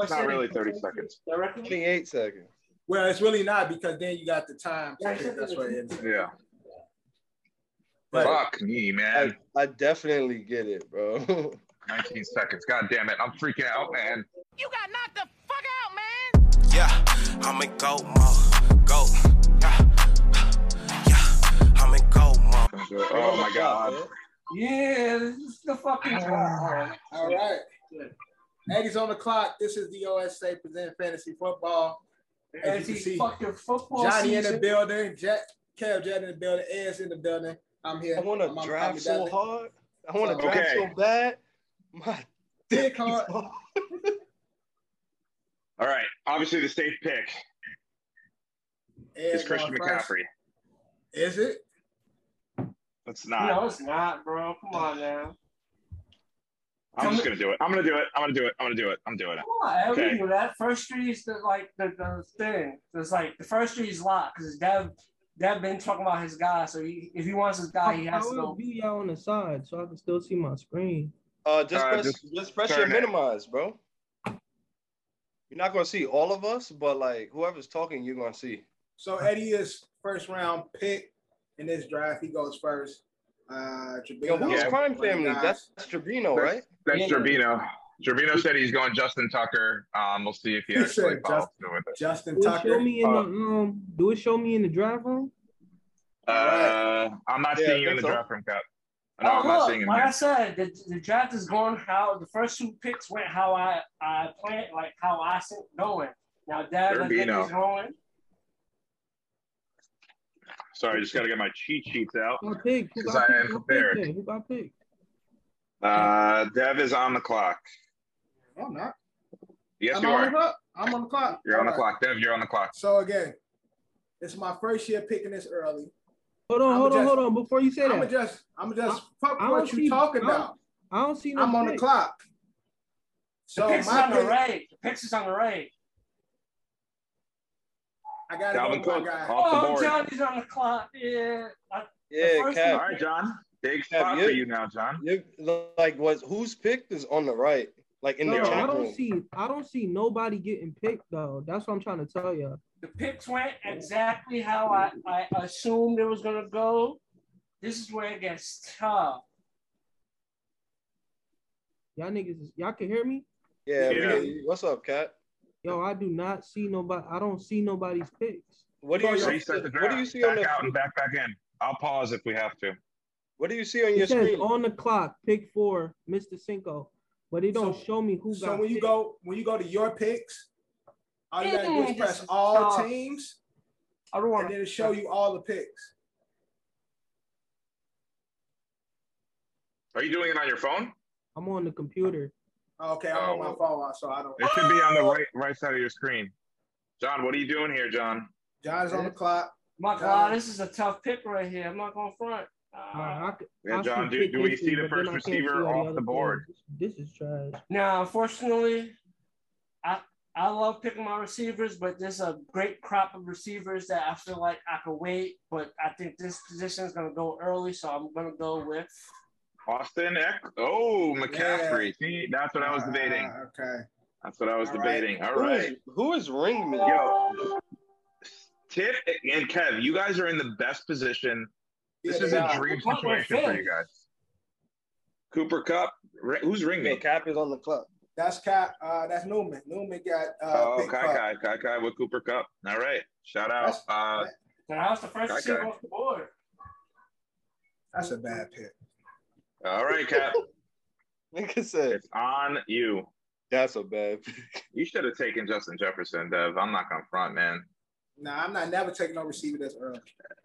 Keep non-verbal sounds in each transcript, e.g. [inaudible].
No, it's not really 30 seconds. 28 seconds. Well, it's really not because then you got the time. Yeah. That's what it is. Yeah. But Fuck me, man. I, I definitely get it, bro. [laughs] 19 seconds. God damn it. I'm freaking out, man. You got knocked the fuck out, man. Yeah, I'm in go mode. Go. Yeah. Yeah, I'm in go mode. Oh my god. Yeah, this is the fucking ah. time. All right. Eddie's on the clock. This is the OSA presenting fantasy football. As you can see, fucking football Johnny in the building. Jack, Kev Jet in the building. Ed's in the building. I'm here. I want to I'm- draft so Dudley. hard. I want to Okay. draft so bad. My Dick hard. [laughs] All right. Obviously, the safe pick Ed is Christian. McCaffrey. Is it? It's not. No, it's not, bro. Come on now. I'm just gonna do it. I'm gonna do it. I'm gonna do it. I'm gonna do it. I'm doing it. Come on, Okay. we do that. First three is the like the, the thing. It's like the first three is locked because Dev Dev been talking about his guy. So he, if he wants his guy, he I has to will go. be on the side so I can still see my screen. Uh, just Uh, press, just just, press your it. minimize, bro. You're not gonna see all of us, but like whoever's talking, you're gonna see. So Eddie is first round pick in this draft. He goes first. Uh, Yo, who's crime one family? the That's guys. Tribino, right? That's Yeah. Gerbino. Gerbino said he's going Justin Tucker. Um, we'll see if he He actually said follows through with it. Justin Do it show me in Uh, the um? Do it show me in the draft room? Uh, I'm not Yeah, seeing you in the so. draft room, Cap. No, Oh, I'm not look, seeing him like I said, the, the draft is going how the first two picks went how I I planned, like how I see it going. Now, Dev, I think Gerbino. he's going. Sorry, I just got to get my cheat sheets out. Who got picked? Who 'Cause got I am picked? Who got prepared. Who got picked? Uh, Dev is on the clock. No, I'm not. Yes, I'm you on the are. clock. I'm on the clock. You're on the clock. Dev, you're on the clock. So again, it's my first year picking this early. Hold on, I'ma hold on, just- hold on. Before you say that, I'm gonna that, just, I'm gonna just fuck I what you see- talking I about. I don't see no. I'm on the pick. clock. The So picks is my on the right. The picks is on the right. I gotta Dalvin go Cook my guy. off the Oh, board. Johnny's on the clock. Yeah. I, Yeah, first Cap. All right, John. Big Cap, spot you- for you now, John. You like what? Who's picked is on the right, like in No, the I don't room. see. I don't see nobody getting picked though. That's what I'm trying to tell you. the picks went exactly how I, I assumed it was gonna go. This is where it gets tough. Y'all niggas, y'all can hear me? Yeah. Yeah. What's up, Cat? Yo, I do not see nobody. I don't see nobody's picks. What do you see? Reset the. What do you see on back the? out and back back in. I'll pause if we have to. What do you see on your says screen? on the clock, pick four, Mr. Cinco, but it don't So- show me who So got. when you picked. go, when you go to your picks, all you gotta do is mm-hmm. press all tough. teams, I don't and want then to it show you all the picks. Are you doing it on your phone? I'm on the computer. Okay, I'm on my Oh. phone, so I don't. It should be on the right right side of your screen. John, what are you doing here, John? John's on the clock. My God, this is a tough pick right here. I'm not going front. Uh, Uh, Yeah, John, do- do we see the first receiver see all off other the board? players. This is trash. now, unfortunately, I I love picking my receivers, but there's a great crop of receivers that I feel like I could wait. But I think this position is going to go early, so I'm going to go with. Austin Eck. Oh, McCaffrey. See, that's what I was debating. Uh, okay. That's what I was All right. debating. All Who right. is, who is Ringman? Yo, Tip and Kev, you guys are in the best position. This Yeah, is they a dream What we're situation for you guys. Cooper Kupp. Who's ring Yeah, me? Cap is on the club. That's Cap. Uh, that's Newman. Newman got uh, Oh, Kai Kai, Kai Kai with Cooper Kupp. All right. Shout out. That's- Uh, So that was the first Okay. receiver off the board. That's a bad pick. All right, Cap. [laughs] Nigga said it's on you. that's a bad. You should have taken Justin Jefferson, Dev. I'm not gonna front, man. Nah, I'm not never taking no receiver this early.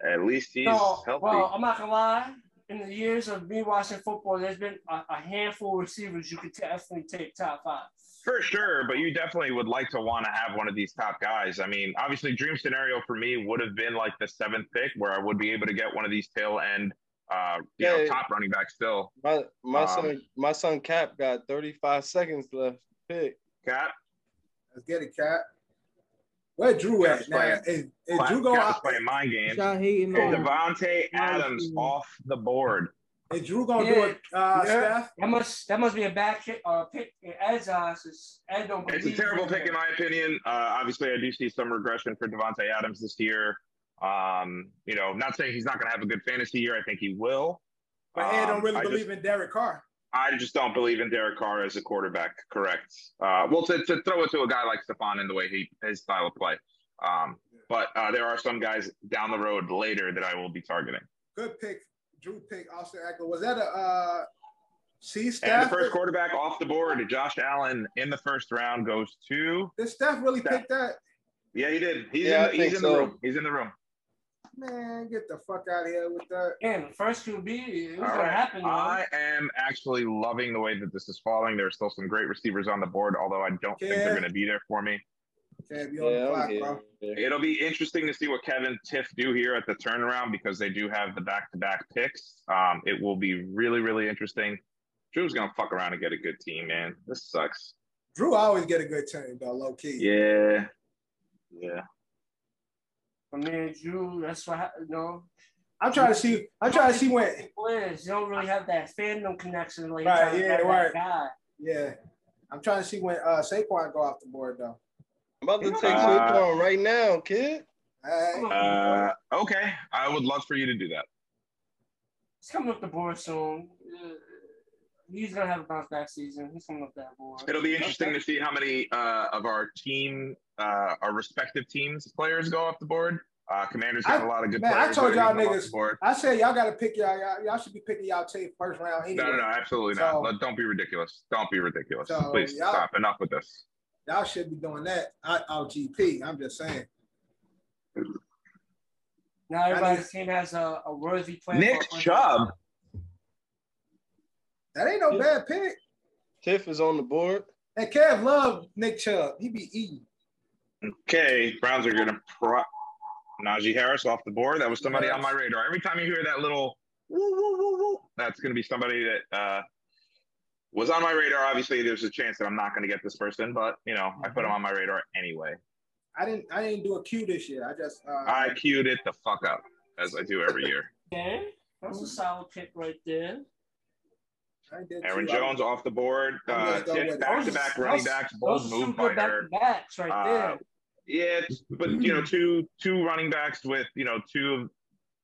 At least he's No, healthy. well, I'm not gonna lie. In the years of me watching football, there's been a, a handful of receivers you could definitely take top five. For sure, but you definitely would like to want to have one of these top guys. I mean, obviously, dream scenario for me would have been like the seventh pick, where I would be able to get one of these tail end, uh, you know, Yeah. top running back still. My my Um, son my son Cap got 35 seconds left. Pick. Cap, Let's get it, Cap. Where Drew Cap's at now? playing- Is, is Cap Drew going Cap's out? playing mind games. Y'all Hey. Davante Nice, Adams dude. off the board. Is Drew gonna Yeah. do it, uh, Yeah. Steph? That must that must be a bad kick, uh, pick in Ed's eyes. 'cause Ed don't It's a terrible pick in my opinion. Uh, obviously, I do see some regression for Davante Adams this year. Um, you know, not saying he's not going to have a good fantasy year. I think he will. But I don't Um, really I believe just, in Derek Carr. I just don't believe in Derek Carr as a quarterback. Correct. Uh, well, to, to throw it to a guy like Stephon in the way he his style of play. Um, but uh, there are some guys down the road later that I will be targeting. Good pick. Drew pick Austin Ekeler. Was that a uh, C And the first quarterback off the board, Josh Allen in the first round goes to. Did Steph really Steph. pick that? Yeah, he did. He's Yeah, in, he's think in the room. He's in the room. Man, get the fuck out of here with that. And first QB, it was All gonna right. happen. though. I am actually loving the way that this is falling. There are still some great receivers on the board, although I don't think they're going to be there for me. Can't be on the Yeah, clock, bro. It'll be interesting to see what Kevin Tiff do here at the turnaround because they do have the back-to-back picks. Um, it will be really, really interesting. Drew's going to fuck around and get a good team, man. This sucks. Drew always get a good team though, low key. Yeah. Yeah. I mean, Drew, that's what hap- you know. I'm trying to see. I'm trying to see when. Players, you don't really have that fandom connection. Like, Right, yeah, right. Guy. Yeah, I'm trying to see when uh Saquon go off the board though. I'm about to take Uh, Saquon right now, kid. All right. Uh, okay. I would love for you to do that. He's coming up the board soon. Uh, He's gonna have a bounce back season. He's coming up that board. It'll be interesting to see how many uh, of our team, uh, our respective teams players go off the board. Uh, Commanders got I- a lot of good man, I told y'all gonna come off niggas- I said y'all got to pick y'all, y'all. Y'all should be picking y'all team first round anyway. No, no, no, absolutely So- not. Let- Don't be ridiculous. Don't be ridiculous. So, Please y'all- stop. Enough with this. Y'all should be doing that. I, out GP. I'm just saying. Now everybody's team has a, a worthy player. Nick Chubb. That ain't no bad pick. Tiff is on the board. And Kev love Nick Chubb. He be eating. Okay, Browns are going to pro Najee Harris off the board. That was somebody on my radar. Every time you hear that little woo, woo, woo, woo, that's going to be somebody that uh, was on my radar. Obviously, there's a chance that I'm not going to get this person, but you know, I put him on my radar anyway. I didn't. I didn't do a Q this year. I just. Uh, I queued it the fuck up as I do every year. [laughs] Okay, that's a solid pick right there. Aaron too. Jones off the board. Uh, gonna go with Tiff it. back to back running backs, bold Those are some move by good back her. to backs right Uh, there. Yeah, but you know, two two running backs with you know two of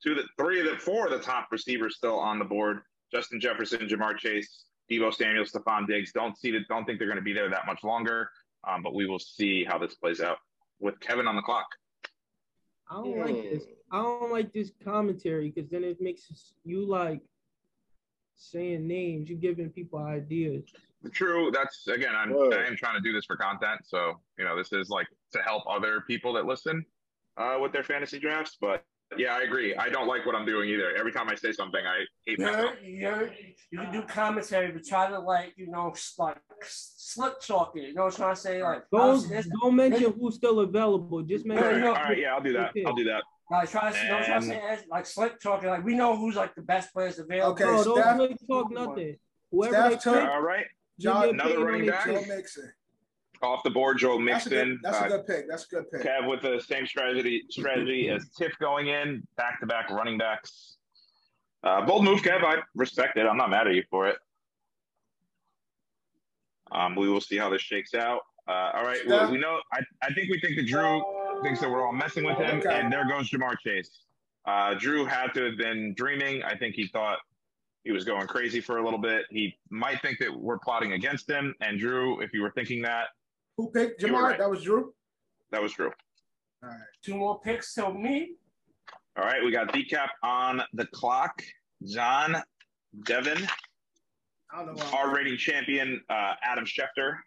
two the three of the four of the top receivers still on the board. Justin Jefferson, Ja'Marr Chase, Deebo Samuel, Stefon Diggs. Don't see that. Don't think they're going to be there that much longer. Um, but we will see how this plays out with Kevin on the clock. I don't like this. I don't like this commentary because then it makes you like saying names. You giving people ideas. True. That's again. I'm Word. I am trying to do this for content, so you know this is like to help other people that listen uh, with their fantasy drafts. But yeah, I agree. I don't like what I'm doing either. Every time I say something, I hate myself. You're, you're, you can do commentary, but try to like you know s- like slip talk it. You know what I'm trying to say? Like, Don't this- don't mention who's still available. Just All mention. right, no, all right, yeah, I'll do that. I'll do that. like try to you know what I'm trying to say? Like slip talking. Like we know who's like the best players available. Okay, Bro, don't Steph- really talk nothing. Whoever Steph they pick, All right, John- another opinion running on back. Joe. Mixon. Off the board, Joe That's a good. Mixon. That's uh, a good pick. That's a good pick. Kev with the same strategy strategy [laughs] as Tiff going in, back to back running backs. Uh, bold move, Kev. I respect it. I'm not mad at you for it. Um, we will see how this shakes out. Uh, all right, Yeah. we, we know. I, I think we think that Drew thinks that we're all messing with him, Okay. and there goes Ja'Marr Chase. Uh, Drew had to have been dreaming. I think he thought he was going crazy for a little bit. He might think that we're plotting against him. And Drew, if you were thinking that, Who picked You Ja'Marr? right. That was Drew. that was Drew. All right. Two more picks to me. All right, we got decap on the clock. John, Devin, I don't know. Why our rating champion, uh, Adam Schefter,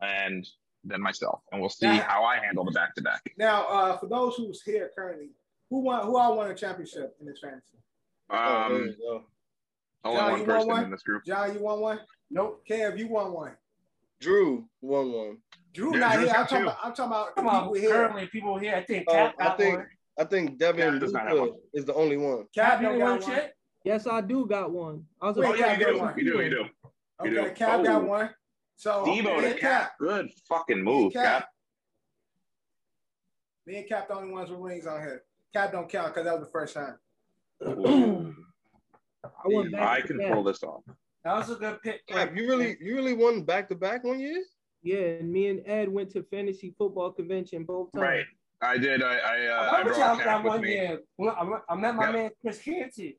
and then myself. And we'll see Yeah. how I handle the back to back. Now, uh, for those who's here currently, who won? Who all won a championship in this fantasy? Oh, Um, you only John, one you want person one? in this group. John, you won one. Nope. Kev, you won one. Drew won one. Drew Yeah, not Drew's here. I'm talking about. I'm talking about Come the on, people here. currently people here. I think Oh, Cap I got think one. I think Devin Yeah, does not have Luka is the only one. Cap Cap, you got one. shit. Yes, I do got one. I was Wait, Oh, yeah, yeah, you good do. one. You do. You do. You Okay, do. Cap got Oh. one. So Debo to and Cap. Good fucking move, Cap. Cap. Me and Cap the only ones with rings on here. Cap don't count because that was the first time. [clears throat] I went back. I can back. pull this off. That was a good pick. Cap, you really you really won back to back one year? Yeah, and me and Ed went to fantasy football convention both times. Right. I did. I I, uh, I I remember brought Cap that with one me. year. When I met- my Yep. man Chris Canty.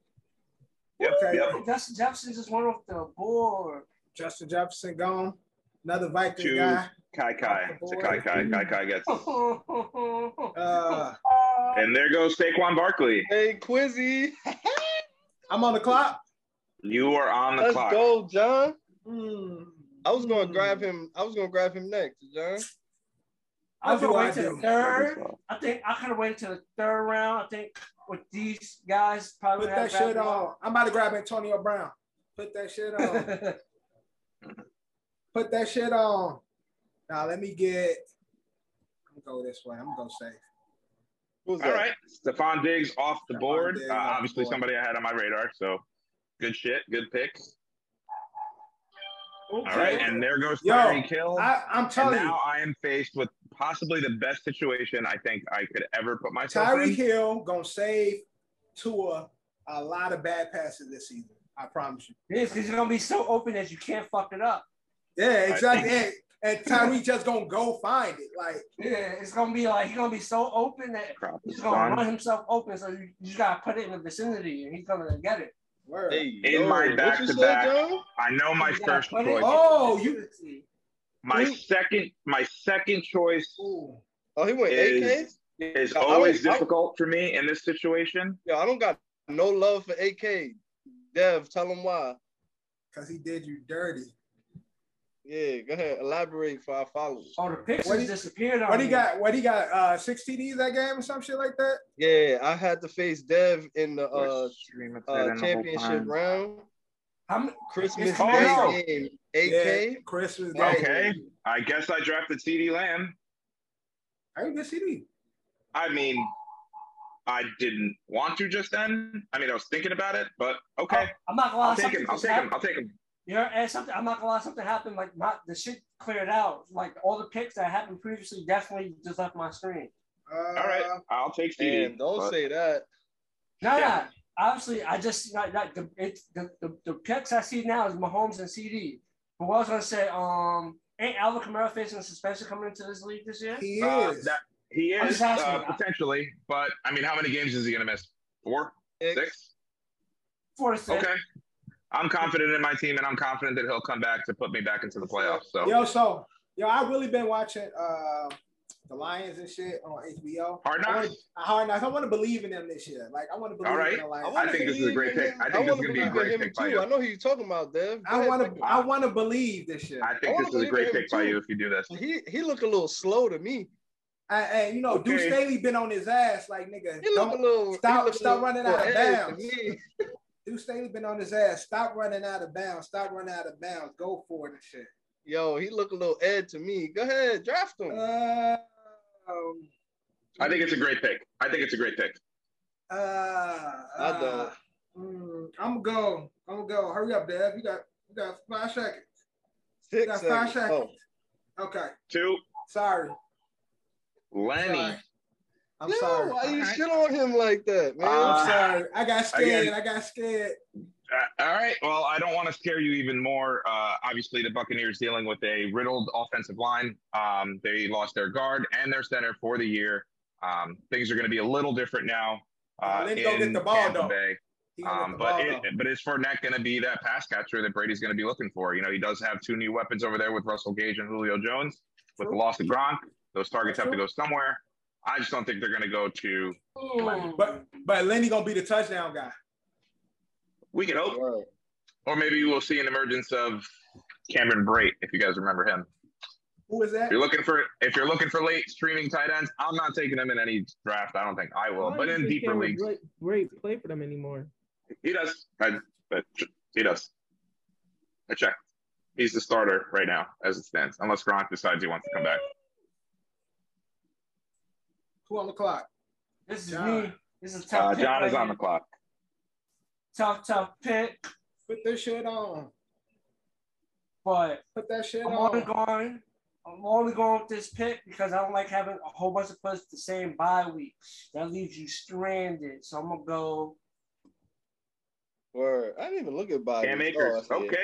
Yep, Okay. yep. Justin Jefferson just went off the board. Justin Jefferson gone. Another Viking Two. guy. Kai Kai. It's a Kai Kai. Kai Kai gets. [laughs] Uh, And there goes Saquon Barkley. Hey, Quizzy. [laughs] I'm on the clock. You are on the Let's clock. go, John. Hmm. I was gonna grab him. I was gonna grab him next, John. I was What do gonna wait to the third. I think I could have waited to the third round. I think with these guys probably Put that shit grabbed on. I'm about to grab Antonio Brown. Put that shit on. [laughs] Put that shit on. Now let me get. I'm gonna go this way. I'm gonna go safe. Who's All that? right. Stefon Diggs off the Stefon board. Uh, off the obviously, board. somebody I had on my radar. So good shit. Good pick. All Okay. right. And there goes Yo, Tyreek Hill. I, I'm And telling you, now I am faced with possibly the best situation I think I could ever put myself Tyreek in. Hill gonna save Tua a lot of bad passes this season. I promise you. It is because you're gonna be so open that you can't fuck it up. Yeah, exactly. think- And, and Tyreek just gonna go find it. Like, Yeah, it's gonna be like he's gonna be so open that he's gonna run himself open. So you, you just gotta put it in the vicinity, and he's gonna get it. Word. Hey, In yo, my what back to back. I know my You gotta first put it choice. Oh, you- My Ooh. second, my second choice Ooh. Oh, he went AK. is is always I- difficult for me in this situation. Yeah, I don't got no love for AK. Dev, tell him why. Cause he did you dirty. Yeah, go ahead. Elaborate for our followers. Oh, the pictures What he- disappeared on What he me. got? What he got? Uh, six TDs that game or some shit like that. Yeah, I had to face Dev in the uh, uh in the championship round. I'm, Christmas It's Day Cole. game. Yeah, AK. Christmas Day. Okay. I guess I drafted CeeDee Lamb. I didn't get CeeDee. I mean, I didn't want to just then. I mean, I was thinking about it, but okay. I'm not gonna lie. I'll take him. I'll just take him. I'll take him. You know, and something I'm not gonna lie, something happened. Like my the shit cleared out. Like all the picks that happened previously definitely just left my screen. Uh, All right. I'll take CeeDee. And don't but- say that. No, Yeah. no. Obviously, I just not, not the, it's the, the the picks I see now is Mahomes and CeeDee. But what I was gonna say, um, ain't Alvin Kamara facing a suspension coming into this league this year? He Uh, is. that- he is uh, potentially, but I mean, how many games is he going to miss? Four, Six. six? Okay. I'm confident in my team, and I'm confident that he'll come back to put me back into the playoffs. So Yo, so yo, I really been watching uh the Lions and shit on HBO. Hard I wanna- knocks. Hard knocks. I want to believe in them this year. Like I want to believe All right. in the Lions. I think this is a great pick. I think this is wanna gonna be a believe in great him pick by too. you. I know who you're talking about, Dev. Go I want to. I want to believe this year. I I think wanna this is a great in him pick by you if you do this. He he look a little slow to me. And, and, you know, Okay. Deuce Staley been on his ass. Like nigga, He look a don't. little. stop- he look a stop little- running out of little edge to bounds. [laughs] me. Deuce Staley been on his ass. Stop running out of bounds. Stop running out of bounds. Go for it and shit. Yo, he look a little Ed to me. Go ahead, draft him. Uh, um, I think it's a great pick. I think it's a great pick. Uh, I don't. uh, mm, I'm gonna go. I'm gonna go. Hurry up, Dad. You got you got five seconds. Six got five seconds. seconds. Oh. Okay. Two, Sorry. Lenny. Sorry. I'm Yo, sorry. why you Alright. shit on him like that, man? Uh, I'm sorry. I got scared. again- I got scared. Uh, all right. Well, I don't want to scare you even more. Uh, obviously, the Buccaneers dealing with a riddled offensive line. Um, they lost their guard and their center for the year. Um, things are going to be a little different now. Uh, Let him go get the ball, Tampa though. Bay. He gonna Um, get the but ball, it, though. but is Fournette going to be that pass catcher that Brady's going to be looking for? You know, he does have two new weapons over there with Russell Gage and Julio Jones. With the loss of Gronk, those targets That's have to go somewhere. I just don't think they're going to go to. But but Lenny gonna be the touchdown guy. We can hope, Right. or maybe we'll see an emergence of Cameron Brate if you guys remember him. Who is that? If you're looking for if you're looking for late streaming tight ends, I'm not taking him in any draft. I don't think I will, Why but in deeper Cameron leagues, Great, great play for them anymore. he does. I, but he does. I checked. He's the starter right now as it stands, unless Gronk decides he wants to come back. Who on the clock? This is John. me. This is a tough Uh, pick John is right on the clock. Tough, tough pick. Put this shit on. But Put that shit I'm only going. I'm only going with this pick because I don't like having a whole bunch of players the same bye week. That leaves you stranded. So I'm gonna go Word. I didn't even look at bye. Cam weeks. Akers. Oh, I see okay.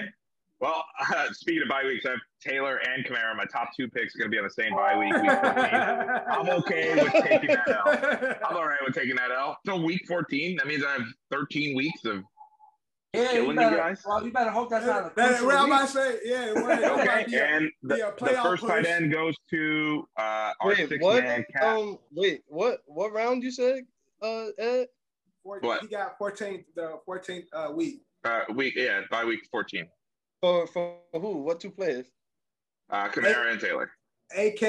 Well, uh, [laughs] speaking of bye weeks, I have Taylor and Kamara. My top two picks are going to be on the same bye week. week 14. I'm okay with taking that L. I'm all right with taking that L. So week 14, that means I have 13 weeks of Yeah, you Killing you better, guys. well, you better hope that's not a That, crucial well, I'm about to say, yeah. it okay. be a- And the, be a the playoff first tight push. end goes to uh, our Wait, six what? man cap. Um, wait, what? What round you said? Uh, Ed? Four- What? He got 14th, the 14th uh, week. Uh, week, yeah, by week 14. For for who? What two players? Uh, Kamara and Taylor. AK,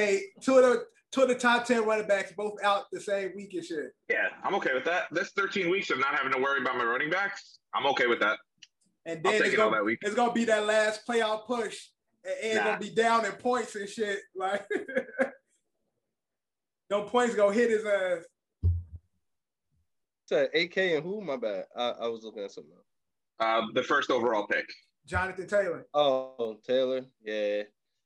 two of the two of the top 10 running backs both out the same week and shit. Yeah, I'm okay with that. This 13 weeks of not having to worry about my running backs, I'm okay with that. And I'll then take it's it gonna, that week. it's gonna be that last playoff push. And it's Nah. gonna be down in points and shit. Like [laughs] no points gonna hit his ass. Said AK and who? My bad. I, I was looking at something else. Uh, the first overall pick. Jonathan Taylor. Oh, Taylor. Yeah.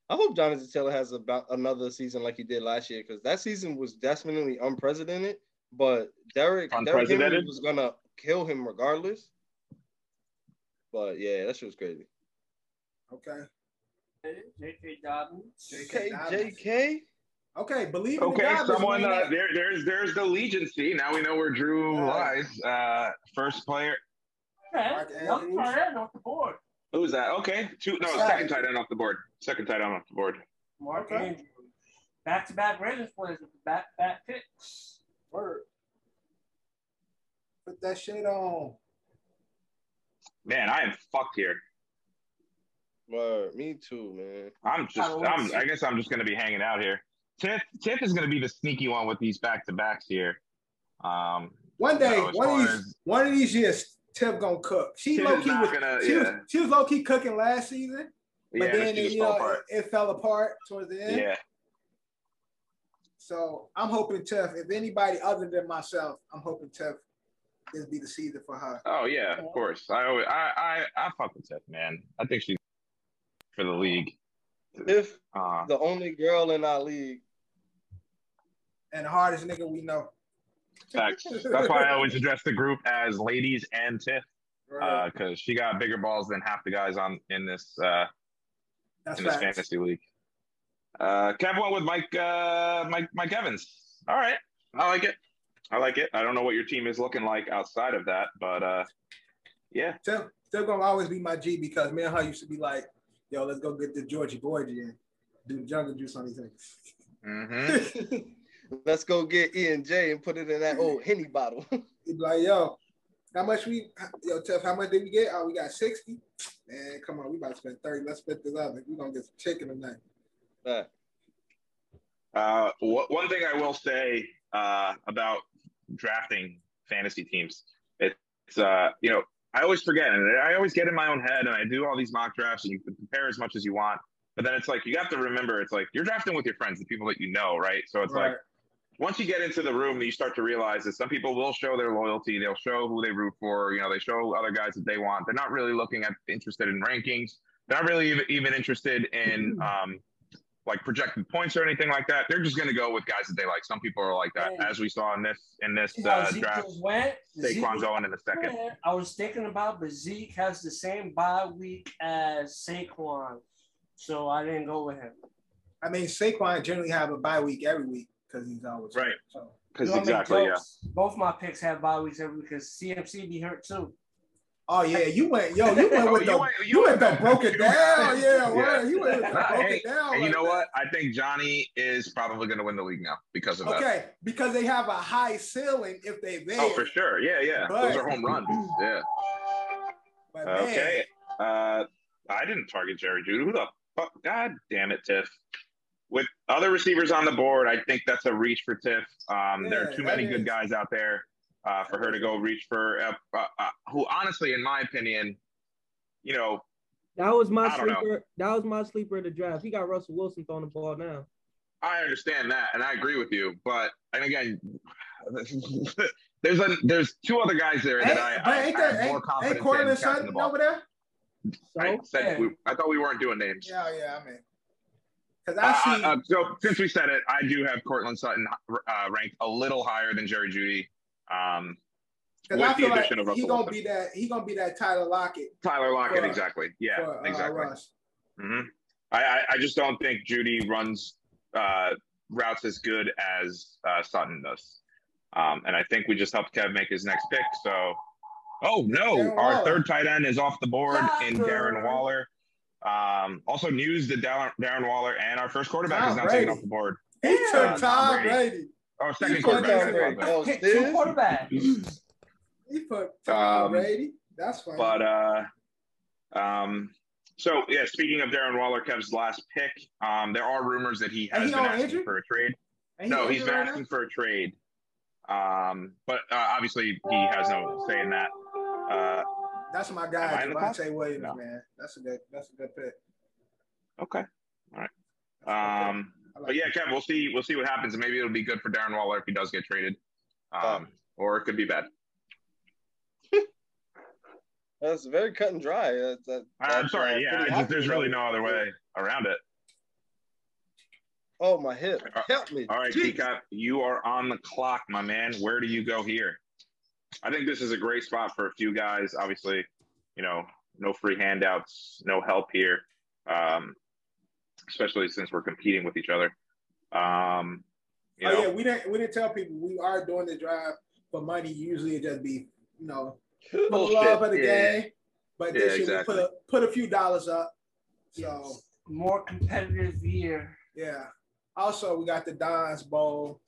I hope Jonathan Taylor has about another season like he did last year because that season was definitely unprecedented. But Derek, Derrick Henry was gonna kill him regardless. But yeah, that shit was crazy. Okay. J.K. Dobbins. J.K. JK. Okay, believe in the Okay, someone uh, there, there's there's the legiancy. Now we know where Drew Yeah. lies. Uh, first player. Okay, Mark one Andrews. tight end off the board. Who's that? Okay, two. No, Second. second tight end off the board. Second tight end off the board. Mark Okay. Andrews. Back-to-back Ravens players with the back-back picks. Word. Put that shit on. Man, I am fucked here. Word. Me too, man. I'm just. I I'm. I guess I'm just gonna be hanging out here. Tiff. Tiff is gonna be the sneaky one with these back to backs here. Um. One day, No, as one of these, as- one of these years, Tiff gonna cook. She Tiff low key was, gonna- she, was she was low key cooking last season, but Yeah, then it, you know apart. it, it fell apart towards the end. Yeah. So I'm hoping Tiff. If anybody other than myself, I'm hoping Tiff this be the season for her. Oh yeah, of course. I always. I. I. I fuck with Tiff, man. I think she's for the league. If Uh, the only girl in our league. And the hardest nigga we know. Facts. That's why I always address the group as ladies and Tiff, Right. because she got bigger balls than half the guys on in this uh, That's in this facts. fantasy league. Uh, Kev went with Mike. Uh, Mike. Mike Evans. All right, I like it. I like it. I don't know what your team is looking like outside of that, but uh, yeah, Tiff, Tiff gonna always be my G because me and her used to be like, yo, let's go get the Georgie Boy and do the jungle juice on these things. hmm [laughs] Let's go get E and J and put it in that old henny bottle. [laughs] He'd be like, yo, how much we, yo, Tiff, how much did we get? Oh, we got 60. Man, come on, we about to spend 30. Let's split this up. We're gonna get some chicken tonight. Right. Uh, wh- one thing I will say uh, about drafting fantasy teams, it's uh, you know I always forget, and I always get in my own head, and I do all these mock drafts, and you can compare as much as you want, but then it's like you have to remember, it's like you're drafting with your friends, the people that you know, right? So it's like once you get into the room, you start to realize that some people will show their loyalty. They'll show who they root for. You know, they show other guys that they want. They're not really looking at interested in rankings. They're not really even, even interested in um, like projected points or anything like that. They're just going to go with guys that they like. Some people are like that, Yeah. as we saw in this in this uh, draft. just went? Zeke Saquon was- going in the second. Yeah, I was thinking about, but Zeke has the same bye week as Saquon, so I didn't go with him. I mean, Saquon generally have a bye week every week because he's always Right. So Because You wanna make exactly, yeah. Both my picks have bye weeks every because CMC be hurt too. Oh yeah, you went yo, you went [laughs] Oh, with you the went- you, you went went the broke it [laughs] down. Yeah, Yeah. word. You went with [laughs] the broke Hey, it down. And you know that. what? I think Johnny is probably going to win the league now because of that. Okay, because they have a high ceiling if they there. Oh, for sure. Yeah, yeah. Those are home runs. Yeah. But man, Okay. Uh, I didn't target Jerry Jeudy. Who the fuck? God damn it, Tiff. With other receivers on the board, I think that's a reach for Tiff. Um, there are too that many good guys out there uh, for her to go reach for. Uh, uh, uh, who, honestly, in my opinion, you know, That was my I know. sleeper. That was my sleeper of the draft. He got Russell Wilson throwing the ball now. I understand that, and I agree with you. But and again, [laughs] there's a there's two other guys there that ain't, I, I, ain't I have that more ain't, confidence ain't Courtland in catching the ball. over there? I said Yeah. we, I thought we weren't doing names. Yeah, yeah, I mean, because Uh, I see. uh, so since we said it, I do have Courtland Sutton uh, ranked a little higher than Jerry Jeudy. Um, Because with I the feel like addition of he Russell gonna Wilson. be that. He gonna be that Tyler Lockett Tyler Lockett, for- exactly. Yeah, for uh, exactly. Russ. hmm I, I I just don't think Jeudy runs uh, routes as good as uh, Sutton does, um, and I think we just helped Kev make his next pick. So, oh no, Darren our Waller. third tight end is off the board in Darren Waller. Um, also, news that Darren, Darren Waller and our first quarterback Tom is now Brady. taken off the board. He Yeah. took Tom Tom Brady. Brady. Oh, second He quarterback. took second quarterback. Oh, Pick Stiz? two quarterbacks. He put Tom Um, Brady. That's fine. But uh, um, so yeah. Speaking of Darren Waller, Kev's last pick. Um, there are rumors that he has he been asking injury? for a trade. And he no, he's injured been right asking for a trade. Um, but uh, obviously he has no say in that. Uh, now? That's my guy, I in? Javonte Williams, No. man. That's a good. That's a good pick. okay. All right. That's a good pick. Um, like but yeah, it. Kev, we'll see. We'll see what happens. Maybe it'll be good for Darren Waller if he does get traded. Um, or it could be bad. [laughs] That's very cut and dry. That's, that, I'm that's, uh, sorry. Yeah, just, there's really no other way around it. Oh, my hip. Uh, Help me. All right, Jeez. Teacup, you are on the clock, my man. Where do you go here? I think this is a great spot for a few guys. Obviously, you know, no free handouts, no help here, um, especially since we're competing with each other. Um, you oh know, yeah, we didn't. We didn't tell people we are doing the drive for money. Usually it just be you know for the love of the Yeah. game. But Yeah, this year exactly. we put a, put a few dollars up. So More competitive year. yeah. Also, we got the Don's Bowl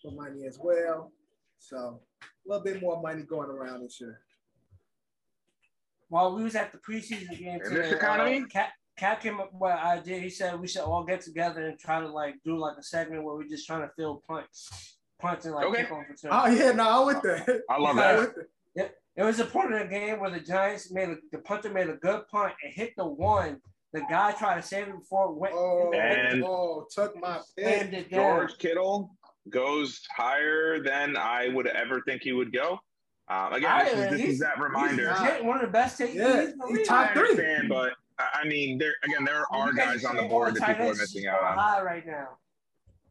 for money as well. So a little bit more money going around this year. While we was at the preseason game In today, this economy? uh, Cat, Cat came up with an idea. He said we should all get together and try to like do like a segment where we're just trying to fill punts, punts and like Okay. kick off return. Oh yeah, no, I'm with that. I love [laughs] that. with that. It was a point in the game where the Giants made a, the punter made a good punt and hit the one. The guy tried to save it before it went. Oh, And- oh, took my slammed pick. George Kittle goes higher than I would ever think he would go. Um, again, I- this is, this is that reminder. He's legit one of the best take Yeah, in the he league. top I three. but I I mean, there again, there are guys guys on the board that people are missing out on. High right now.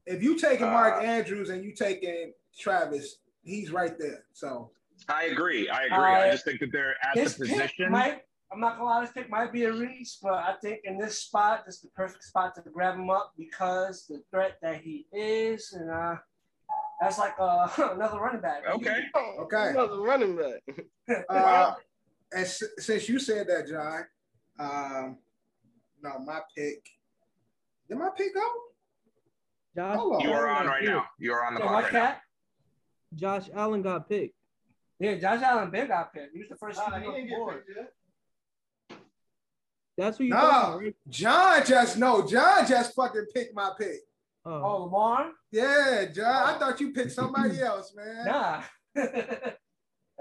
If you taking Uh, Mark Andrews and you taking Travis, he's right there. So I agree. I agree. I Uh, just think that they're at This the pick position. might. I'm not gonna lie, this pick might be a reach, but I think in this spot, this is the perfect spot to grab him up because the threat that he is, and uh, that's like uh, [laughs] another running back. Okay. [laughs] okay. Another running back. [laughs] Uh, Wow. and s- since you said that, John, um, no, my pick. Did my pick go? Josh, Hold on. You are on right picked. now. You are on the So clock what right now. cat? Josh Allen got picked. Yeah, Josh Allen big got picked. He was the first QB on the board. That's who you No. talking right? John just no. John just fucking picked my pick. Oh. Oh, Lamar? Yeah, John. I oh. thought you picked somebody [laughs] else, man. Nah. [laughs]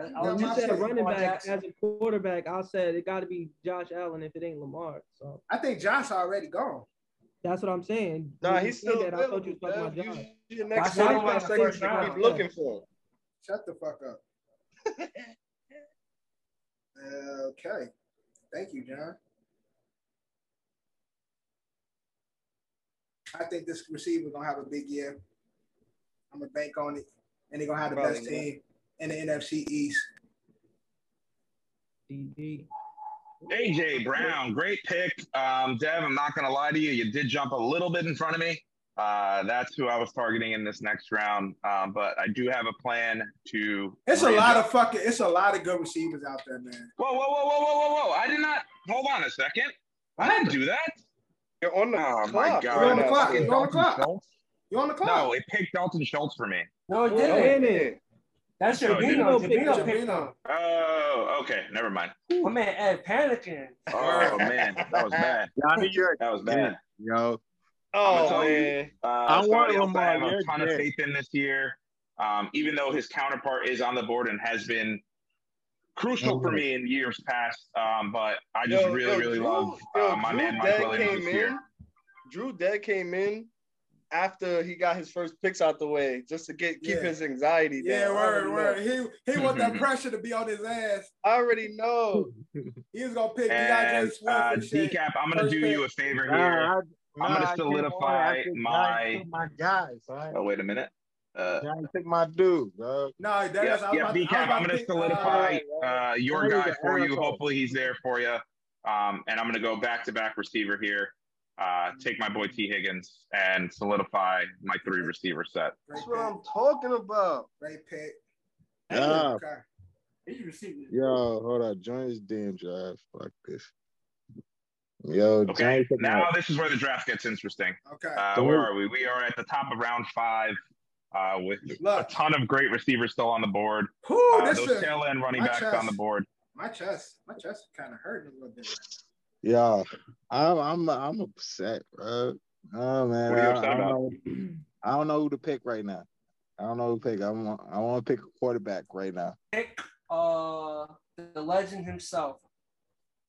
I you said running Lamar back Jackson. as a quarterback. I said it got to be Josh Allen if it ain't Lamar. So I think Josh already gone. that's what I'm saying. Nah, When he's still that, I thought you was talking about Josh. Dev. Use your next Josh Allen quarterback in the second first to keep round. looking for him. Shut the fuck up. [laughs] okay. Thank you, John. I think this receiver gonna have a big year. I'm gonna bank on it, and they're gonna have the Probably best not. team in the NFC East. DD. AJ Brown, great pick. Um, Dev, I'm not going to lie to you. You did jump a little bit in front of me. Uh, that's who I was targeting in this next round. Um, but I do have a plan to. It's a lot up- of fucking. It's a lot of good receivers out there, man. Whoa, whoa, whoa, whoa, whoa, whoa, whoa! I did not. Hold on a second. I didn't do that. You're on the Oh, my clock. God. You're on the clock. You're on the clock. Schultz? You on the clock? No, it picked Dalton Schultz for me. No, it Oh, didn't. Damn it. That's Oh, your it Bino. didn't. Jabino Jabino. picked. Oh, okay. Never mind. My man Ed panicking. Oh man, that was bad. Johnny, you're That was bad. yo. I'ma Oh tell you. man. Uh, I want somebody I have a ton of faith in this year. Um, even though his counterpart is on the board and has been crucial for me in years past. Um, but I just Yo, really, yo, really Drew- love yo, uh, my Drew man Mike Dead Williams came this in. year. Drew Dead came in after he got his first picks out the way, just to get keep Yeah. his anxiety Yeah, down. I word, know. word. He he want that [laughs] pressure to be on his ass. I already know. He was gonna pick And D'Andre Swift uh, and shit. decap, I'm gonna First do pick. you a favor Nah, here. I, I'm gonna nah, I can't solidify lie. I think my- my guys. All right. Oh, wait a minute. Uh, I ain't pick my dude, bro. No, that yeah, is. I was yeah, about, I was BCAP, about I'm going to pick, solidify uh, uh, your guy an for you. Hopefully, he's there for you. Um, and I'm going to go back to back receiver here. Uh, take my boy Tee Higgins and solidify my three receiver set. great That's what pick. I'm talking about. Great pick. Yeah. Okay. He received it. Yo, hold on. Join this damn drive. Fuck this. Yo, Okay, now this is where the draft gets interesting. Okay. Uh, where are we? We are at the top of round five uh, with a ton of great receivers still on the board. Whew, Uh, this those is tail end running my backs chest. on the board. my chest. My chest kind of hurting a little bit. Yeah, I'm I'm I'm upset, bro. Oh man, What are you I, I don't know. I don't know who to pick right now. I don't know who to pick. I want I want to pick a quarterback right now. Pick uh the legend himself,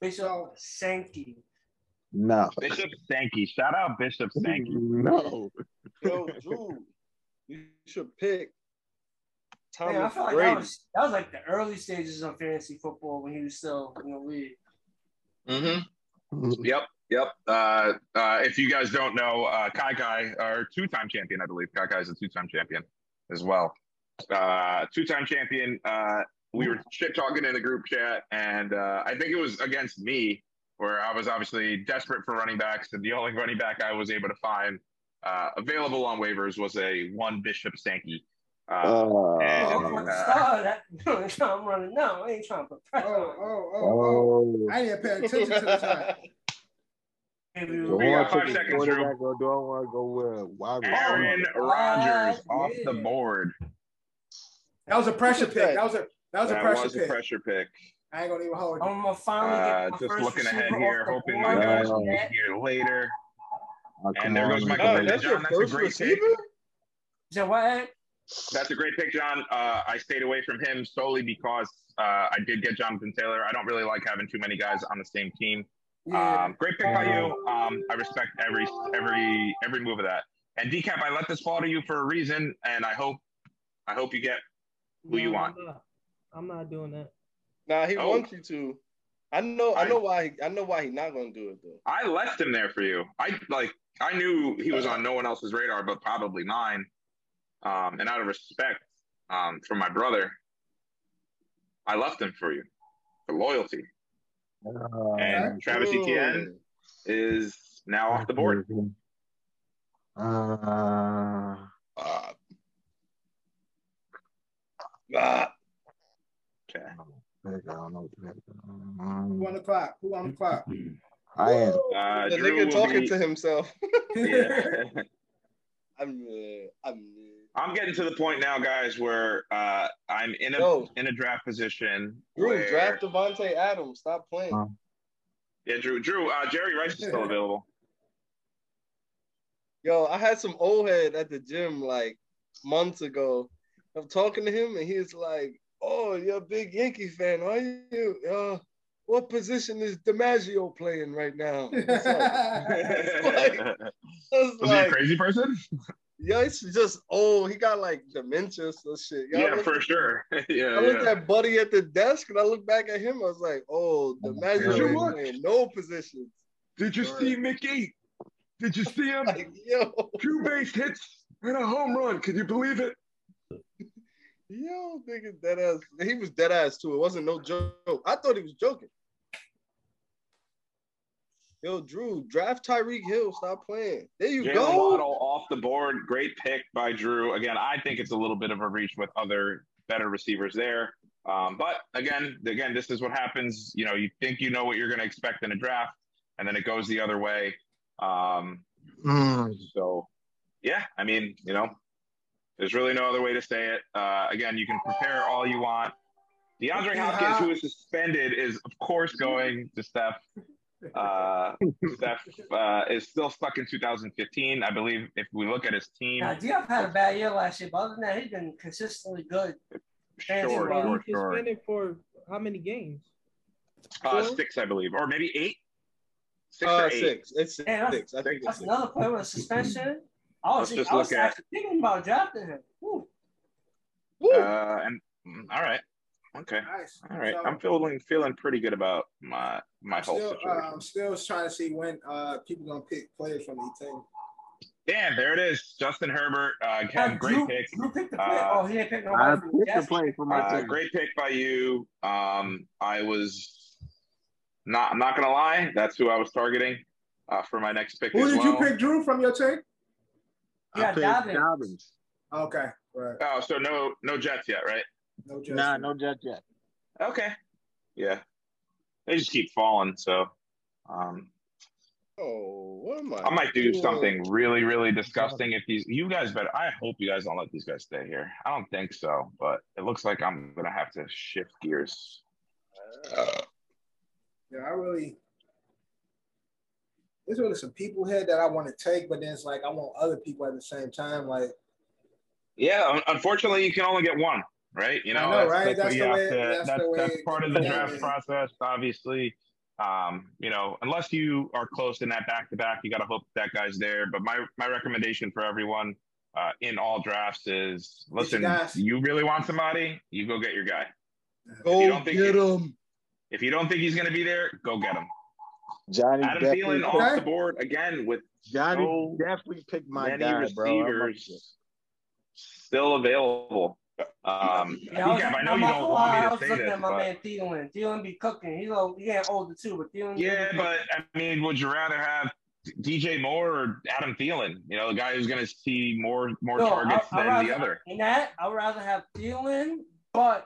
Bishop Sankey. No, Bishop Sankey. Shout out Bishop Sankey. no. Yo, Drew, you should pick Thomas Man, I feel like Brady. that was, that was like the early stages of fantasy football when he was still in the league. Mm-hmm. Yep, yep. Uh, uh, if you guys don't know, uh, Kai Kai, our two-time champion, I believe. Kai Kai is a two-time champion as well. Uh, two-time champion. Uh, we were shit talking in the group chat, and uh, I think it was against me, where I was obviously desperate for running backs, and the only running back I was able to find uh, available on waivers was a one Bishop Sankey. Uh, Uh, and, Oh, I'm uh, start that. [laughs] I'm running. No, I ain't trying to put Oh, pressure oh, oh, oh. oh. I didn't pay attention to the time. [laughs] Do We I got want to five seconds, Drew. or do I want to go with wide Aaron? Rodgers Ah, off the board. That was a pressure pick. that. That was a that was a That pressure was a pick. pressure pick. I ain't gonna even hold you. I'm gonna finally Uh, get my just first looking ahead here, hoping board. my guys Oh. will get here later. Oh, And there goes. Michael Oh, that's your John, that's a first great receiver? pick. Is that what? That's a great pick, John. Uh, I stayed away from him solely because uh, I did get Jonathan Taylor. I don't really like having too many guys on the same team. Yeah. Um, great pick by you. Um, I respect every every every move of that. And decap, I let this fall to you for a reason, and I hope I hope you get who you want. I'm not, I'm not doing that. Nah, he Oh. wants you to. I know. I I- know why. He, I know why he's not gonna do it though. I left him there for you. I like I knew he was on no one else's radar, but probably mine. Um, and out of respect um, for my brother, I left him for you for loyalty. Uh, And Travis Etienne is now off the board. Uh, Ah. Ah. Okay. I don't know. Who on the clock? [laughs] Who on the? I am. Uh, the Drew nigga talking be- to himself. [laughs] Yeah. I'm. Uh, I'm. I'm getting to the point now, guys, where uh, I'm in a Yo. in a draft position. Drew, where, draft Davante Adams. Stop playing. Uh, Yeah, Drew. Drew. Uh, Jerry Rice is still [laughs] available. Yo, I had some old head at the gym like months ago. I'm talking to him and he's like, "Oh, you're a big Yankee fan, are you? Uh, what position is DiMaggio playing right now?" [laughs] It's like- I was [laughs] Was he a crazy person? [laughs] "Yo, it's just old. He got like dementia or shit." Yo, I yeah, looked- for sure. yeah, I looked yeah. at Buddy at the desk and I looked back at him. I was like, "Oh, Oh, DiMaggio really? ain't playing no positions." Did you see Mickey? Did you see him? Like, yo, Two base hits and a home run. Can you believe it? Yo, nigga, dead ass. He was dead ass too. It wasn't no joke. I thought he was joking. Yo, Drew, draft Tyreek Hill. Stop playing. There you Jaylen go. Waddle off the board. Great pick by Drew. Again, I think it's a little bit of a reach with other better receivers there. Um, but again, again, this is what happens. You know, you think you know what you're going to expect in a draft, and then it goes the other way. Um, mm, so, yeah, I mean, you know, there's really no other way to say it. Uh, again, you can prepare all you want. DeAndre Hopkins, who is suspended, is of course going to Steph. Uh, Steph uh, is still stuck in 2015. I believe if we look at his team, Now, D-Hop had a bad year last year, but other than that, he's been consistently good. sure, Fancy sure, Wow. He's sure. suspended for how many games? Uh, six, I believe, or maybe eight. Six Uh, or eight. six. It's six. Yeah, that's- I think it's That's six. another player with a suspension. I was, Let's just I was look at- actually thinking about drafting him. Woo. Woo. Uh, and mm, all right, okay, Nice. all right. So, I'm feeling feeling pretty good about my my I'm whole still, situation. uh, I'm still trying to see when uh, people gonna pick players from the team. Damn, there it is. Justin Herbert. Uh, Uh, great Drew, pick. Drew picked the play. Uh, oh, he didn't pick I nobody from the picked the play for my Uh, team. great pick by you. Um, I was not. I'm not gonna lie. That's who I was targeting uh, for my next pick Who as did you pick, Drew, from your take? Yeah, I Dobbins. Dobbins. Okay, right. Oh, so no, no Jets yet, right? No Justin. Nah, no judge yet. Okay. Yeah. They just keep falling. So, um, Oh, what am I? I might do doing? something really, really disgusting if these. You guys better. I hope you guys don't let these guys stay here. I don't think so, but it looks like I'm gonna have to shift gears. Yeah, I really. There's really some people here that I want to take, but then it's like I want other people at the same time. Like, Yeah, unfortunately, you can only get one, right? You know, know, that's, right? that's, That's the way- to. that's That's the that's, part of the yeah. draft process, obviously. Um, you know, unless you are close in that back to back, you got to hope that guy's there. But my my recommendation for everyone uh, in all drafts is: listen, guys. you really want somebody, you go get your guy. Go you don't think get him. If you don't think he's going to be there, go get him. Johnny Adam definitely, Thielen Okay. off the board again with Johnny so definitely picked my many guy, bro. Receivers still available. Um, Yeah, I, was, Decaf, I know you don't want me to say looking this, at my but man Thielen. Thielen be cooking. He's a, he getting older too, but Thielen. yeah, but I mean, would you rather have DJ Moore or Adam Thielen? You know, the guy who's going to see more more No, targets I- than rather, the other. In that, I would rather have Thielen, but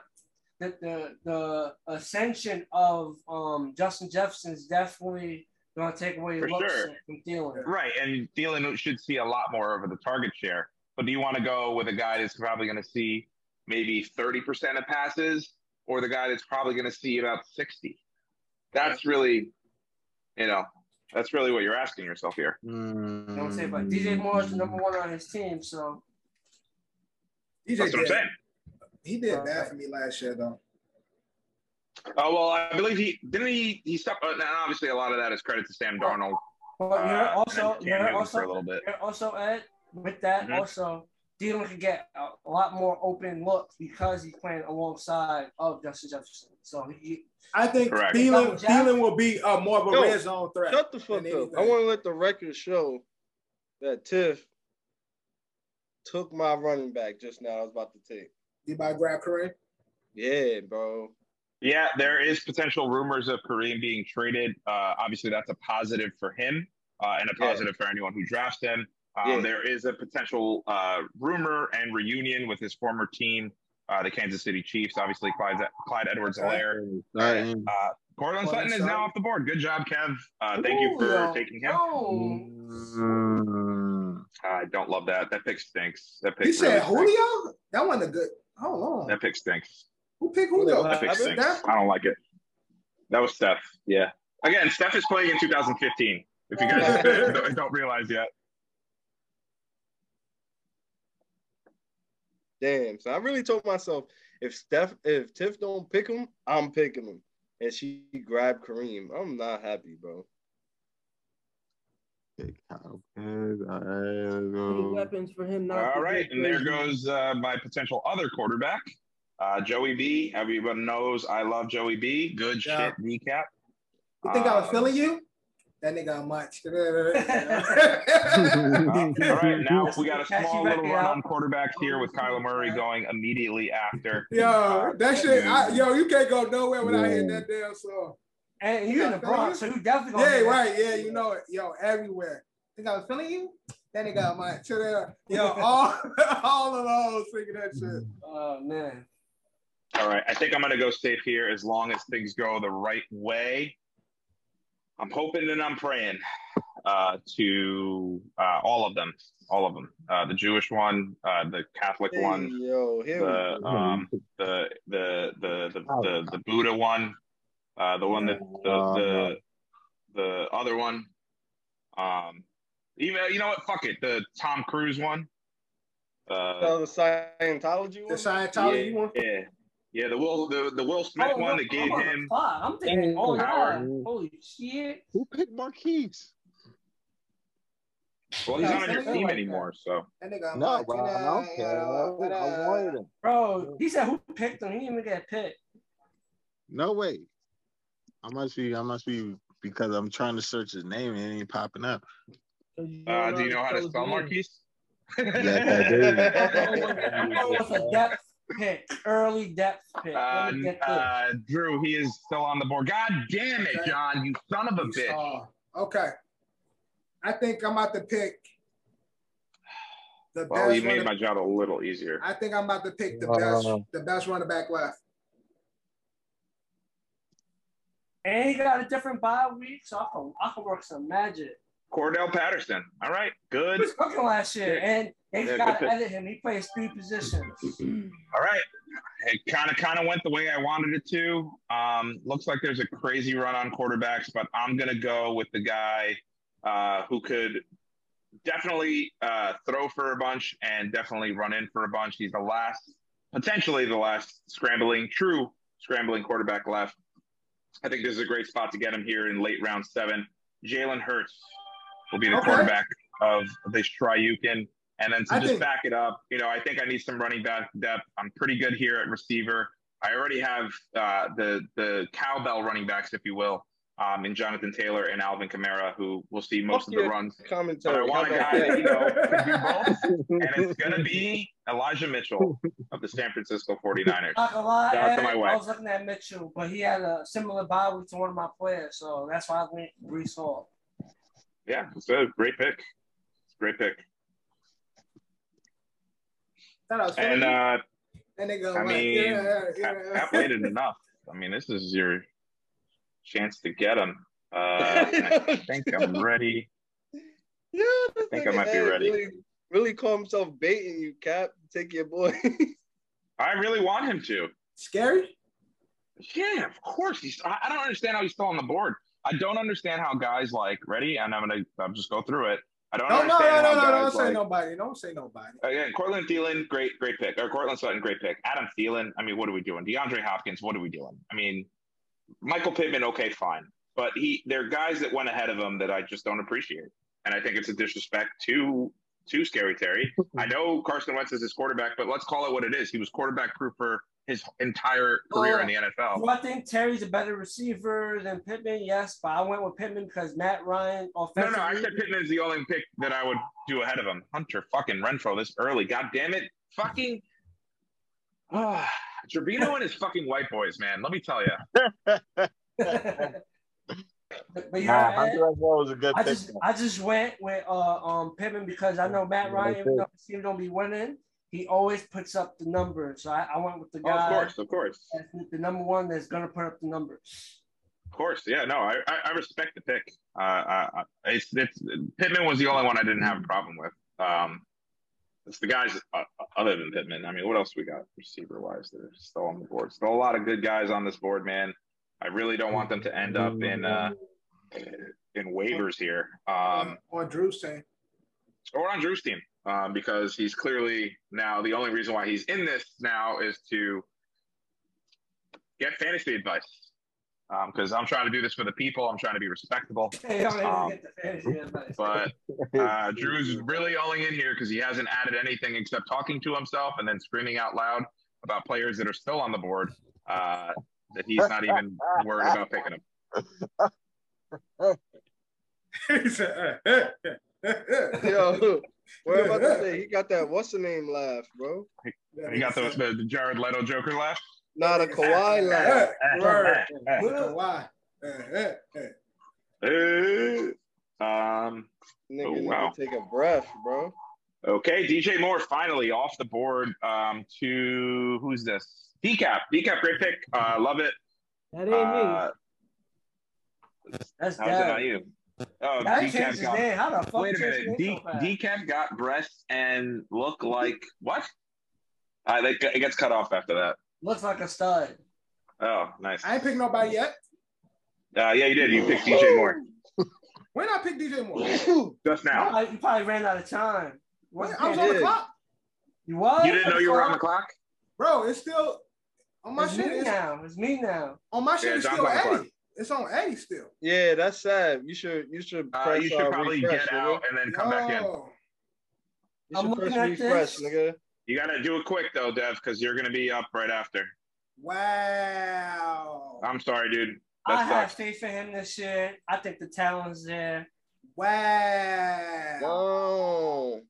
the the the ascension of um Justin Jefferson is definitely going to take away For looks sure. from Thielen. Right, and Thielen should see a lot more over the target share. But do you want to go with a guy that's probably going to see maybe 30% of passes or the guy that's probably going to see about 60? That's really, you know, that's really what you're asking yourself here. You know what I'm? But DJ Moore is the number one on his team, so DJ That's what I'm saying. He did bad for me last year, though. Oh well, I believe he didn't he he stopped. Uh, now obviously, a lot of that is credit to Sam Darnold. But uh, you're also and you're also for a little bit. you're also Ed with that Mhm. also Thielen could get a, a lot more open looks because he's playing alongside of Justin Jefferson. So he I think Correct. Thielen, Thielen will be uh, more of a Yo, red zone threat. Shut the fuck up. anything. I want to let the record show that Tiff took my running back just now. I was about to take. You might grab Kareem. Yeah, bro. Yeah, there is potential rumors of Kareem being traded. Uh, obviously, that's a positive for him uh, and a Yeah. positive for anyone who drafts him. Um, Yeah. There is a potential uh, rumor and reunion with his former team, uh, the Kansas City Chiefs. Obviously, Clyde, Clyde Edwards-Helaire. Sutton. Uh, Courtland Courtland Sutton is Sutton. now off the board. Good job, Kev. Uh, thank you for Ooh, taking him. Oh. I don't love that. That pick stinks. That pick He said really stinks. Julio. That wasn't a good. Hold on. That pick stinks. Who picked Julio? What That pick happened? stinks. That- I don't like it. That was Steph. Yeah. Again, Steph is playing in 2015. If you guys [laughs] don't- don't realize yet. Damn. So I really told myself if Steph, if Tiff don't pick him, I'm picking him. And she grabbed Kareem. I'm not happy, bro. Pick Kyle All right, Any weapons for him not All to right, get and there goes uh, my potential other quarterback, uh, Joey B. Everyone knows I love Joey B. Good Yeah. shit, recap. You think I was Um, feeling you? That nigga much. [laughs] Uh, all right, [laughs] now we got a small back little out. run on quarterbacks here with Kyler Murray going immediately after. yo, that shit. I, yo, you can't go nowhere without hitting that damn song. and you in the Bronx, so you definitely gonna Yeah, right. Yeah, you know it. Yo, everywhere. Think I was feeling you? That nigga much. Chill there. Yo, [laughs] all all of those singing that shit. Oh man. All right, I think I'm going to go safe here as long as things go the right way. I'm hoping and I'm praying uh, to uh, all of them, all of them. Uh, the Jewish one, uh, the Catholic Hey, one, yo, the um, the the the the the, the Buddha one, uh, the one that the the, the other one. Um, even you know what? Fuck it, the Tom Cruise one. Uh, Oh, the Scientology The one? Scientology one. yeah, yeah, the Will the, the Will Smith Oh, one that gave I'm him. spot. I'm thinking, oh yeah, Howard. holy shit. Who picked Marquise? Well, he's Yeah, not on your team like anymore, so That nigga No, bro, I don't care. I wanted him. Bro, he said who picked him. He didn't even get picked. No way. I must be. I must be because I'm trying to search his name and it ain't popping up. Uh, don't you know how to spell name. Marquise? Yes, I do. [laughs] I'm going a depth pick, early depth pick. Uh, get this. uh, Drew, he is still on the board. God damn it, John, you son of a bitch. Esau. Okay. I think I'm about to pick the Well, best you made my job a little easier. I think I'm about to pick the best the best running back left. and he got a different bye week, so I can, I can work some magic. Cordarrelle Patterson. All right, good. He good. was cooking last year, and they Yeah, got good to edit him. He plays three positions. [clears throat] All right. It kind of kind of went the way I wanted it to. Um, looks like there's a crazy run on quarterbacks, but I'm gonna go with the guy uh, who could definitely uh, throw for a bunch and definitely run in for a bunch. He's the last, potentially the last scrambling, true scrambling quarterback left. I think this is a great spot to get him here in late round seven. Jalen Hurts will be the Okay. quarterback of this Triukin. And then to I just think- back it up, you know, I think I need some running back depth. I'm pretty good here at receiver. I already have uh, the the cowbell running backs, if you will, um, in Jonathan Taylor and Alvin Kamara, who will see most Fuck of the yeah. runs. But I want a guy that you know can do [laughs] both, and it's going to be Elijah Mitchell of the San Francisco 49ers. Not gonna lie, Shout to my wife. I was looking at Mitchell, but he had a similar bye week to one of my players, so that's why I went Breece Hall. Yeah, it's a great pick. Great pick. That was And funny. uh, and they go, I like, mean, yeah, yeah. Cap, Cap waited enough. I mean, this is your chance to get him. Uh, I [laughs] think I'm ready. Yeah, I think I might be ready. Really, really call himself baiting you, Cap. Take your boy. [laughs] I really want him to. Scary? Yeah, of course. He's. I I don't understand how he's still on the board. I don't understand how guys like ready, and I'm gonna. I'll just go through it. I don't No, no, no, no, no, don't say like. nobody. Don't say nobody. Oh, Again, Courtland Thielen, great, great pick. Or Courtland Sutton, great pick. Adam Thielen, I mean, what are we doing? DeAndre Hopkins, what are we doing? I mean, Michael Pittman, okay, fine, but he, there are guys that went ahead of him that I just don't appreciate, and I think it's a disrespect to to Scary Terry. [laughs] I know Carson Wentz is his quarterback, but let's call it what it is. He was quarterback proof for his entire career in the NFL. Do I think Terry's a better receiver than Pittman? Yes, but I went with Pittman because Matt Ryan No, offensively. no, I said Pittman is the only pick that I would do ahead of him. Hunter fucking Renfrow this early. God damn it. Fucking [sighs] Trevino and his fucking white boys, man. Let me tell you. [laughs] [laughs] but, but Nah, yeah, Hunter Renfrow was a good I pick. just I just went with uh um Pittman because I know Matt Ryan, even though his team don't be winning, he always puts up the numbers. So I, I went with the Oh, of course, of course. that's the number one that's gonna put up the numbers. Of course. Yeah, no, I, I, I respect the pick. Uh, uh, uh, it's, it's, Pittman was the only one I didn't have a problem with. Um, it's the guys uh, other than Pittman. I mean, what else we got receiver wise that are still on the board? Still a lot of good guys on this board, man. I really don't want them to end up in uh, in waivers here. Um, on Drew's team. or on Drew's team, um, because he's clearly now the only reason why he's in this now is to get fantasy advice. Because I'm trying to do this for the people. I'm trying to be respectable. [laughs] Hey, I'm ready Um, to get the fantasy advice. But [laughs] uh, Drew's really only in here because he hasn't added anything except talking to himself and then screaming out loud about players that are still on the board uh, that he's not even worried about picking them. He said, eh. Yo, what about to say, he got that what's the name laugh, bro? He got the, the, the Jared Leto Joker laugh. Not a Kawhi laugh. [laughs] Word. Kawhi. [laughs] Um, Nigga, Oh, wow. take a breath, bro. Okay, DJ Moore finally off the board. Um, to who's this? Decap. Decap, great pick. Uh, love it. That ain't Uh, That's how's it on you? Oh, That Decap changed his got. name. How the fuck Wait a minute. name D, so? Decap got breasts and look like what? Uh, they, it gets cut off after that. Looks like a stud. Oh, nice. I ain't picked nobody yet. Uh, yeah, you did. You picked DJ Moore [laughs] When I picked DJ Moore? [laughs] just now. Probably- You probably ran out of time. When Wasn't I was on the clock. You was? You didn't know you were on the clock? Bro, it's still on my It's shit. me It's, now. It's me now. on my shit, Yeah, it's John's still on the. Eddie. It's on Eddie still. Yeah, that's sad. You should you should Uh, press you should uh, probably refresh, get nigga. out and then come back in. Yo. You I'm should looking press at refresh, this. nigga. You got to do it quick though, Dev, because you're gonna be up right after. Wow. I'm sorry, dude. I That have sucks. faith in him this year. I think the talent's there. Wow. Wow.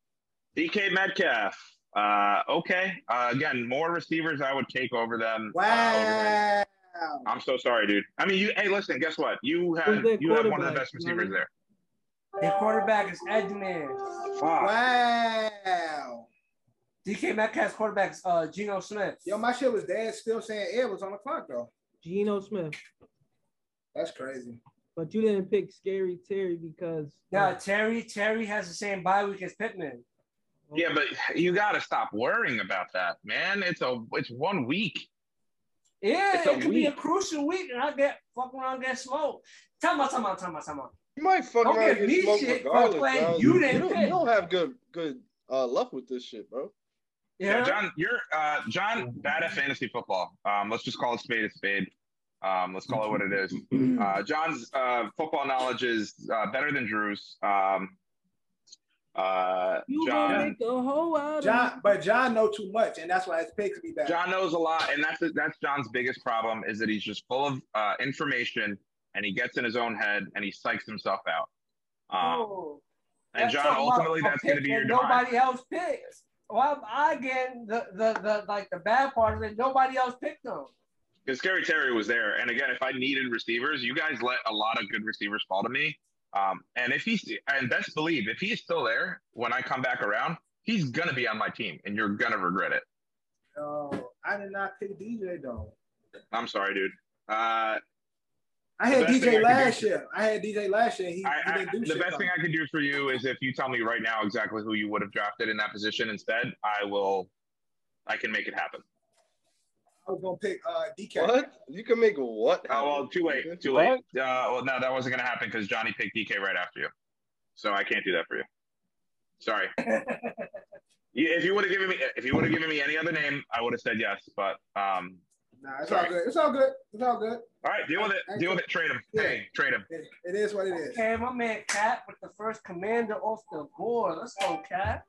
DK Metcalf. Uh, okay. Uh, again, more receivers I would take over them. uh, over. Wow. I'm so sorry, dude. I mean, you. Hey, listen. Guess what? You have you had one of the best receivers there. Their quarterback is Edman. Fuck. Wow. DK Metcalf's quarterback is uh, Geno Smith. Yo, my shit was dead. Still saying Ed was on the clock though. Geno Smith. That's crazy. But you didn't pick Scary Terry because Yeah, Terry. Terry has the same bye week as Pittman. Yeah, but you got to stop worrying about that, man. It's a it's one week. Yeah, It's it could be a crucial week, and I get fuck around, get smoked. Time out, time out, time out, time out. You might fuck Don't around give and me get smoked shit regardless, playing bro. you You, didn't don't, you don't have good good uh, luck with this shit, bro. Yeah, Yeah, John, you're uh, John bad at fantasy football. Um, let's just call it spade a spade. Um, let's call it what it is. Uh, John's uh, football knowledge is uh, better than Drew's. Um, uh, you John, make a whole out John, but John know too much, and that's why his picks be bad. John knows a lot, and that's that's John's biggest problem is that he's just full of uh, information and he gets in his own head and he psychs himself out. Um, Oh, and John, ultimately, that's going to be your that demise. nobody else picks. Well, I get the, the the like the bad part of it. Nobody else picked them. Because Scary Terry was there, and again, if I needed receivers, you guys let a lot of good receivers fall to me. Um, and if he's and best believe if he's still there when I come back around, he's gonna be on my team, and you're gonna regret it. Oh, I did not pick DJ though. I'm sorry, dude. Uh, I had The best thing I DJ last do- year. I had DJ last year. He, I, he didn't do the shit. best though. thing I could do for you is if you tell me right now exactly who you would have drafted in that position instead, I will. I can make it happen. I was gonna pick uh, DK. What? You can make what? Oh well, too late. Too late. Uh, well, no, that wasn't gonna happen because Johnny picked DK right after you, so I can't do that for you. Sorry. [laughs] You- if you would have given me, if you would have given me any other name, I would have said yes. But um, Nah, it's Sorry. all good. It's all good. It's all good. all right, deal with it. Deal with it. Trade him. Yeah. Hey, trade him. It, it is what it is. Okay, my man Cat with the first commander off the board. Let's go, Cat.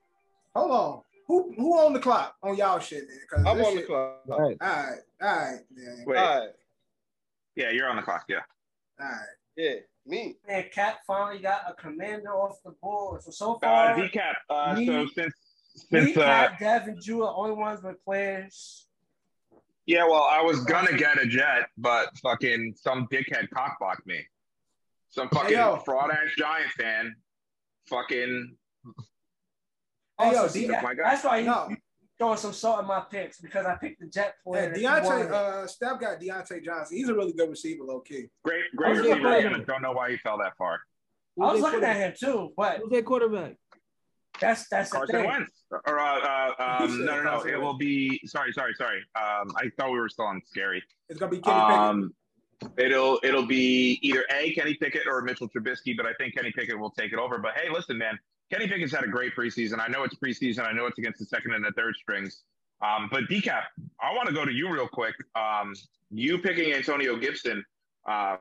Hold on. Who who on the clock on y'all shit? Man? 'Cause I'm this on the clock. All right. All right, all right, man. Wait. All right. Yeah, you're on the clock. Yeah. All right. Yeah, me. Man, Cat finally got a commander off the board. So so Uh, far, DCap. Uh, Me- so since me, since uh, Cat, Dev, and Drew are the only ones with players. yeah, well, I was gonna get a jet, but fucking some dickhead cockblocked me. Some fucking yo. fraud ass Giant fan. Fucking Hey, yo, Also, see, D- that- my God. that's why he, No. throwing some salt in my picks because I picked the Jet Yeah, player. that he Diontae, uh, Steph got Diontae Johnson. He's a really good receiver, low key. great, great receiver. looking- I don't know why he fell that far. I was Who's their looking at quarterback? him too, but Who's their quarterback? that's that's the Carson thing. Wentz. Or uh, uh [laughs] um, no, no, no. Carson It will be. Sorry, sorry, sorry. Um, I thought we were still on scary. It's gonna be Kenny Pickett. Um, it'll it'll be either a Kenny Pickett or Mitchell Trubisky, but I think Kenny Pickett will take it over. But hey, listen, man, Kenny Pickett's had a great preseason. I know it's preseason. I know it's against the second and the third strings. Um, but decap, I want to go to you real quick. Um, you picking Antonio Gibson. Um,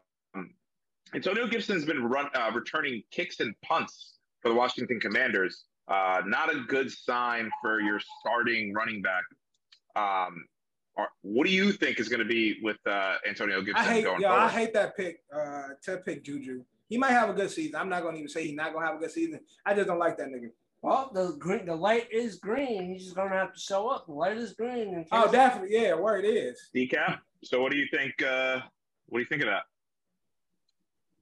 Antonio Gibson's been run, uh, returning kicks and punts for the Washington Commanders. Uh, not a good sign for your starting running back. Um, are- what do you think is going to be with uh, Antonio Gibson I hate, going yo? I hate that pick. Uh, to pick Juju. He might have a good season. I'm not gonna even say he's not gonna have a good season. I just don't like that nigga. Well, the green, the light is green. He's just gonna have to show up. The light is green. in Oh, definitely, yeah. Where it is. Decap. So what do you think? Uh, what do you think of that?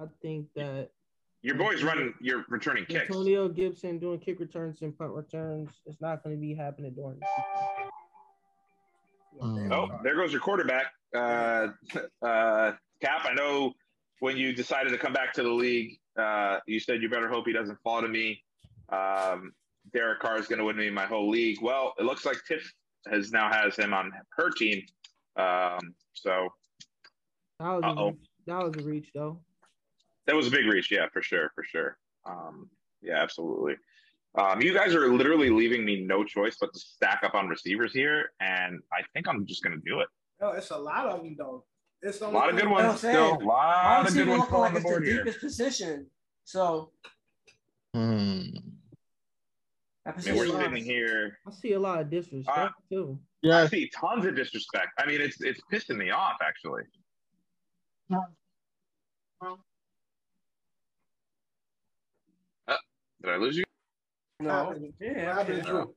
I think that Your boy's running. You're returning kicks. Antonio Gibson doing kick returns and punt returns It's not going to be happening during the season. Oh, there goes your quarterback. Uh, [laughs] uh, Cap. I know when you decided to come back to the league, uh, you said you better hope he doesn't fall to me. Um, Derek Carr is going to win me my whole league. Well, it looks like Tiff has now has him on her team. Um, so That was, a Uh-oh. reach. that was a reach, though. that was a big reach. Yeah, for sure, for sure. Um, yeah, absolutely. Um, you guys are literally leaving me no choice but to stack up on receivers here, and I think I'm just going to do it. Oh, it's a lot of them though. It's A lot of good what I'm ones saying. still. A lot Wide of good receiver ones looking still like on the it's the board here. deepest position. So Hmm. that I mean, we're sitting here. I see a lot of disrespect, Uh, too. Yeah, I see tons of disrespect. I mean, it's it's pissing me off actually. Did I lose you? What No. happened? Yeah, What yeah, happened, yeah. Drew?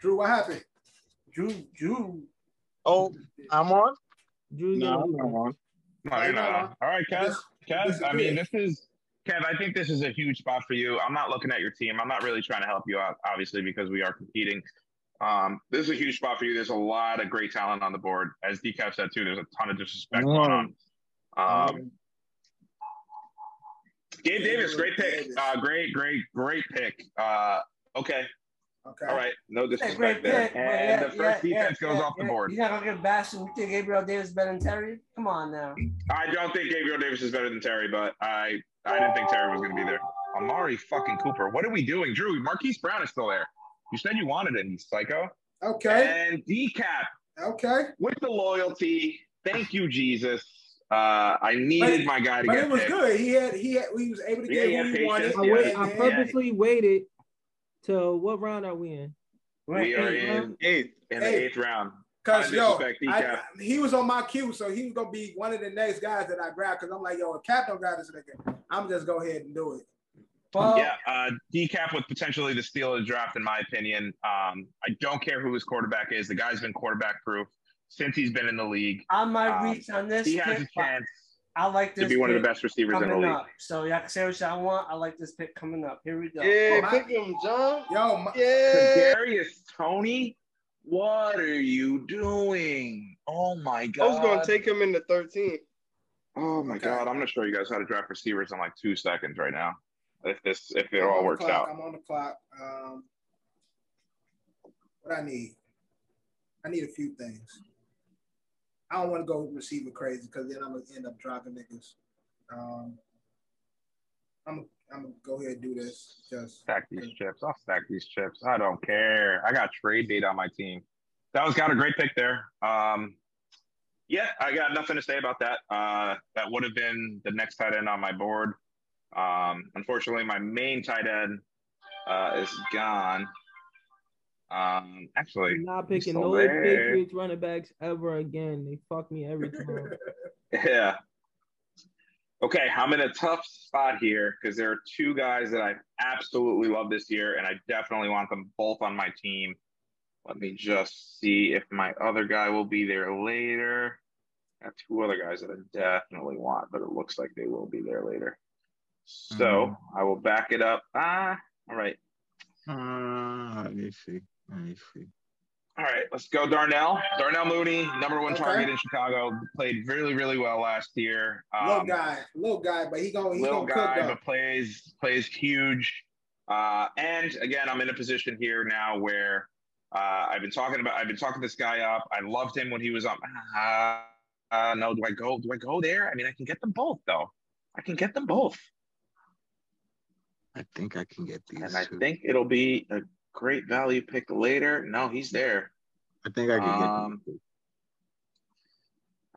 Drew, what happened? Drew, Drew. Oh, I'm on. Drew's No, I'm not on. No, you're not. on. All right, Kev. Kev, I mean, this is Kev. I think this is a huge spot for you. I'm not looking at your team. I'm not really trying to help you out, obviously, because we are competing. Um, this is a huge spot for you. There's a lot of great talent on the board, as Decaf said too. There's a ton of disrespect going on. Um, Gabe Davis, great pick. Uh, great, great, great pick. Uh, okay, Okay. all right, no Hey, disrespect great there. pick. And yeah, the first yeah, defense yeah, goes yeah, off the board. You're not gonna get bashed and you think Gabriel Davis is better than Terry? Come on now. I don't think Gabriel Davis is better than Terry, but I I didn't think Terry was going to be there. Amari fucking Cooper. What are we doing, Drew? Marquise Brown is still there. You said you wanted him, you psycho. Okay. And decap Okay. with the loyalty. Thank you, Jesus. Uh, I needed But- my guy to But get it was picked. good. He had he had he was able to Yeah, get he who he wanted. patience. I, Yeah. wait, I And- purposely waited till what round are we in? We are Eight in round? Eighth. in the Hey. eighth round. Cause yo, I, he was on my queue, so he was gonna be one of the next guys that I grabbed. Cause I'm like, yo, if Cap don't grab this nigga, I'm just go ahead and do it. Well, yeah, uh, decap with potentially the steal of the draft, in my opinion. Um, I don't care who his quarterback is. The guy's been quarterback proof since he's been in the league. I might Um, reach on this. He has a chance I like this to be one of the best receivers in the league. up. So y'all can say what y'all want. I like this pick coming up. Here we go. Yeah, Oh, my- pick him, John. Yo, my, Yeah. Kadarius Toney, what are you doing? Oh my god. I god! was gonna take him in the 13th. Oh my Okay. god! I'm gonna show you guys how to draft receivers in like two seconds right now. If this, if it I'm all works out. I'm on the clock. Um, what I need? I need a few things. I don't want to go receiver crazy because then I'm gonna end up dropping niggas. Um, I'm I'm gonna go ahead and do this. Just Stack these chips. I'll stack these chips. I don't care. I got trade date on my team. That was got a great pick there. Um, yeah, I got nothing to say about that. Uh, that would have been the next tight end on my board. Um, unfortunately, my main tight end uh, is gone. Um, actually, I'm not picking still no there. Patriots running backs ever again. They fuck me every time. [laughs] Yeah. Okay, I'm in a tough spot here because there are two guys that I absolutely love this year, and I definitely want them both on my team. Let me just see if my other guy will be there later. I have two other guys that I definitely want, but it looks like they will be there later. So I will back it up. Ah, all right. Uh, let me see. Let me see. All right, let's go, Darnell. Darnell Mooney, number one Okay. target in Chicago, played really, really well last year. little Um, guy, little guy, but he gonna he little gonna guy, cook but up. plays plays huge. Uh, and again, I'm in a position here now where uh, I've been talking about. I've been talking this guy up. I loved him when he was up. Uh, uh, no, do I go? Do I go there? I mean, I can get them both though. I can get them both, I think I can get these. and I two. think it'll be a great value pick later. No, he's there. I think I can get Um, these. two.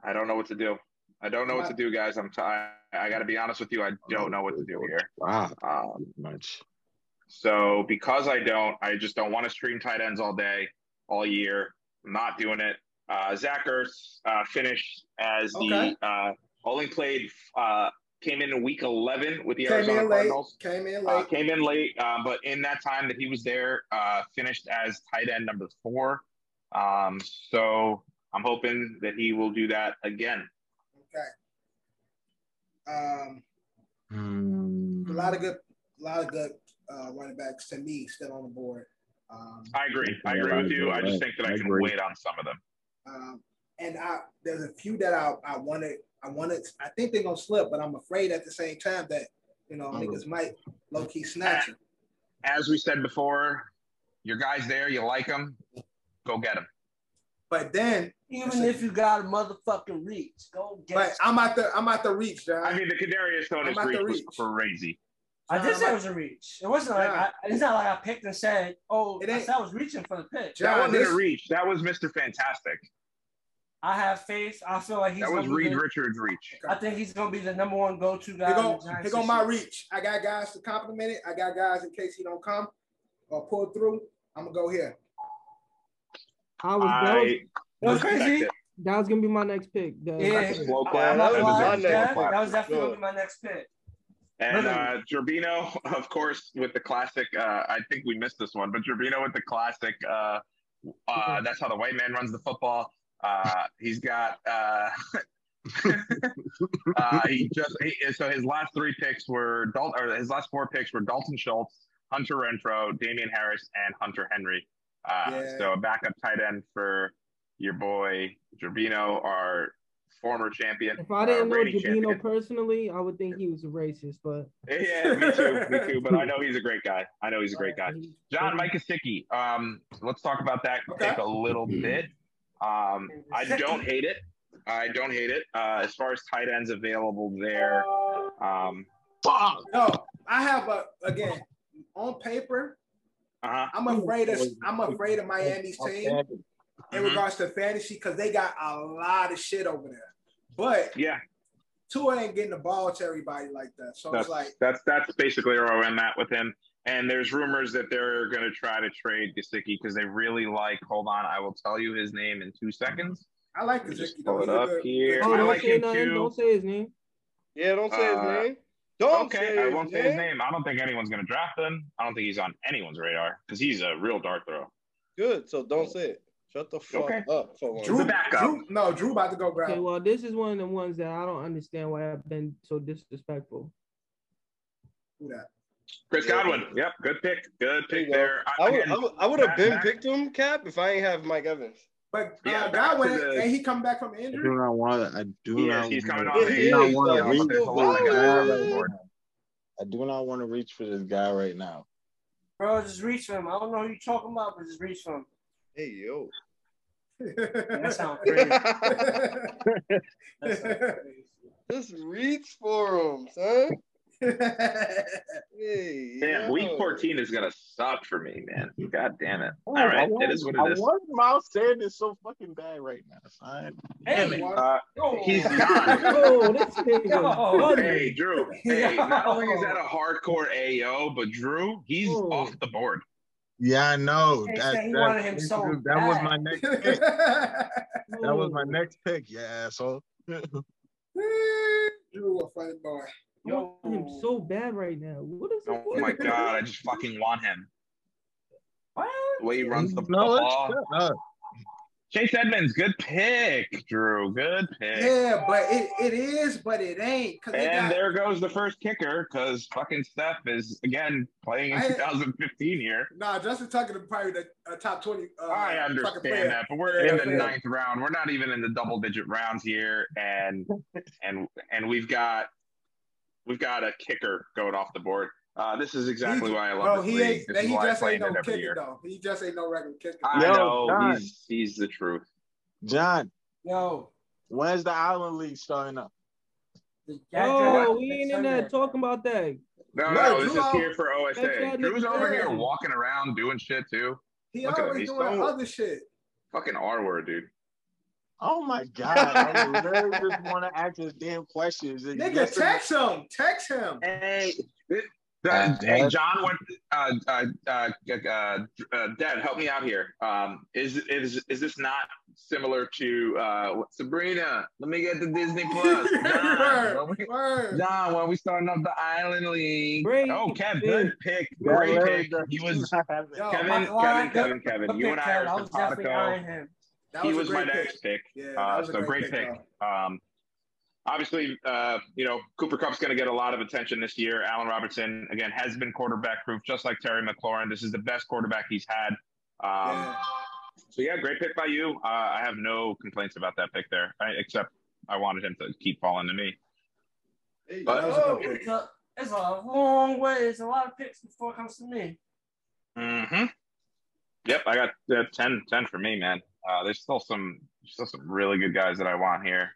I don't know what to do. I don't know what to do, guys. I'm. T- I, I got to be honest with you. I don't know what to do here. Wow, Um, much. So because I don't, I just don't want to stream tight ends all day, all year. I'm not doing it. Uh, Zach Ertz uh, finished as the uh, only played, uh, came in in week 11 with the Came Arizona in late. Cardinals. Came in Uh, late. came in late, uh, but in that time that he was there, uh, finished as tight end number four. Um, so I'm hoping that he will do that again. Okay. Um, Hmm. a lot of good, a lot of good uh, running backs to me still on the board. Um, I agree. I agree with you. I just think that I I can agree. wait on some of them. um, and I there's a few that I, I wanted. I wanted. I think they're gonna slip, but I'm afraid at the same time that you know Oh. niggas might low key snatch them. As we said before, your guy's there. You like him, go get him. But then, Even if you got a motherfucking reach, go get but I'm at the I'm at the reach, John. I mean, the Kadarius Toney I'm reach was crazy. I did John, say it was a reach. It wasn't like Yeah. I, it's not like I picked and said, "Oh, It I said I was reaching for the pitch." John, that wasn't this- a reach. That was Mr. Fantastic. I have faith. I feel like he's. That was gonna be Reed the- Richards' reach. I think he's gonna be the number one go-to guy. Here in go, the Giants here go my reach. I got guys to compliment it. I got guys in case he don't come or pull through. I'm gonna go here. I was, that, was I You know crazy? that was gonna be my next pick. The- Yeah, slow clap. That was gonna lie, my next yeah, that was definitely gonna be my next pick. And uh, Gerbino, [laughs] of course, with the classic. Uh, I think we missed this one, but Gerbino with the classic. Uh, uh, that's how the white man runs the football. Uh, he's got. Uh, [laughs] uh, he just he, so his last three picks were Dal- or his last four picks were Dalton Schultz, Hunter Renfrow, Damien Harris, and Hunter Henry. Uh, Yeah. So a backup tight end for your boy Gerbino, our former champion. If I didn't uh, know champion. personally, I would think he was a racist, but [laughs] Yeah, me too, me too. But I know he's a great guy. I know he's a great guy. John Mike Gesicki. Um, let's talk about that Okay. a little bit. Um, I don't hate it. I don't hate it. Uh, as far as tight ends available there, um, Fuck. No, I have a again on paper. uh-huh. I'm afraid of I'm afraid of Miami's team in Mhm. regards to fantasy because they got a lot of shit over there. But yeah, Tua ain't getting the ball to everybody like that. So that's it's like that's that's basically where I'm at with him. And there's rumors that they're going to try to trade Gesicki because they really like. Hold on, I will tell you his name in two seconds. I like Let me just Gesicki pull it up good- here. Oh, I don't like say him nothing. too. Don't say his name. Yeah, don't say Uh, his name. Don't okay, say I won't say his name. I don't think anyone's going to draft him. I don't think he's on anyone's radar because he's a real dart throw. Good. So don't say it. Shut the fuck Okay. up for once. Drew, The backup. Drew, no, Drew about to go grab. Okay, well, this is one of the ones that I don't understand why I've been so disrespectful. Who that? Chris Godwin. Yep, good pick. Good pick you there. I would, Again, I would, I would have been back- picked him, Cap, if I ain't have Mike Evans. But Yeah, uh, back Godwin, to the- and he come back from I injury. do not want to. I do He not. is. He's wanna- coming Yeah, on. he I do not want to reach for this guy right now. I do not want to reach for this guy right now. Bro, just reach for him. I don't know who you're talking about, but just reach for him. Hey yo. That sounds [laughs] crazy. [laughs] That sounds [laughs] crazy. Just reach for him, son. Hey, Damn, yo. week 14 is going to suck for me, man. God damn it. Oh, All I right, want, it is what I it is. want Miles Sanders so fucking bad right now. Son. Damn Hey, it. Yo. Uh, yo. he's not. Oh, this nigga. Hey, Drew. Hey, Yo. not only is that a hardcore AO, but Drew, he's Oh. off the board. Yeah, I know. He That, he that, him so that was my next [laughs] pick. That was my next pick. Yeah, asshole. [laughs] [laughs] Drew, a funny boy. I want him so bad right now. What is it? Oh my [laughs] God, I just fucking want him. What? The way he runs the no, let's ball. shut. Chase Edmonds, good pick, Drew. Good pick. Yeah, but it, it is, but it ain't. Cause they And got, there goes the first kicker because fucking Steph is again playing in I- 2015 here. nah, Justin Tucker is probably the uh, top twenty. Uh, I fucking player. understand that, but we're Yeah, in the yeah. ninth round. We're not even in the double digit rounds here, and and and we've got we've got a kicker going off the board. Uh, this is exactly He- why I love Bro, this he league. ain't. This He just ain't no kicker year. though. He just ain't no regular kicker. I Yo, know John. he's he's the truth. John, Yo, when's the Island League starting up? the Oh, we ain't in there talking about that. No, No, no, this is here for OSA. that Drew's over here walking around doing shit too. He Look at always he's doing so- other shit. Fucking R word, dude. Oh my [laughs] God. I literally just want to ask this damn questions. [laughs] Nigga, text him. Text him. Hey, uh, Uh, hey, uh, John, what? Uh, uh, uh, uh, uh, Dad, help me out here. Um, is is is this not similar to uh, Sabrina? Let me get the Disney Plus. [laughs] John, when we, Word. When we starting up the Island League? Great oh, Kev, pick. good pick, great pick. He was not have it. Yo, Kevin, my- Kevin, Kevin, Kevin. You and I are I was definitely simpatico. eyeing him. That he a was my great next pick. Yeah, Uh, so great great pick, pick. Um, obviously, uh, you know, Cooper Kupp's going to get a lot of attention this year. Allen Robinson, again, has been quarterback proof, just like Terry McLaurin. This is the best quarterback he's had. Um, Yeah. So, yeah, great pick by you. Uh, I have no complaints about that pick there, I, except I wanted him to keep falling to me. But- That was a Oh, good pick. it's a, it's a long way. It's a lot of picks before it comes to me. Mm-hmm. Yep, I got uh, 10, 10 for me, man. Uh, there's still some still some really good guys that I want here.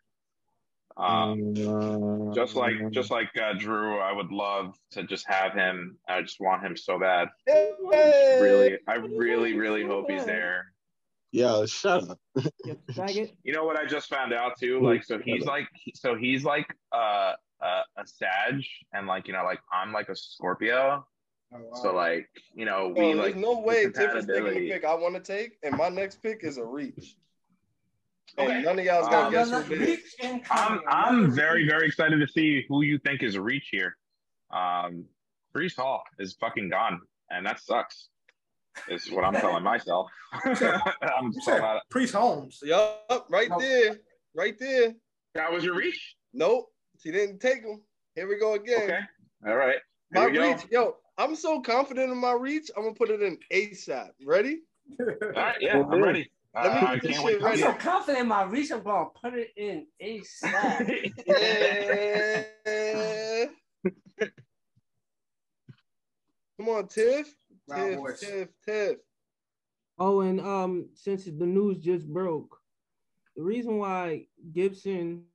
Um, Uh, just like just like uh, Drew, I would love to just have him. I just want him so bad. Hey! Really, I really, really hope he's there. Yeah, shut up. You faggot. You know what I just found out too? Like, so he's like, so he's like uh, uh, a Sag, and like you know, like I'm like a Scorpio. Oh, wow. So like, you know, Bro, we there's like no way Tiff is taking the pick I want to take, and my next pick is a reach. And Okay. none of y'all's Um, gonna Oh, guess there's who it is. I'm. I'm very very excited to see who you think is a reach here. Um, Breece Hall is fucking gone, and that sucks. Is what I'm telling myself. [laughs] I'm You so said mad. Priest Holmes. Yup, right there, right there. That was your reach. Nope, she didn't take him. Here we go again. Okay. All right. My Here we go. reach, yo, I'm so confident in my reach. I'm gonna put it in ASAP. Ready? All right. Yeah, I'm ready. Uh, Let me I get this can't wait shit to I'm so confident in my reach. I'm gonna put it in ASAP. Yeah. [laughs] [laughs] Come on, Tiff. Round Tiff, voice. Tiff, Tiff. Oh, and um, since the news just broke, the reason why Gibson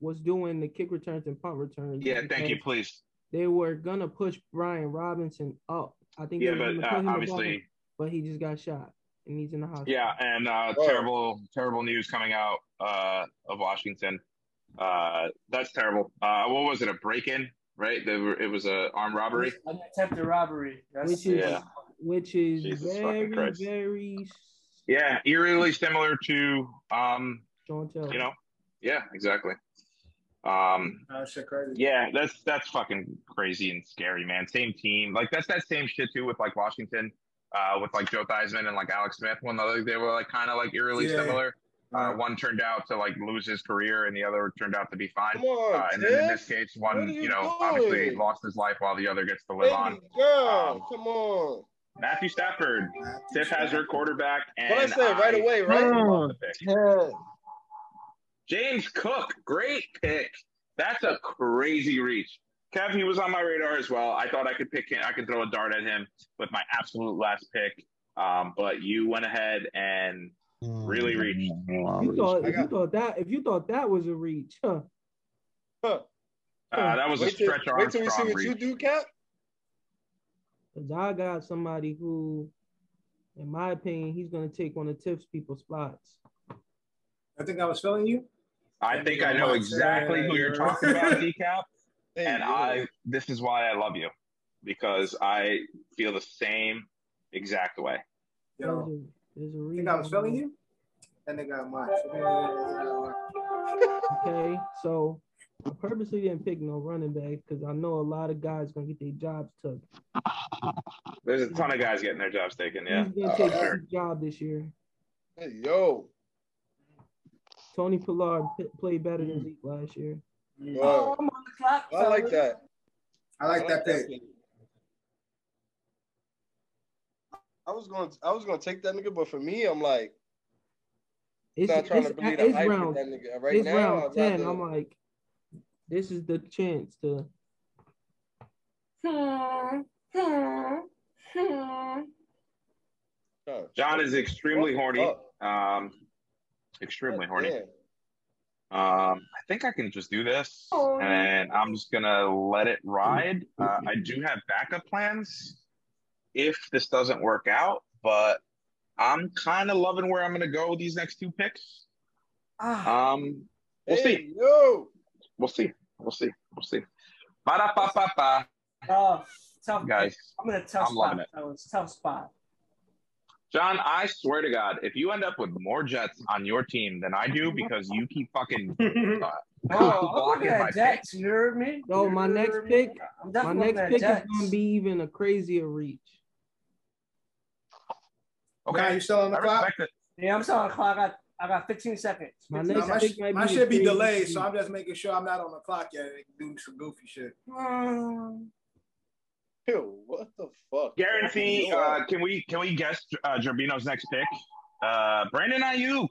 was doing the kick returns and punt returns. Yeah, thank you. Please. They were gonna push Brian Robinson up. I think. Yeah, they were but gonna uh, put him above obviously, him, but he just got shot and he's in the hospital. yeah, and uh, Oh. terrible, terrible news coming out uh, of Washington. Uh, that's terrible. Uh, what was it? A break-in, right? There were, it was a armed robbery. An attempted robbery. That's which is Yeah. which is Jesus very very Yeah, eerily similar to, um, Sean Taylor. you know, yeah, exactly. Um, shit crazy. yeah, that's that's fucking crazy and scary, man. Same team, like that's that same shit too with like Washington, uh, with like Joe Theismann and like Alex Smith. One other, they were like kind of like eerily Yeah. similar. Uh, one turned out to like lose his career, and the other turned out to be fine. Come on, Uh, and then in this case, one you, you know obviously lost his life while the other gets to live Baby on. girl, Um, come on. Matthew Stafford, Tiff has her quarterback, and What I said right away, right? love the pick. Yeah. James Cook, great pick. That's a crazy reach. Kev, he was on my radar as well. I thought I could pick him. I could throw a dart at him with my absolute last pick. Um, but you went ahead and really reached. You thought if you thought that if you thought that was a reach, huh? Huh. Uh, that was a Wait till, stretch wait till we see Armstrong what you do, Cap. Because I got somebody who, in my opinion, he's gonna take one of Tiff's people's spots. I think I was feeling you. I think I know exactly who you're talking about, [laughs] Decap. And. I, this is why I love you because I feel the same exact way. There's Yo, a, there's a I reason. think I was feeling you. That nigga got mine. [laughs] Okay, so I purposely didn't pick no running back because I know a lot of guys gonna get their jobs took. There's a ton of guys getting their jobs taken. Yeah. He's gonna Uh, take sure. his job this year. Hey, yo. Tony Pollard p- played better than Zeke last year. Oh, Word. I'm on the clock. I like that. I like that pick. I was going. To, I was going to take that nigga, but for me, I'm like, It's, not trying it's, to believe the it's hype round, that nigga. Right it's now, round I'd ten. rather- I'm like, this is the chance to. Huh. John is extremely horny. Um, extremely horny. Um, I think I can just do this, and I'm just gonna let it ride. Uh, I do have backup plans if this doesn't work out, but I'm kind of loving where I'm gonna go with these next two picks. Ah, Um, we'll hey, see. Yo. We'll see. We'll see. We'll see. Ba-da-ba-ba-ba, tough, tough. guys. I'm in a tough I'm loving spot. it. fellas. Tough spot. John, I swear to God, if you end up with more Jets on your team than I do, because you keep fucking [laughs] uh, Oh, I'm my at Jets. You heard me? No, You my next pick- I'm My next looking at pick is gonna be even a crazier reach. Okay, okay. you still on the I clock? Yeah, I'm sorry, clock. I got, I got 15 seconds. My 15 next No, my, pick sh- might my be shit the be craziest delayed, so. I'm just making sure I'm not on the clock yet and doing some goofy shit. Hmm. Yo, what the fuck? Guarantee. Uh, can we can we guess uh, Gerbino's next pick? Uh, Brandon Aiyuk.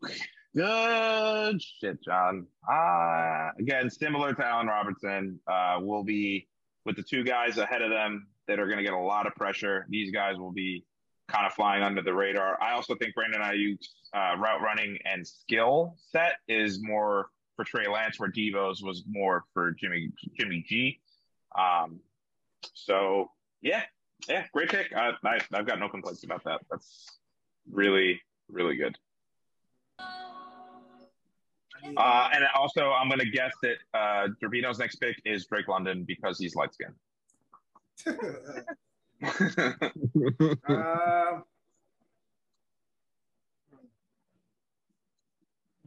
Good shit, John. Uh, again, similar to Allen Robinson, uh, will be with the two guys ahead of them that are going to get a lot of pressure. These guys will be kind of flying under the radar. I also think Brandon Aiyuk's uh, route running and skill set is more for Trey Lance, where Deebo's was more for Jimmy Jimmy G. Um, so yeah, yeah, great pick. I, I, I've got no complaints about that. That's really, really good. Uh, and also, I'm going to guess that uh, next pick is Drake London because he's light skinned.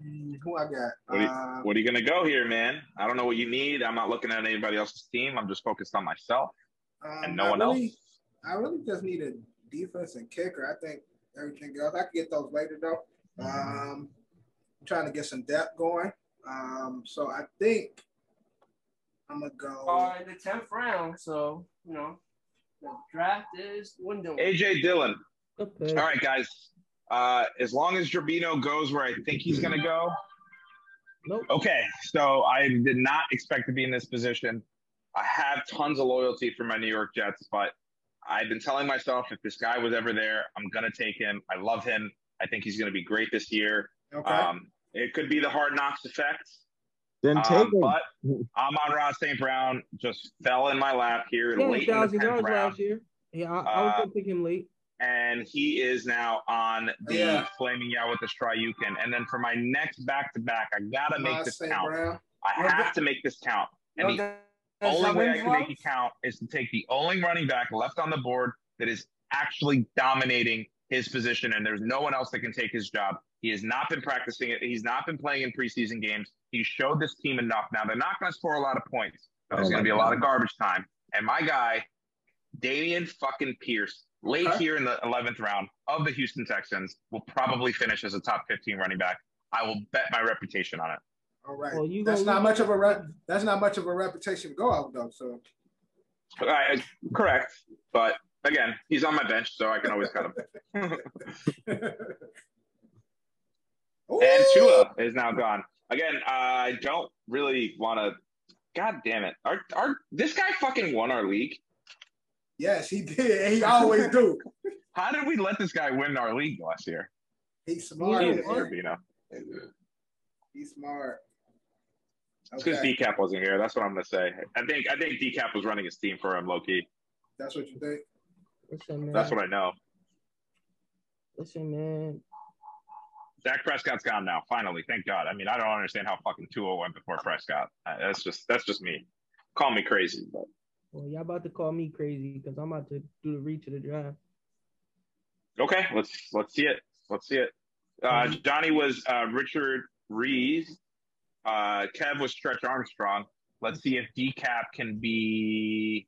mm, [laughs] who I got? What do you- Uh, what are you going to go here, man? I don't know what you need. I'm not looking at anybody else's team. I'm just focused on myself. Um, and no I one really, else. I really just need a defense and kicker. I think everything else. I can get those later though. Um, I'm trying to get some depth going. Um, so I think I'm gonna go. Are in the tenth round, so you know the draft is dwindling. AJ Dillon. Okay. All right, guys. Uh, as long as Gerbino goes where I think he's going to go. Nope. Okay, so I did not expect to be in this position. I have tons of loyalty for my New York Jets, but I've been telling myself if this guy was ever there, I'm going to take him. I love him. I think he's going to be great this year. Okay. Um, it could be the hard knocks effect, Then take um, him. but Amon Ross St. Brown just fell in my lap here Yeah, late in the thousand 10th round. last year. Yeah, I, I was Uh, gonna pick him late. and he is now on the Yeah. flaming out with the Stryukin. And then for my next back to back, I gotta make this St. count. Brown. I have to make this count. And No, the does only way I can make love? it count is to take the only running back left on the board that is actually dominating his position, and there's no one else that can take his job. He has not been practicing it. He's not been playing in preseason games. He showed this team enough. Now they're not going to score a lot of points, but there's Oh going to my be a lot of garbage time. And my guy, Dameon fucking Pierce, late Okay. here in the 11th round of the Houston Texans, will probably finish as a top 15 running back. I will bet my reputation on it. All right. Well, you that's not much of a rep. That's not much of a reputation to go out though. So I, I- uh, correct, but again, he's on my bench, so I can always cut him. [laughs] And Tua is now gone. Again, I don't really want to. God damn it! Our, our this guy fucking won our league. Yes, he did. He always do. [laughs] How did we let this guy win our league last year? He's smart. Yeah, Jesus. Urbino. He's smart. It's because Okay. Decap wasn't here. That's what I'm gonna say. I think I think Decap was running his team for him, low key. That's what you think. Listen, man. That's what I know. Listen, man. Dak Prescott's gone now. Finally, thank God. I mean, I don't understand how fucking Tua went before Prescott. Uh, That's just that's just me. Call me crazy, but Well, y'all about to call me crazy because I'm about to do the reach of the draft. Okay, let's let's see it. Let's see it. Uh, Johnny was uh, Richard Rees. Uh, Kev was Stretch Armstrong. Let's see if Decap can be.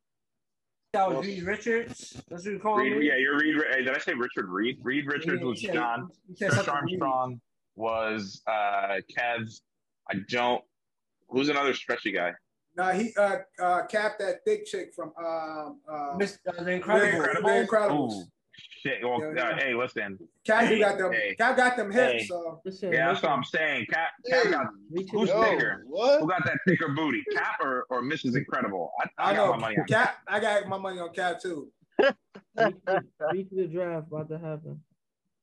That was Reed Richards. That's what you call him. Yeah, you're Reed. Did I say Richard Reed? Reed Richards Yeah, was said- John. Stretch something Reed. Armstrong was uh, Kev's. I don't. Who's another stretchy guy? No, he uh uh capped that thick chick from um uh, Miss- uh, the Incredible. The Incredibles. Ooh, shit. Well, Yeah, uh, hey, listen. Cap Hey, got them. hey. Cap got them hips. Hey. So Listen, Yeah, that's what I'm saying. Cap, Cap got reach who's Yo, bigger? what? Who got that thicker booty, Cap or, or Mrs. Incredible? I, I, I got know my money on Cap. I got my money on Cap too. reach, of- reach of the draft about to happen.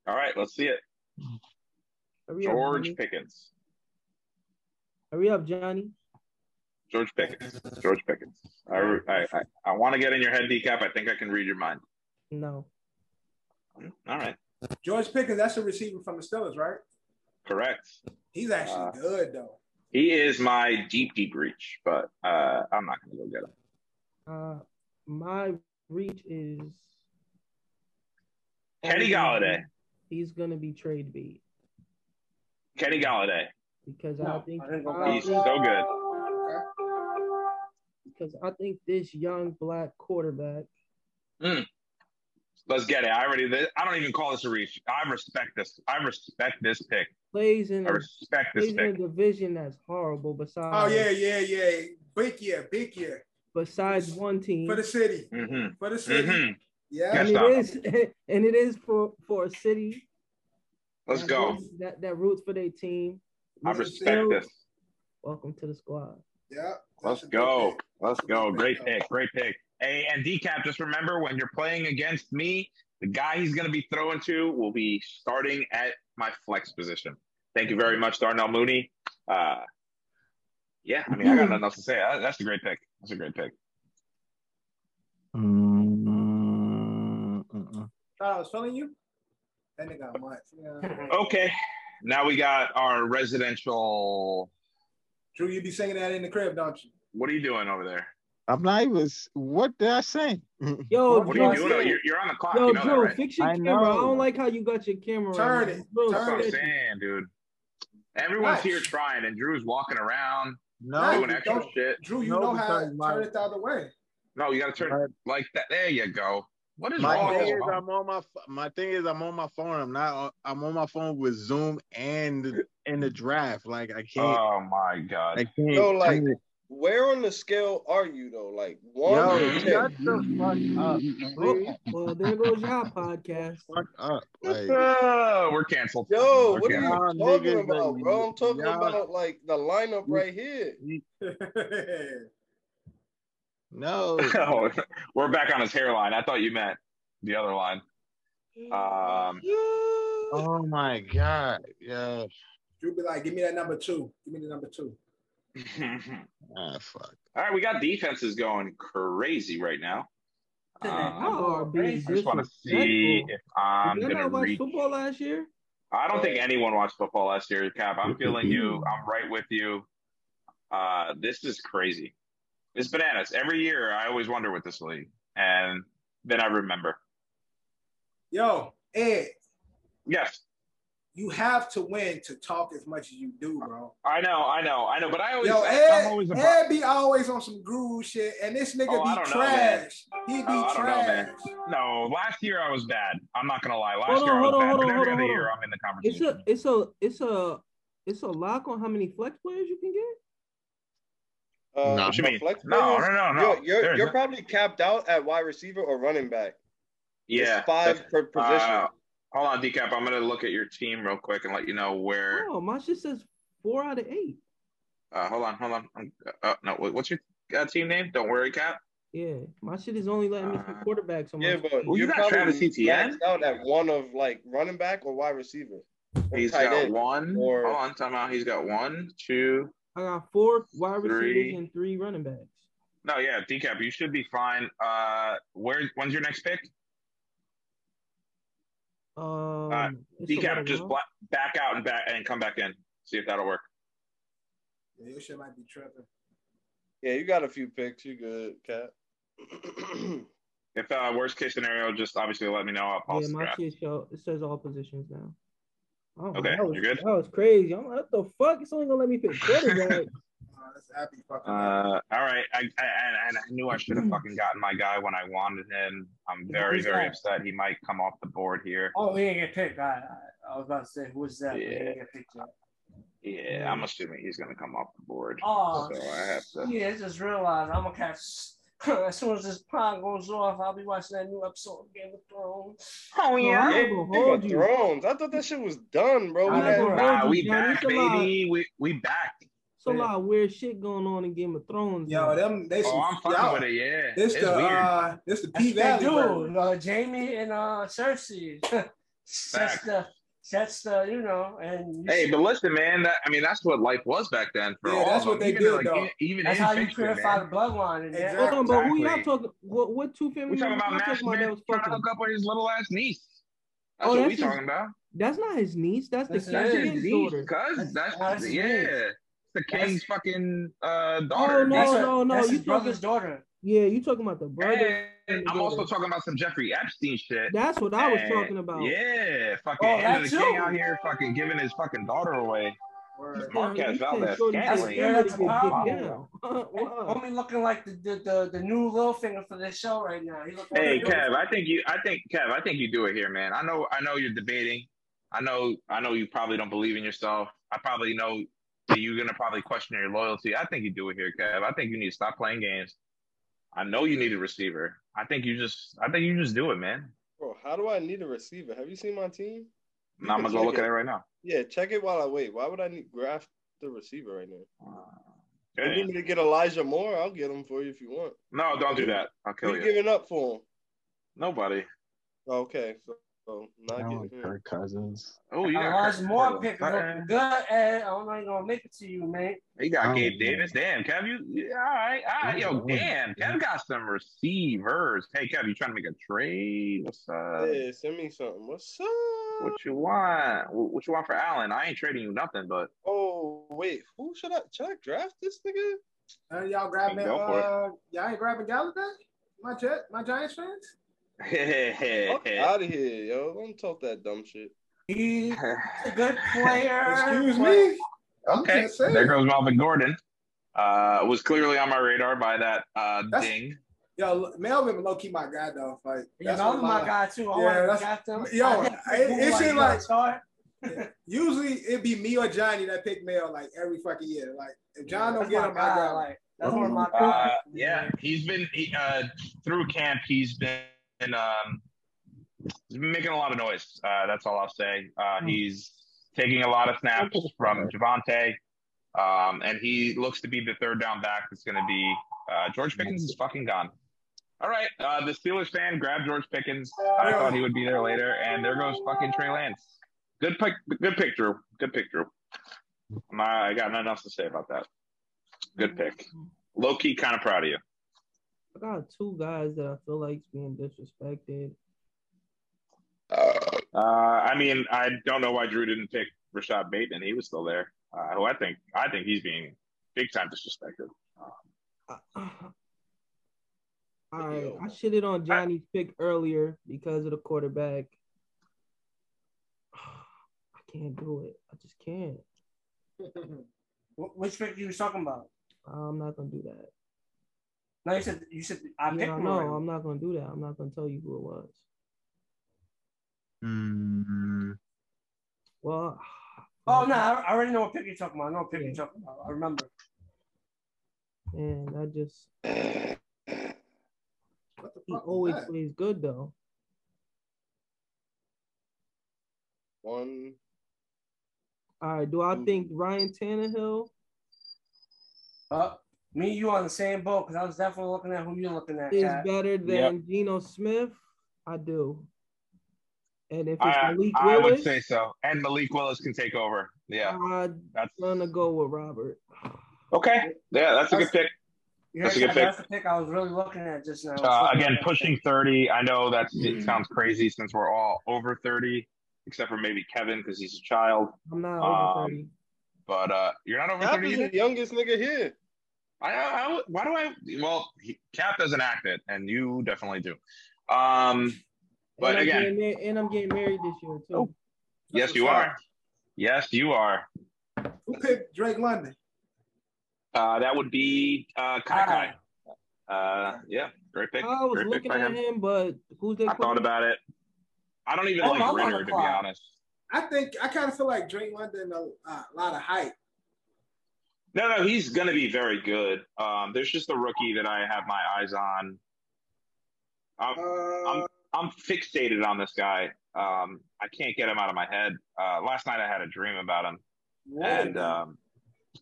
All right, let's see it. Hurry up, George Johnny. Pickens. Hurry up, Johnny. George Pickens. George Pickens. I, I, I, I want to get in your head, decap. I think I can read your mind. No. All right, George Pickens. That's a receiver from the Steelers, right? correct. He's actually Uh, good though. He is my deep, deep reach, but uh, I'm not going to go get him. Uh, my reach is Kenny Golladay. He's gonna be trade bait Kenny Golladay. because I No, think I didn't I He's think- so good. because I think this young black quarterback. Let's get it. I already. I don't even call this a reach. I respect this. I respect this pick. plays in I a, respect this plays in a division that's horrible. Besides, Oh yeah, yeah, yeah. Big year, big year Besides one team, for the city, Mm-hmm. for the city. Mm-hmm. Yeah. and it is, [laughs] and it is for for a city. Let's that go. roots- That that roots for their team. I respect Still, this. Welcome to the squad. Yeah. Let's that's a good go. pick. Let's go. Great pick. Great pick. Hey, and decap. Just remember when you're playing against me, the guy he's going to be throwing to will be starting at my flex position. Thank you very much, Darnell Mooney. Uh, yeah, I mean, I got nothing else to say. That's a great pick. That's a great pick. Mm, mm-mm. I was telling you. That nigga much. Yeah. Okay. Now we got our residential. Drew, you'd be singing that in the crib, don't you? What are you doing over there? I'm not even. What did I say? Yo, [laughs] What are you Drew, doing? You're, you're on the clock. Yo, you know that, Drew, right? fix your I camera. I don't like how you got your camera. Turn right it. now. That's what I'm Turn it. saying, dude. Everyone's Nice. here trying, and Drew's walking around No, doing extra don't- shit. Drew, you No, know how to my- turn it the other way. No, you got to turn it like that. There you go. What is My wrong with thing is. I'm on my my thing is, I'm on my phone. I'm not. on- I'm on my phone with Zoom and in the draft. Like I can't. Oh my god. I can't. Yo, like, turn it. Where on the scale are you though? Like one Yo, or ten? shut the fuck up, please. Oh, well, there goes your podcast. Fuck up. [laughs] Like, Oh, we're canceled. Yo, We're what are you talking niggas about, bro? I'm talking y'all- about like the lineup right here. [laughs] no. Oh, we're back on his hairline. I thought you meant the other line. Um, Oh my god. Yeah. Drew be like, give me that number two. Give me the number two. [laughs] Ah, fuck. all right, we got defenses going crazy right now. Um, How are being I just want to see if I'm gonna watch reach. football last year? I don't think anyone watched football last year, Cap. I'm feeling you. [laughs] I'm right with you. Uh, this is crazy. It's bananas. Every year, I always wonder with this league, and then I remember. Yo, Ed, Yes, you have to win to talk as much as you do, bro. I know, I know, I know. But I always, Yo, I'm Ed, always a Ed be always on some groove shit, and this nigga Oh, be don't know, trash. he be Oh, I don't know, trash. No, last year I was bad. I'm not gonna lie. Last Hold on, year I was hold on, bad, hold but on, every on, other year on. I'm in the conversation. It's a, it's a, it's a, it's a lock on how many flex players you can get. Uh, Nah. What you mean? flex No, no, no, no. You're you're, you're no- probably capped out at wide receiver or running back. yeah, It's five per position. Uh, hold on, decap. I'm gonna look at your team real quick and let you know where. Oh, my shit says four out of eight. Uh, hold on, hold on. Um, Uh, no, what- what's your uh, team name? Don't worry, Cap. Yeah, my shit is only letting me Uh, put quarterbacks on my yeah, but Well, you you're got probably Travis Etienne? maxed out at one of like running back or wide receiver. Or He's tight got end. one. or- Hold on, time out. He's got one, two. I got four wide receivers and three running backs. No, yeah, decap. You should be fine. Uh, where? When's your next pick? Um, it's Decap. Just huh? back out and back and come back in. See if that'll work. Yeah, your shit might be tripping. Yeah, you got a few picks. You good, Cat? [clears throat] If uh, worst case scenario, just obviously let me know. I'll pause Yeah, the my draft. shit show it says all positions now. Oh, Okay, that was, you're good? That was crazy. I'm like, what the fuck? It's only gonna let me pick quarterback. [laughs] Uh, that's happy fucking. Uh, all right. I, I and, and I knew I should have fucking gotten my guy when I wanted him. I'm very Who's very that? upset. He might come off the board here. Oh, he didn't get picked. I, I, I was about to say, who's that? But he Yeah. get picked yet. Yeah, I'm assuming he's gonna come off the board. Oh, so I have to. yeah, I just realized I'm gonna catch. [laughs] As soon as this pod goes off, I'll be watching that new episode of Game of Thrones. Oh yeah? I'm not gonna Game of you. Thrones. I thought that shit was done, bro. We had- Nah, we back, It's a lot. baby. We we back. It's a lot of weird shit going on in Game of Thrones. Yo, man. them they Oh, some. I'm fucking y'all- with it. Yeah, This it's the weird. uh, this the P what they Valley. do. Uh, Jaime and uh, Cersei. [laughs] That's the that's the you know and you Hey, see- but listen, man. That I mean, that's what life was back then for Yeah, all that's of what them. they even did, like, though. Even that's how you fiction, purify man. the bloodline. And Exactly. Hold on, but who y'all talking? What what two family We talking about y'all talking about that was trying to fucking? hook up with his little ass niece. That's Oh, what we that's his- talking about. That's not his niece. That's the That's king's his niece, daughter. cuz. That's- That's, that's yeah. Niece. The That's- king's fucking uh, Oh daughter. no, That's her- no, no! that's You his brother's talking? daughter. Yeah, you talking about the brother? And I'm also talking about some Jeffrey Epstein shit. That's what I was And, talking about. Yeah, fucking Oh, Hand that of the King out here fucking giving his fucking daughter away. Word. Marquez He said Valdez Shorty Scantling. said Yeah, Emily that's get a dick problem. down. Wow. Homie looking like the, the the the new little finger for this show right now. He look like Hey Kev, I think you I think Kev, I think you do it here, man. I know I know you're debating. I know I know you probably don't believe in yourself. I probably know that you're gonna probably question your loyalty. I think you do it here, Kev. I think you need to stop playing games. I know you need a receiver. I think you just I think you just do it, man. Bro, how do I need a receiver? Have you seen my team? You Now I'm gonna go look at it right now. Yeah, check it while I wait. Why would I need draft the receiver right now? Uh, you Okay. need me to get Elijah Moore? I'll get him for you if you want. No, don't do that. I'll Who kill you you. giving up for him? Nobody. Okay, so, so not I getting. Kirk Cousins. Oh, you got Elijah Kirk Moore pick is Uh-uh. looking good, and I'm not gonna make it to you, man. You got Oh, Gabe man. Davis. Damn, Kev, you yeah, all right. All right, yo, damn. Kev got some receivers. Hey, Kev, you trying to make a trade? What's up? Yeah, send me something. What's up? What you want? What you want for Allen? I ain't trading you nothing, but Oh wait, who should I should I draft this nigga? Uh, y'all grabbing Go uh, y'all ain't grabbing Golladay? My jet, my Giants fans. Fuck out of here, yo! Don't talk that dumb shit. He's a good [laughs] player. Excuse me. I'm okay, there goes Melvin Gordon. Uh, was clearly on my radar by that uh, That's- ding. Yo, Melvin low key my guy though. Like Yeah, that's Melvin my guy too. I Yeah, that's- draft him. yo, I it- it people seem like- gotta. [laughs] Usually it'd be me or Johnny that pick Mel like every fucking year. Like if John don't get my him, I guy, got him. like that's one of my Uh, yeah, he's been he, uh, through camp. He's been um, making a lot of noise. Uh, that's all I'll say. Uh, he's taking a lot of snaps from Javonte, um, and he looks to be the third down back. That's going to be uh, George Pickens is fucking gone. All right, uh, the Steelers fan grabbed George Pickens. I thought he would be there later, and there goes fucking Trey Lance. Good pick, good pick, Drew. Good pick, Drew. I got nothing else to say about that. Good pick. Low key, kind of proud of you. I got two guys that I feel like is being disrespected. Uh, I mean, I don't know why Drew didn't pick Rashod Bateman. He was still there. Uh, who I think, I think he's being big time disrespected. All right, I shitted on Johnny's pick earlier because of the quarterback. [sighs] I can't do it. I just can't. [laughs] Which pick you was talking about? I'm not gonna do that. No, you said you said I picked Yeah, him. no. I'm not gonna do that. I'm not gonna tell you who it was. Mm, Well, Oh no, I I already know what pick you're talking about. I know what pick you're talking about. I remember. And I just What the he fuck was always that? plays good though. One. All right, do I think Ryan Tannehill Uh, me and you on the same boat because I was definitely looking at who you're looking at. is Kat. better than Geno Smith? I do. And if it's I, Malik I would say so. And Malik Willis can take over. Yeah, I'm that's gonna go with Robert. okay. Yeah, that's a good pick. You That's a good pick. That's the pick I was really looking at just now. Uh, again, pushing 30. I know that it sounds crazy since we're all over 30, except for maybe Kevin because he's a child. I'm not Um, over 30. But uh, you're not over Cap 30 is either? the youngest nigga here. I, I, why do I? Well, he, Cap doesn't act it, and you definitely do. Um, but and I'm again, getting and I'm getting married this year too. Oh. yes, you are. Yes, you are. Who picked Drake London? Uh, that would be uh, Kai Kai. Uh, yeah, great pick. I was Great looking at him. him, but who's they? I thought about it. I don't even Oh, like I'm Ringer, to be honest. I think I kind of feel like Drake London a, a lot of hype. No, no, he's going to be very good. Um, there's just a rookie that I have my eyes on. I'm, Uh, I'm, I'm fixated on this guy. Um, I can't get him out of my head. Uh, last night I had a dream about him, and um,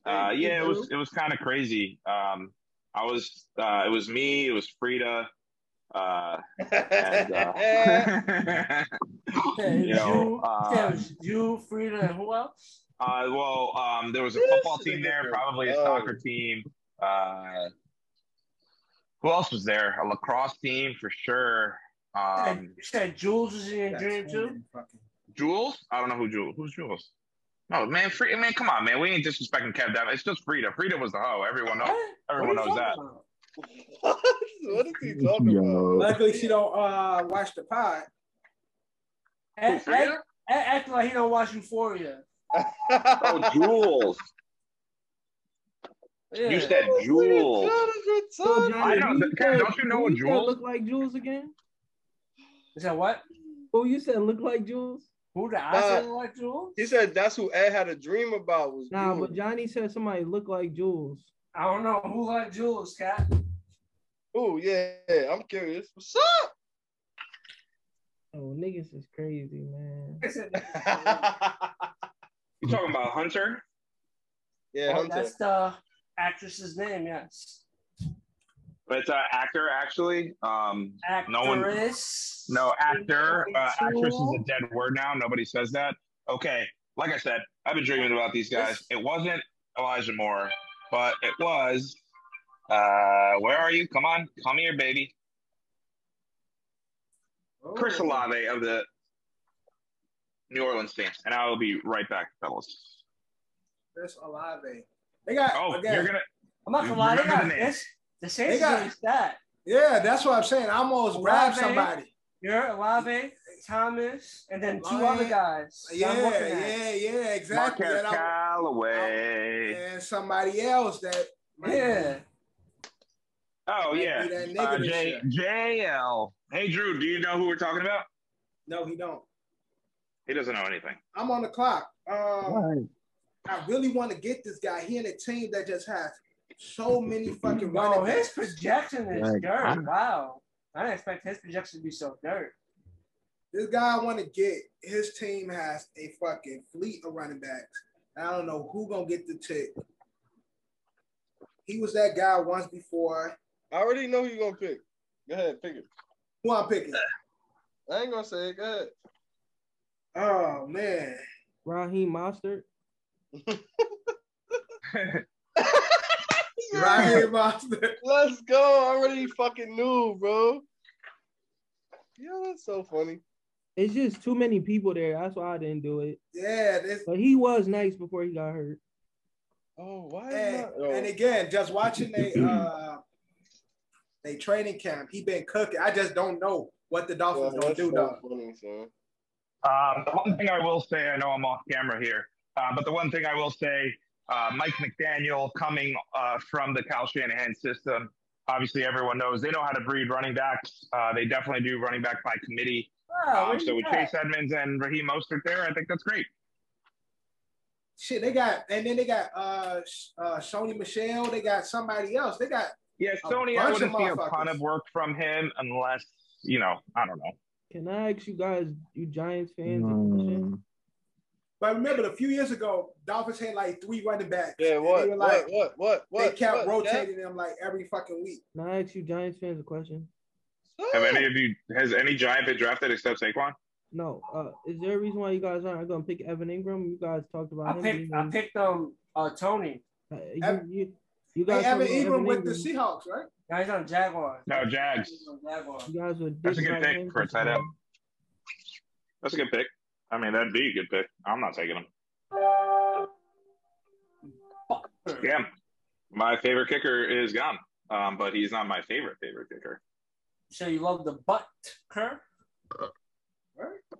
uh, yeah, it was it was kind of crazy. Um, I was uh, it was me, it was Frida, uh, and uh, [laughs] [laughs] you know, uh, yeah, it was you, Frida, and who else? Uh, well, um, there was a football team there, probably a Oh. soccer team. Uh, who else was there? A lacrosse team for sure. Um, you said Jules was in your dream too. fucking- fucking- Jules? I don't know who Jules. Who's Jules? No, man, Frida, man, come on, man. We ain't disrespecting Kev Devin. It's just Frida. Frida was the hoe. Everyone knows. What? Everyone What knows that. [laughs] what? what is he talking about? Luckily, she don't uh, watch the pod. Act, act, act, act like he don't watch Euphoria. [laughs] Oh, Jules. Yeah. You said Nigga, Jules. So. Johnny, I know, you said- don't you know who what said Jules- look like Jules again? Is that what? Who you said look like Jules? Who did I Nah. say like Jules? He said that's who Ed had a dream about was Nah, Jules. but Johnny said somebody look like Jules. I don't know who like Jules, cat. Oh yeah, yeah, I'm curious. What's up? Oh, niggas is crazy, man. [laughs] You talking about Hunter? yeah, Oh, Hunter. that's the actress's name, yes. But it's an actor, actually. Um, No one- Actress. No, actor. Uh, actress is a dead word now. Nobody says that. Okay, like I said, I've been dreaming about these guys. It wasn't Elijah Moore, but it was. Uh, where are you? Come on, come here, baby. Chris Oh. Olave of the New Orleans Saints, and I will be right back, fellas. Chris Olave. They got Oh, again. you're gonna. I'm not You gonna lie, they got the this. The Saints They got- really stat. Yeah, that's what I'm saying. I almost Olave. grabbed somebody. You're Olave, Thomas, and then two other guys. Yeah, I'm looking at. yeah, yeah, exactly. Marquez And, I- Callaway. and somebody else that. Yeah. Oh yeah, be that nigga uh, this J. JL. Hey Drew, do you know who we're talking about? No, he don't. He doesn't know anything. I'm on the clock. Um, I really want to get this guy. He in a team that just has so many [laughs] fucking No, running his projection is Like, dirt. I'm- Wow. I didn't expect his projection to be so dirt. This guy I want to get. His team has a fucking fleet of running backs. I don't know who gonna get the tick. He was that guy once before. I already know who you're gonna pick. Go ahead, pick it. Who I'm picking? I ain't gonna say it. Go ahead. Oh man. Raheem Mostert. [laughs] Right here, Monster. Let's go. I already fucking knew, bro. Yeah, that's so funny. It's just too many people there. That's why I didn't do it. Yeah, this But he was nice before he got hurt. Oh, why and, not? Oh. and again, just watching they uh they training camp, he been cooking. I just don't know what the Yeah, Dolphins gonna that's do, so though. Um, the one thing I will say, I know I'm off camera here, uh, but the one thing I will say, uh, Mike McDaniel coming uh, from the Kyle Shanahan system. Obviously, everyone knows they know how to breed running backs. Uh, they definitely do running back by committee. Wow, Um, so with? Chase Edmonds and Raheem Mostert there, I think that's great. Shit, they got and then they got uh uh Sony Michel, they got somebody else. They got Yeah, Sony, I wouldn't see a ton of work from him unless, you know, I don't know. Can I ask you guys, you Giants fans, a question? Mm. but remember a few years ago, Dolphins had like three running backs. Yeah, and what? They were like what? What? What? they kept what, rotating them like every fucking week. Can I ask you Giants fans a question? Have any of you, has any Giant been drafted except Saquon? No. Uh, is there a reason why you guys aren't gonna pick Evan Engram? You guys talked about I him. picked I picked um uh Tony. uh, you, Ev- you, you Hey, Evan talked about Engram with the Seahawks, right? Now he's on Jaguars. No, Jags. Jaguars. You guys were That's a good pick for a tight end. That's a good pick. I mean, that'd be a good pick. I'm not taking him. Yeah. My favorite kicker is gone. Um, but he's not my favorite favorite kicker. So you love the butt cur?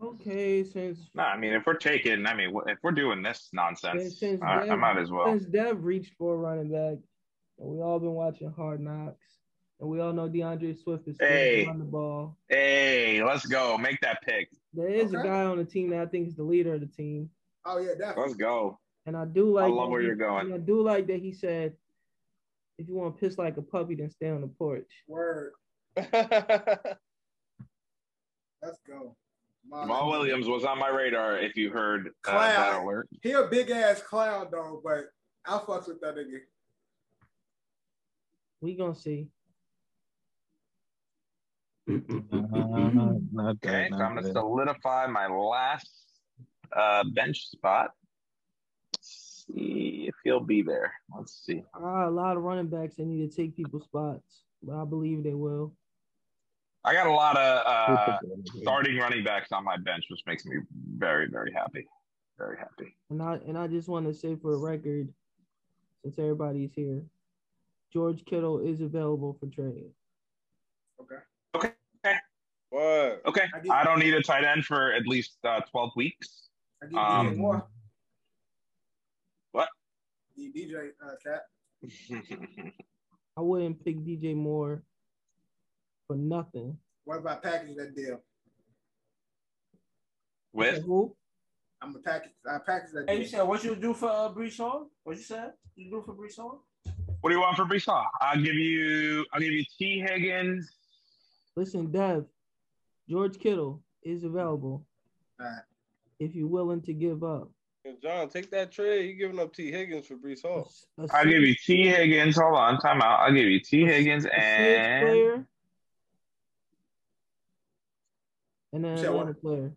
Okay, since No, I mean, if we're taking, I mean, if we're doing this nonsense, since, since I, I might as well. Since Dev reached for a running back, and we all been watching Hard Knocks, and we all know D'Andre Swift is Hey. on the ball. Hey, let's go. Make that pick. There is a guy on the team that I think is the leader of the team, Oh yeah, definitely. Let's go. and I do like. I love where he- you're going. I do like that he said, "If you want to piss like a puppy, then stay on the porch." Word. [laughs] Let's go. Marlon. Jamaal Williams was on my radar if you heard uh, that alert. He a big ass clown though, but I fucks with that nigga. We gonna see. Not Okay, that, so I'm going to solidify my last uh, bench spot. Let's see if he'll be there. Let's see. Ah, a lot of running backs that need to take people's spots, but I believe they will. I got a lot of uh, starting running backs on my bench, which makes me very, very happy. Very happy. And I and I just want to say for a record, since everybody's here, George Kittle is available for trade. What? Okay, I get- I don't need a tight end for at least uh, 12 weeks. I give Um, DJ Moore. What? D- DJ uh, Cat. [laughs] I wouldn't pick DJ Moore for nothing. What about package that deal? With Who? I'm a package. I package that Hey, you said what you do for uh, Breece Hall? What you said? You do for Breece Hall? what do you want for Breece Hall? I'll give you. I'll give you Tee Higgins. Listen, Dev, George Kittle is available Alright. if you're willing to give up. Yo, John, take that trade. You're giving up Tee Higgins for Breece Hall. I'll give you Tee Higgins. Hold on, time out. I'll give you Tee Higgins a six and player and then You said Atlanta what? player.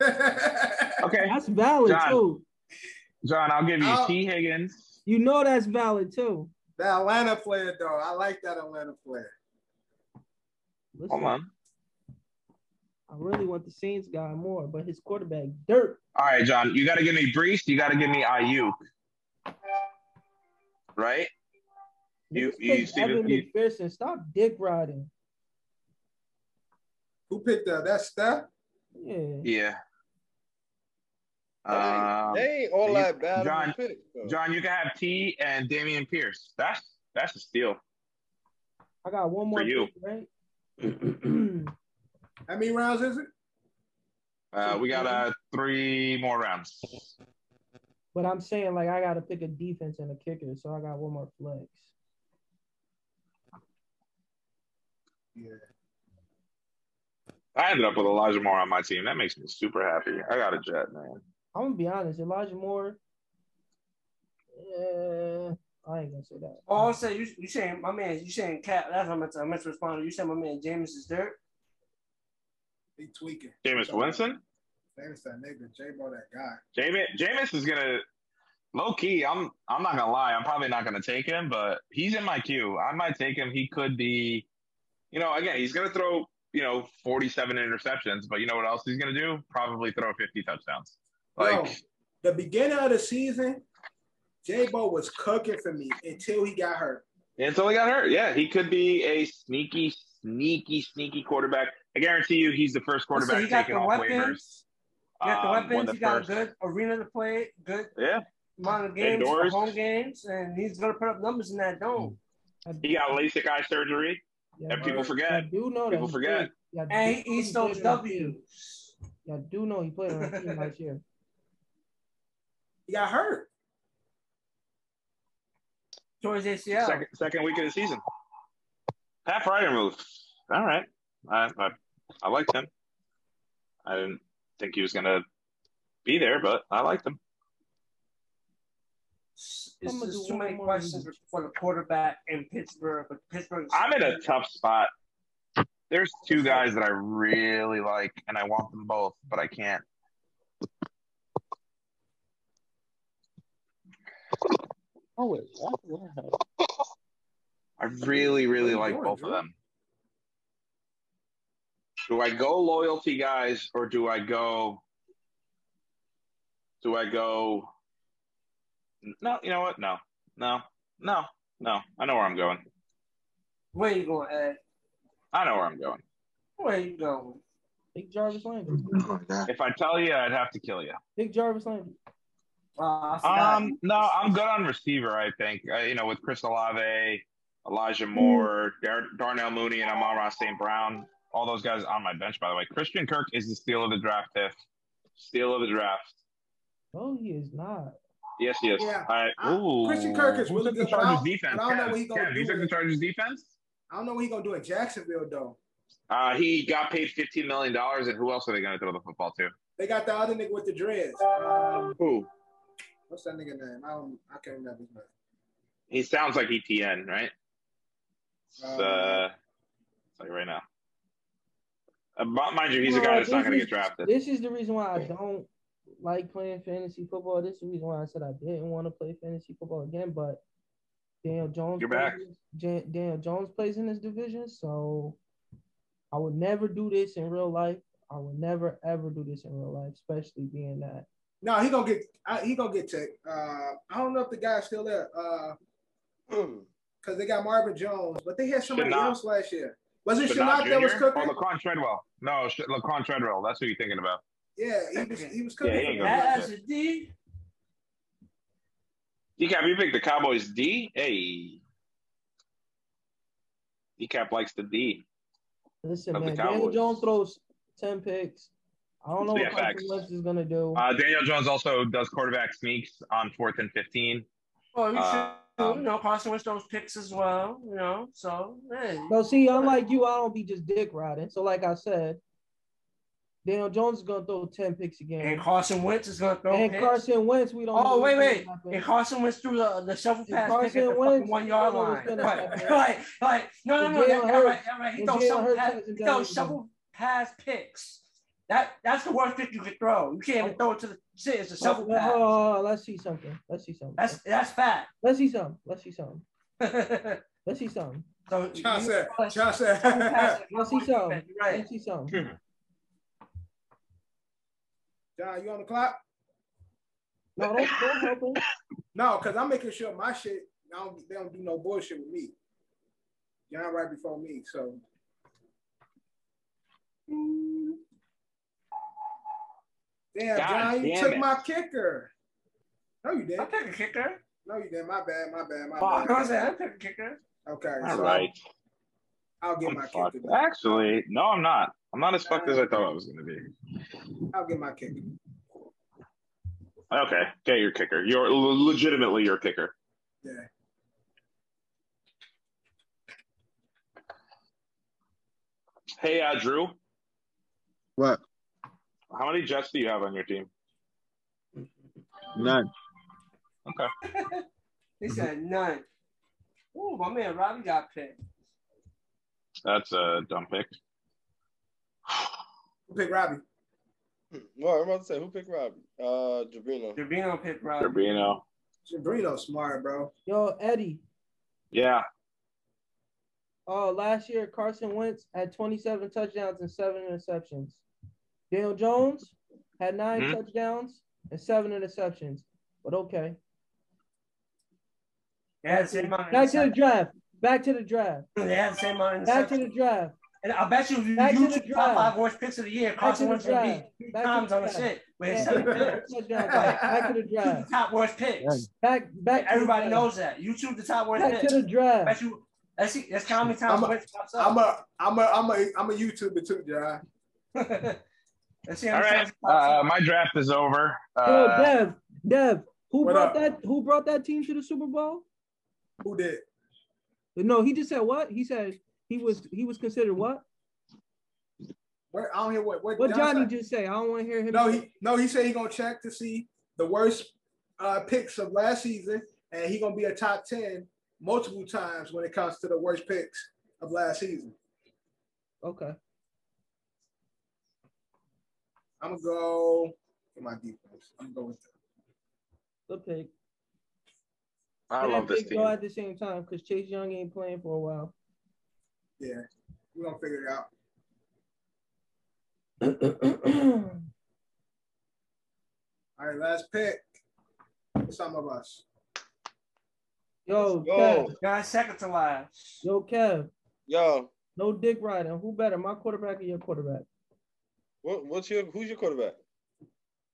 [laughs] okay, That's valid John. too. John. I'll give you Oh. Tee Higgins. You know that's valid too. the Atlanta player though. I like that Atlanta player. Listen, Hold on. I really want the Saints guy more, but his quarterback dirt. All right, John. You got to give me Breece. You got to give me Aiyuk. Right? You- Niggas you picked see the- Evan you- McPherson. Stop dick riding. Who picked up that Steph? Yeah. Yeah. Hey, Um, Um, They ain't all that bad John- pick. John, you can have T and Dameon Pierce. That's that's a steal. I got one more For you. pick, right? How many rounds is it? Uh, we got uh, three more rounds. but I'm saying like I gotta pick a defense and a kicker, so I got one more flex. Yeah. I ended up with Elijah Moore on my team. That makes me super happy. I got a jet, man. I'm gonna be honest, Elijah Moore. Yeah, I ain't gonna say that. Oh, I say you, you saying my man, you saying Cap? That's what I meant to, I meant to respond. You saying my man Jameis is dirt? He tweaking. Jameis Winston. Jameis that nigga. J Bo that guy. James Jameis is gonna low key. I'm I'm not gonna lie. I'm probably not gonna take him, but he's in my queue. I might take him. He could be, you know, again, he's gonna throw you know 47 interceptions, but you know what else he's gonna do? Probably throw 50 touchdowns. Like Yo, the beginning of the season, J Bo was cooking for me until he got hurt. until he got hurt. Yeah, he could be a sneaky, sneaky, sneaky quarterback. I guarantee you, he's the first So he quarterback got taken the off weapons. waivers. He got the Um, weapons. of He got first- a good arena to play, good Yeah, amount of games, Indoors. home games, and he's gonna put up numbers in that dome. He got LASIK eye surgery. yeah, And people forget. I forget. do know that People he forget. yeah, And do he know eats those played on a team. W's. Yeah, I do know he played on a team [laughs] last year. He got hurt. Towards ACL. Second second week of the season. Pat Freiermuth. All right, I, I I liked him. I didn't think he was gonna be there, but I liked him. It's I'm gonna do too many questions for the quarterback in Pittsburgh, but Pittsburgh. I'm in a tough spot. There's two guys that I really like, and I want them both, but I can't. Oh wait, I really, really What are you like both Drew? of them. Do I go loyalty guys, or do I go? Do I go? No, you know what? No, no, no, no. I know where I'm going. Where you going, Ed? I know where I'm going. Where you going? Big Jarvis Landry. If I tell you, I'd have to kill you. Big Jarvis Landry. Uh, Um, no, I'm good on receiver. I think uh, you know with Chris Olave, Elijah Moore, Dar- Darnell Mooney, and Amon St. Brown. All those guys on my bench, by the way. Christian Kirk is the steal of the draft. Tiff, steal of the draft. No, he is not. Yes, he is. Yeah. All right. I- Ooh. Christian Kirk is Who really took the good, Chargers but defense. but I don't know what he's gonna Kev, you do took the with- Chargers defense. I don't know what he gonna do in Jacksonville though. Uh, he got paid fifteen million dollars, and who else are they going to throw the football to? They got the other nigga with the dreads. Um, Who? What's that nigga name? I don't. I can't remember his name. He sounds like ETN, right? It's, Um, uh, I'll tell you right now. Uh, mind you, he's a guy that's not going to get drafted. This is the reason why I don't like playing fantasy football. This is the reason why I said I didn't want to play fantasy football again. But Daniel Jones, You're back. plays- Daniel Jones plays in this division, so I would never do this in real life. I would never ever do this in real life, especially being that. No, he gonna get. I, he gonna get checked. Uh, I don't know if the guy's still there. Uh, [clears throat] because they got Marvin Jones, but they had somebody Chenault. else last year. Was it But that was Junior? cooking? Oh, Laquan Treadwell. No, Sh- Laquan Treadwell. That's who you're thinking about. yeah, he was. He was cooking. Yeah, he for ain't them gonna last get As year. a D, Decap, you picked the Cowboys D? Hey. Decap likes the D. Listen, Of the man, Daniel Jones throws ten picks. I don't know Yeah, what Carson facts. Wentz is gonna do. Uh, Daniel Jones also does quarterback sneaks on fourth and 15. oh, you Uh, should, you know, Carson Wentz those picks as well, you know. So, hey, No, see, unlike you, I don't be just dick riding. So, like I said, Daniel Jones is gonna throw ten picks again. and Carson Wentz is gonna throw And picks. Carson Wentz, we don't. Oh know wait, wait! And Carson Wentz threw the, the shovel And pass pick Carson at the Wentz, fucking one yard we don't line. what's gonna Right, right, right. No, no, no. That, All right, all right. He and throws shovel pass. He done throws shovel pass picks. That that's the worst pick you could throw. You can't even throw it to the shit. It's a shovel Oh, pass. oh, oh, let's see something. Let's see something. That's that's fat. Let's see something. Let's see something. [laughs] Let's see something. John you- said. John said. [laughs] Let's see something. defense, Right. Let's see something. John, you on the clock? No, don't, don't help him. No, because I'm making sure my shit. I don't, they don't do no bullshit with me. John right before me, so. Damn, God John, you damn took it. my kicker. No, you didn't. pick a kicker. No, you didn't. My bad. My bad. My I bad. said I pick a kicker. Okay. All so right. I'll get I'm my fucked. kicker. Actually, no, I'm not. I'm not as fucked as I thought I was going to be. I'll get my kicker. Okay, get your kicker. You're l- legitimately your kicker. Yeah. Hey, uh, Drew, What? How many Jets do you have on your team? None. Okay. [laughs] he said none. Ooh, my man Robbie got picked. That's a dumb pick. Who picked Robbie? Well, I'm about to say? Who picked Robbie? Uh, Jabrino. Javino picked Robbie. Turbino. Sabrino smart, bro. Yo, Eddie. Yeah. Oh, last year Carson Wentz had 27 touchdowns and seven interceptions. Daniel Jones had 9 Mhm. touchdowns and seven interceptions. But okay. They had same amount Back to the draft. Back to the draft. They had same amount of Back to the draft. And I bet you if you Back to use the top five worst picks of the year, Back Carson the Wentz will draft. beat three Back to times the on the shit. Where Yeah, seven picks. back. Back to the You choose draft. the top worst picks. Back back. to Everybody the knows that. You choose the top worst Back to the draft. Bet you. Let's see. Let's count how many times I'm a- Wentz pops I'm a I'm a I'm a I'm a YouTuber too, John. [laughs] Let's see how All many right. times he pops Uh, my draft is over. Yo, Uh, Dev, Dev, who brought up? that? Who brought that team to the Super Bowl? Who did? No, he just said what? He said he was he was considered what? Where I don't hear what what, What Johnny said. just say? I don't want to hear him. No, he no he said he gonna check to see the worst uh, picks of last season, and he gonna be a top ten multiple times when it comes to the worst picks of last season. Okay. I'm gonna go for my defense. I'm gonna go with Good pick. I And love this pick Go at the same time because Chase Young ain't playing for a while. yeah. We're gonna figure it out. [clears throat] All right, last pick. Some of us. Yo, Yo. Kev. Guys, second to last. Yo, Kev. Yo, No dick riding. Who better, my quarterback or your quarterback? What, what's your who's your quarterback?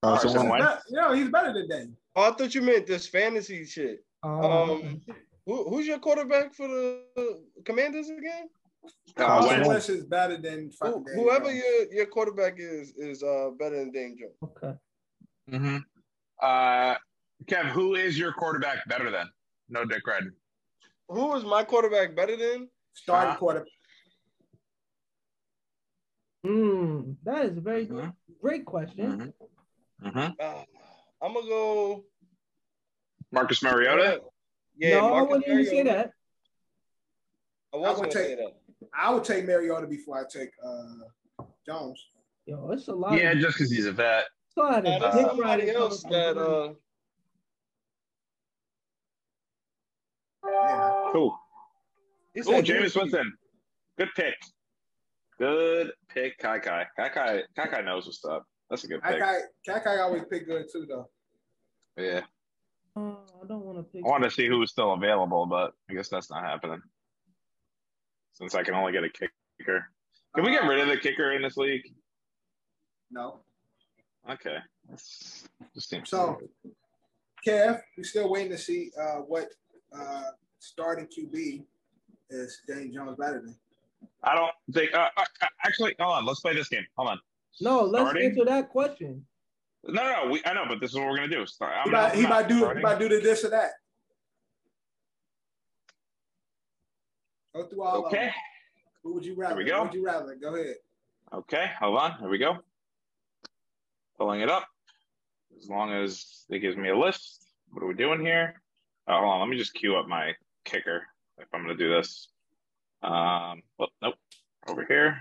Carson Carson Wentz. Wentz. No, he's better than Dane. Oh, I thought you meant this fantasy shit. Um, who, who's your quarterback for the Commanders again? Uh, Carson Wentz. Wentz is better than Who, whoever Jones. your your quarterback is is uh better than Dane Jones. okay. Mm-hmm. Uh, Kev, who is your quarterback better than? No Dick Red. Who is my quarterback better than? starting Uh-huh. quarterback. Hmm, that is a very Mhm. great question. Mm-hmm. Mm-hmm. Uh, I'm gonna go. Marcus Mariota. Yeah, no, I Marcus wouldn't even say that. I I was would gonna take- say that. I would take Mariota before I take uh, Jones. Yo, it's a lot. Yeah, of, just because he's a vet. it's a lot of there's dick somebody else coming that uh Yeah. Cool. he Oh, said Jameis Juju. Winston. Good pick. Good pick, Kai Kai. Kai Kai, Kai Kai knows what's up. That's a good pick. Kai Kai always pick good too, though. Yeah. Oh, I don't want to pick. I wanted to see who's still available, but I guess that's not happening. Since I can only get a kicker. Can we get rid of the kicker in this league? No. Okay. Just seems So, Kev, we're still waiting to see uh, what uh, starting QB is Dane Jones better than. I don't think. Uh, uh, actually, hold on. Let's play this game. Hold on. No, let's Starting? answer that question. No, no. We, I know, but this is what we're gonna do. Start. He might, he might do he might do the this or that. Go through all of Okay. them. Who would you rather? we go. Who would you rather? Go ahead. Okay. Hold on. Here we go. Pulling it up. As long as it gives me a list. What are we doing here? Oh, hold on. Let me just queue up my kicker if I'm gonna do this. Um. Oh, nope. Over here.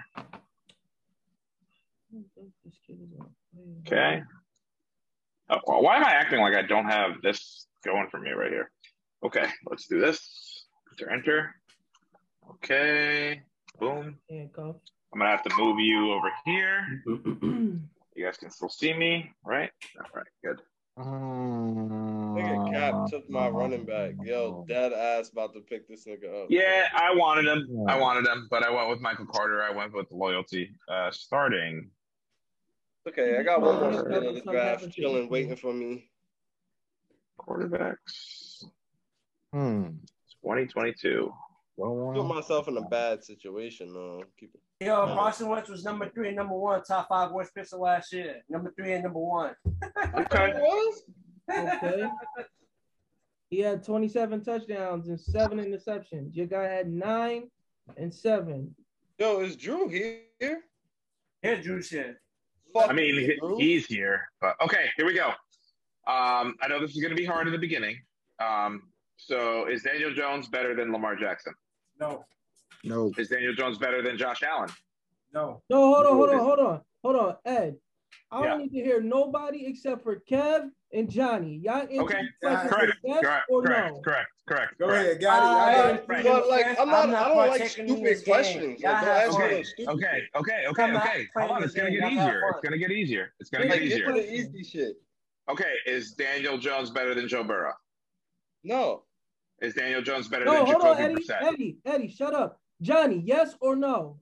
Okay. Oh, well, why am I acting like I don't have this going for me right here? Okay, let's do this. Enter, enter. Okay, boom. I'm gonna have to move you over here. [clears throat] You guys can still see me, right? My running back. Yo, dead ass about to pick this nigga up. Yeah, I wanted him. I wanted him, but I went with Michael Carter. I went with loyalty. Uh, starting. Okay, I got one more Something spin of the happened draft chilling, waiting for me. Quarterbacks Hmm. 2022. Go Put myself in a bad situation though. Keep it. Yo, Carson Wentz was number three and number one, top five worst pitcher last year. Number three and number one. [laughs] Okay. Okay. [laughs] He had 27 touchdowns and seven interceptions. Your guy had nine and seven. Yo, is Drew here? Here, Drew shit. Fuck I mean, Drew. he's here, but okay, here we go. Um, I know this is going to be hard in the beginning. Um, so is Daniel Jones better than Lamar Jackson? No, No. Is Daniel Jones better than Josh Allen? no. No, hold on, hold on, hold on, hold on, Ed. I don't need to hear nobody except for Kev and Johnny. Y'all answer Okay, the question Correct. yes Correct. or Correct. no? Correct. Correct. Go correct. ahead, got it. I got it. Right. But like, I'm not. I don't like stupid questions. Like, don't ask me fun. Okay. no stupid. Okay. Okay. Okay. Come out, Okay. Hold on. It's gonna get easier. It's gonna get easier. It's gonna Like, get get to the easy shit. Okay. Is Daniel Jones better than Joe Burrow? No. Is Daniel Jones better No, than hold on, Jacoby Eddie, Brissett? Eddie, Eddie, shut up. Johnny, yes or no?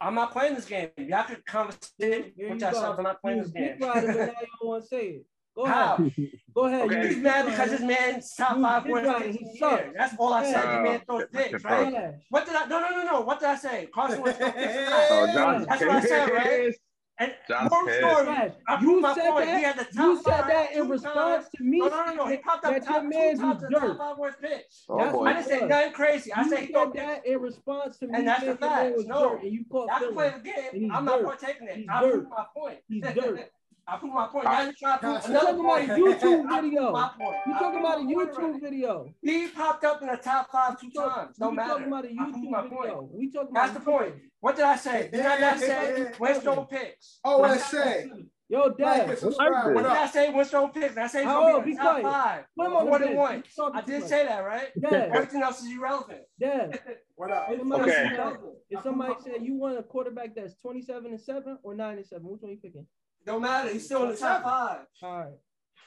I'm not playing this game. Y'all could conversate Here with you yourselves. I'm not playing You this game. riding, but now you don't want to say it. Go How? ahead. Go ahead. Okay. You He's mad because riding. his man's top You five dick worst He sucks. That's all I said. Uh, the man throws good- dicks, right? Trash. What did I? No, no, no, no. What did I say? Carson Wentz [laughs] throws. Oh, That's what I said, right? Pissed. And John's more pissed. story. Trash. You said point. that- He had the You said five that in response times. to me No, no, no, no. He saying popped up that top your two man's times was to the top five worst picks. Oh That's boy. I didn't say nothing crazy. I You said he said throw dicks. that in response to me And that's the your man facts. was No. dirt and you caught I can play the game. I'm not dirt. partaking in He's it. I dirt. proved my point. He's [laughs] dirt. I proved my point. Now you're trying to prove You're another talking about point. a YouTube I video. You I talking about a YouTube video. He popped up in the top five two talk- times. No Don't matter. talking about a I proved my YouTube point. video. We talking about. That's the point. What did I say? Did I not say Winston picks? OSA. Yo, Like Dad. and subscribe. What What did I up? say? Winston picks. Did I say he's Oh, gonna be be in the top five. Put him on More the than one. He's I did much. say that, right? Dad, [laughs] Everything else is irrelevant. Dad. [laughs] What up? If somebody, Okay. said, if somebody said you want a quarterback that's 27 and 7 or 9 and 7, which one are you picking? Don't matter. He's still in the top five. All right.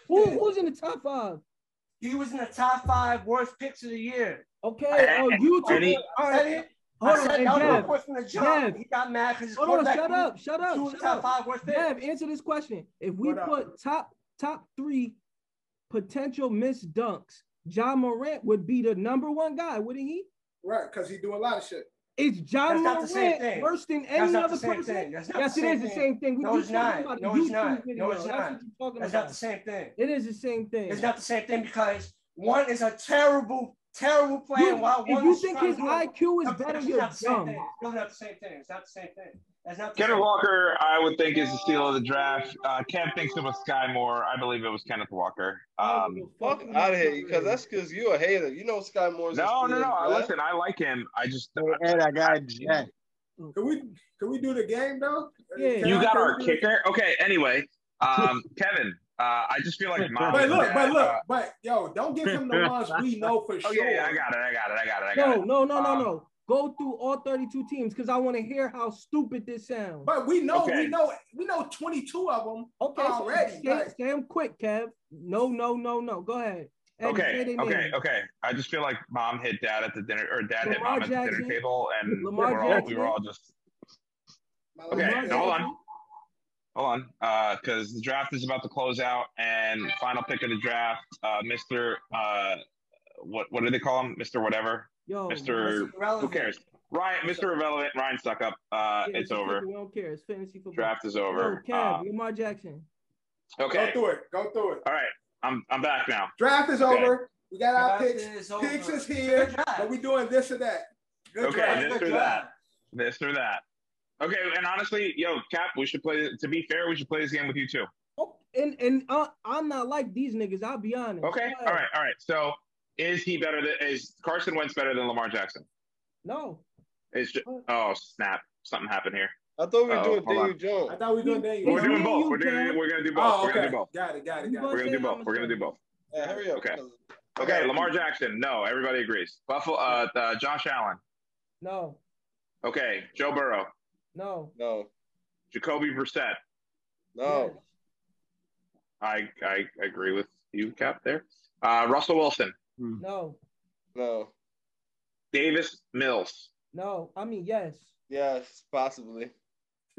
Who, who's in the top five? He was in the top five worst picks of the year. Okay. Oh, And- YouTube. and he- All I right. Hold on. said And that was my Dev, point from the jump. Dev. He got mad because his hold on. Shut up. Shut up. Shut top up. five worst picks. Dev, answer this question. If we What up? put top top three potential missed dunks, Ja Morant would be the number one guy, wouldn't he? Right, because he do a lot of shit. Is John That's not the same Morant thing. worse than any not other the same person? thing. That's not Yes, it is the same thing. No, it's not. No, it's not. No, it's not. what you're talking That's about. not the same thing. It is the same thing. It's not the same thing because one is a terrible, terrible player. You- while if one you is think his IQ is It's better, you're dumb. It's not the same thing. It's not the same thing. That's not Kenneth Walker, I would think, is the steal of the draft. Uh, Kev thinks it was Skyy Moore. I believe it was Kenneth Walker. Um, Fuck out of here, because that's because you a hater. You know Skyy Moore's. no, no, no. I- Listen, I like him. I just Hey, Ed, I got Jack. Can we can we do the game though? Yeah. Can you I- got our do the- kicker. Okay. Anyway, um, [laughs] Kevin, uh, I just feel like mom. But look, but look, [laughs] but yo, don't give him the [laughs] ones we know for oh sure. yeah, yeah, I got it. I got it. I got it. I got No, it. no, no, no, Um, no. Go through all 32 teams because I want to hear how stupid this sounds. But we know, Okay. we know, we know 22 of them Okay, so already. say, like- say them quick, Kev. No, no, no, no. Go ahead. Eddie, Okay, okay, names. okay. I just feel like mom hit dad at the dinner, or dad hit Lamar mom at the dinner table, and Lamar we were all we were all just Okay, Lamar Lamar hold on. Hold on, uh, because the draft is about to close out, and final pick of the draft, uh, Mister, uh, what what do they call him, Mister whatever, Yo, Mister, That's irrelevant. who cares? Ryan, Mister Irrelevant, Ryan stuck up. Uh, yeah, it's over. We don't care. It's fantasy football. Draft is Yo, over. Kev, Um, Lamar Jackson. okay, Go through it. Go through it. all right. I'm I'm back now. Draft is Okay. over. We got our Draft picks. is. Picks is here, Good draft. but we doing this or that. Good Okay, draft. this Good or draft. that. This or that. Okay, and honestly, yo, Cap, we should play. To be fair, we should play this game with you too. Oh, and and uh, I'm not like these niggas. I'll be honest. Okay, all right, all right. So, is he better than is Carson Wentz better than Lamar Jackson? No. It's ju- oh snap, something happened here. I thought we were Oh, doing hold on. Daniel Jones. I thought we were doing Daniel. We're doing both. We're doing. We're gonna do both. Oh, We're gonna do both. Got it. Got it. Got it. We're gonna do both. I'm We're gonna do both. Yeah, hurry up. Okay. 'cause- Okay, Lamar Jackson. No, everybody agrees. Buffalo. Uh, uh, Josh Allen. No. Okay, Joe Burrow. No. No, Jacoby Brissett. no, I I agree with you, Cap. There. Uh, Russell Wilson. No. no. Davis Mills. No. I mean, yes. Yes, possibly. [laughs]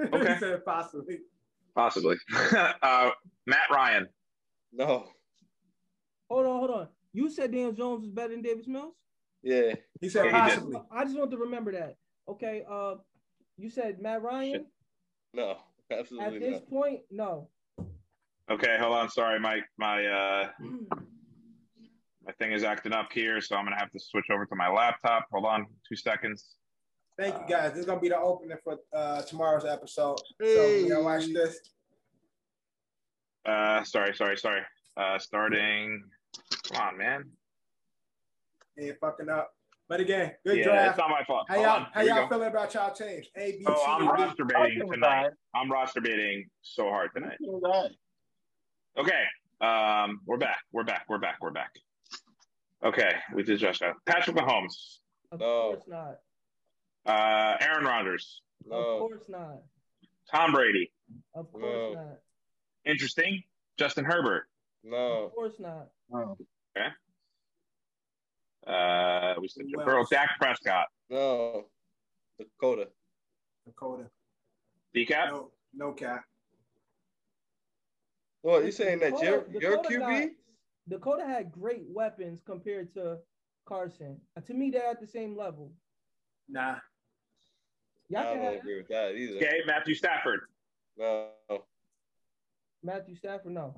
Okay. he said possibly. Possibly. [laughs] uh, Matt Ryan. No, Hold on, hold on. You said Daniel Jones was better than Davis Mills. Yeah. He said Yeah, he possibly. I just want to remember that. Okay. Uh, you said Matt Ryan. No, absolutely. At this not. point, no. Okay, hold on. Sorry, Mike. My uh, [clears throat] my thing is acting up here, so I'm gonna have to switch over to my laptop. Hold on, two seconds. Thank you guys. This is gonna be the opening for uh, tomorrow's episode. So Hey. y'all watch this. Uh, sorry, sorry, sorry. Uh, starting. Come on, man. Ain't fucking up. But again, good yeah, draft. it's not my fault. How Hold y'all on, how y'all feeling about y'all change? A, B, C, Oh, I'm and roster baiting tonight. I'm roster baiting so hard tonight. Okay, um, we're back. We're back. We're back. We're back. Okay, we did just that. Patrick Mahomes, Of No. course not. uh, Aaron Rodgers, No. Of course not. Tom Brady. Of course No. not. Interesting. Justin Herbert. No. Of course not. No. Okay. Uh, we said Joe Who Burrow. Dak Prescott. No. Dakota. Dakota. Decap. No, no cap. What you saying that your Dakota- your Dakota QB? got- Dakota had great weapons compared to Carson. Uh, To me, they're at the same level. Nah. Y'all I don't have agree with that either. Okay, Matthew Stafford. No. Matthew Stafford. No.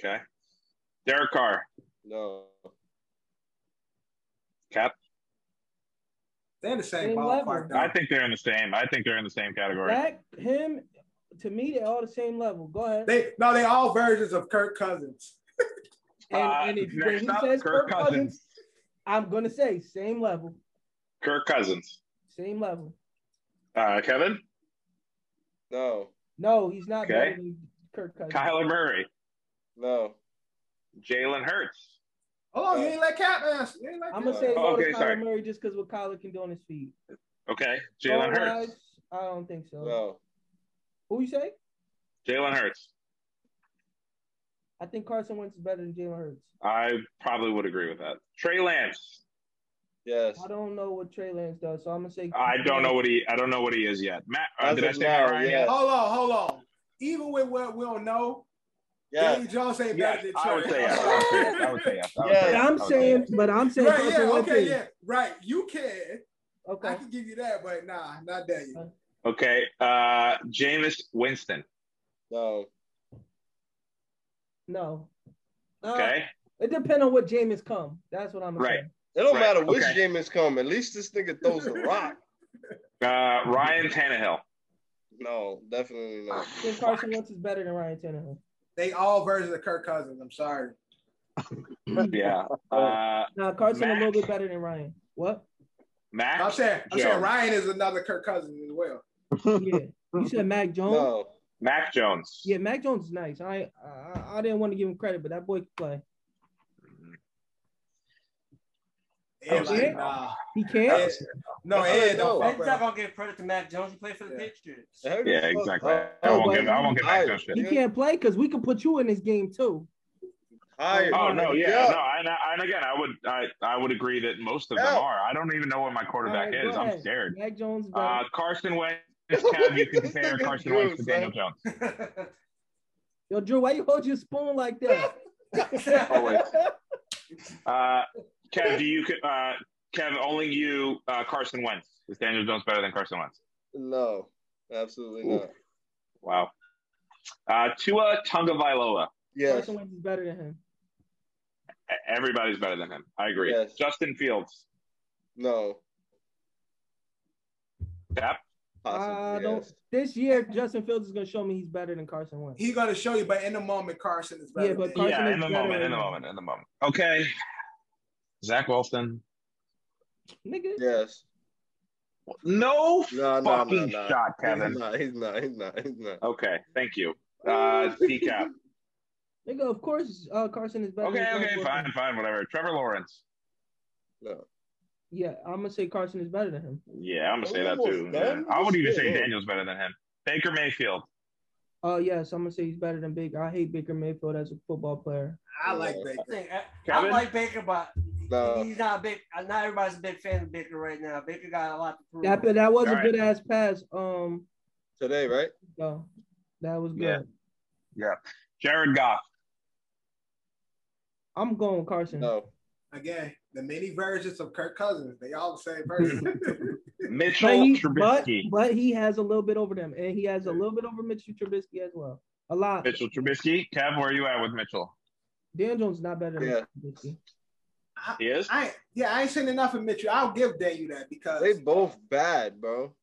Okay. Derek Carr. No. Cap. They're in the same, Same ballpark level. I think they're in the same. I think they're in the same category. Dak, him, to me, they're all the same level. Go ahead. They no, they're all versions of Kirk Cousins. And, Uh, and if when he up, says Kirk Kirk Cousins, Cousins. I'm gonna say same level, Kirk Cousins. same level. Uh, Kevin. No. No, he's not Okay. Kirk Cousins. Kyler Murray. No. Jalen Hurts. Oh, on, No. you ain't let Cap answer. You ain't let I'm gonna say Oh, okay, to Kyler sorry. Murray just because what Kyler can do on his feet. Okay. Jalen Hurts. I don't think so. No. Who you say? Jalen Hurts. I think Carson Wentz is better than Jalen Hurts. I probably would agree with that. Trey Lance. Yes. I don't know what Trey Lance does, so I'm gonna say. I don't know what he. I don't know what he is yet. Matt. Uh, did I say now, Matt Ryan? yeah. yet? Hold on, hold on. Even with what we don't know, Yeah. Danny Jones ain't Yes, better than I would Trey. say yes. I would say yes. I would say yes. I would Yeah. say But yes. I'm I would say saying, yes. but I'm saying Right, Carson yeah, okay, is. yeah, right. You can. Okay. I can give you that, but nah, not Daniel. Okay. Uh, Jameis Winston. No. No. Uh, Okay. It depends on what Jameis come. That's what I'm gonna Right. say. It don't Right, matter which okay. Jameis come. At least this nigga throws the [laughs] rock. Uh, Ryan Tannehill. No, definitely I not. think Carson Wentz is better than Ryan Tannehill. They all versions of Kirk Cousins. I'm sorry. [laughs] Yeah. Uh, Now Carson a little bit better than Ryan. What? Mac. I'm saying, I'm saying Jones. Ryan is another Kirk Cousins as well. Yeah. You said Mac Jones. No. Mac Jones. Yeah, Mac Jones is nice. I, I I didn't want to give him credit, but that boy can play. Ed, Okay. like, nah. He can. Ed, no, Ed, don't No. fuck He's with not him. gonna give credit to Mac Jones. He played for the Yeah. Patriots. Yeah, exactly. Oh, I won't give. I won't give Mac higher. Jones shit. He can't play because we can put you in this game too. Higher. Oh no, yeah, Yeah. no, and, and again, I would, I, I would agree that most of them are. I don't even know what my quarterback All right, go is. I'm scared. Mac Jones. Uh, Carson Wentz, Kev, [laughs] you can compare Carson Drew, Wentz to Daniel. Jones. [laughs] Yo, Drew, why you hold your spoon like that? [laughs] Always. Uh, Kev, do you, uh, Kev, only you, uh, Carson Wentz. Is Daniel Jones better than Carson Wentz? No, absolutely not. Wow. Uh, Tua Tagovailoa. Yes. Carson Wentz is better than him. Everybody's better than him. I agree. Yes. Justin Fields. No. Yep. Possibly. I don't. yes. This year, Justin Fields is gonna show me he's better than Carson Wentz. He's gonna show you, but in the moment, Carson is better. Yeah, but than Carson yeah, is in the moment, in than- the moment, in the moment. Okay. Zach Wilson. Nigga, Yes. No No, no, no, fucking no. shot, Kevin. He's not. He's not. He's not. He's not. Okay, thank you. Uh, decap. [laughs] nigga, of course, uh, Carson is better. Okay, than okay, fine, fine, whatever. Trevor Lawrence. No. Yeah, I'm gonna say Carson is better than him. Yeah, I'm gonna say that too. done? Yeah. I would even say. Daniel's better than him. Baker Mayfield. Oh yes, I'm gonna say he's better than Baker. I hate Baker Mayfield as a football player. I like I Baker. think I, I like Baker, but No. he's not a big. Not everybody's a big fan of Baker right now. Baker got a lot to prove. That that was a Alright. good ass pass. Um, Today, right? no, that was good. Yeah. Yeah. Jared Goff. I'm going with Carson. No. Again, the many versions of Kirk Cousins. They all the same [laughs] person. Mitchell But he, Trubisky. but he has a little bit over them, and he has a little bit over Mitchell Trubisky as well. A lot. Mitchell Trubisky. Kev, where are you at with Mitchell? Dan Jones is not better than Yeah. Trubisky. I, He is. I yeah, I ain't seen enough of Mitchell. I'll give Daniel that because They both bad, bro.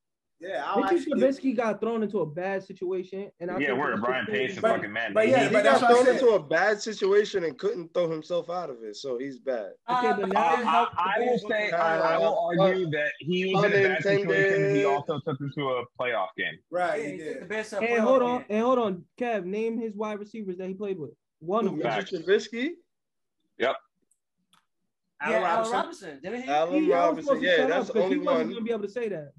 Yeah, I'll Mitchell actually give, Trubisky got thrown into a bad situation, and I Yeah, think where Mitchell Brian Trubisky- Pace is But- fucking man. but yeah, He but got that's what I thrown into a bad situation and couldn't throw himself out of it, so he's bad. Okay, Uh, but but now- he I, helped I will say, win. I, I will argue that he was in a bad situation. and He also took them to a playoff game. right. Yeah, he he the did. Bears to a Hey, playoff hold on, game. and hold on, Kev. Name his wide receivers that he played with. One of them. Facts. Mitchell Trubisky, Yeah, Allen Allen Robinson. Robinson, didn't he? Allen He- Robinson. Yeah, that's the the 'cause only he wasn't gonna be able to say that.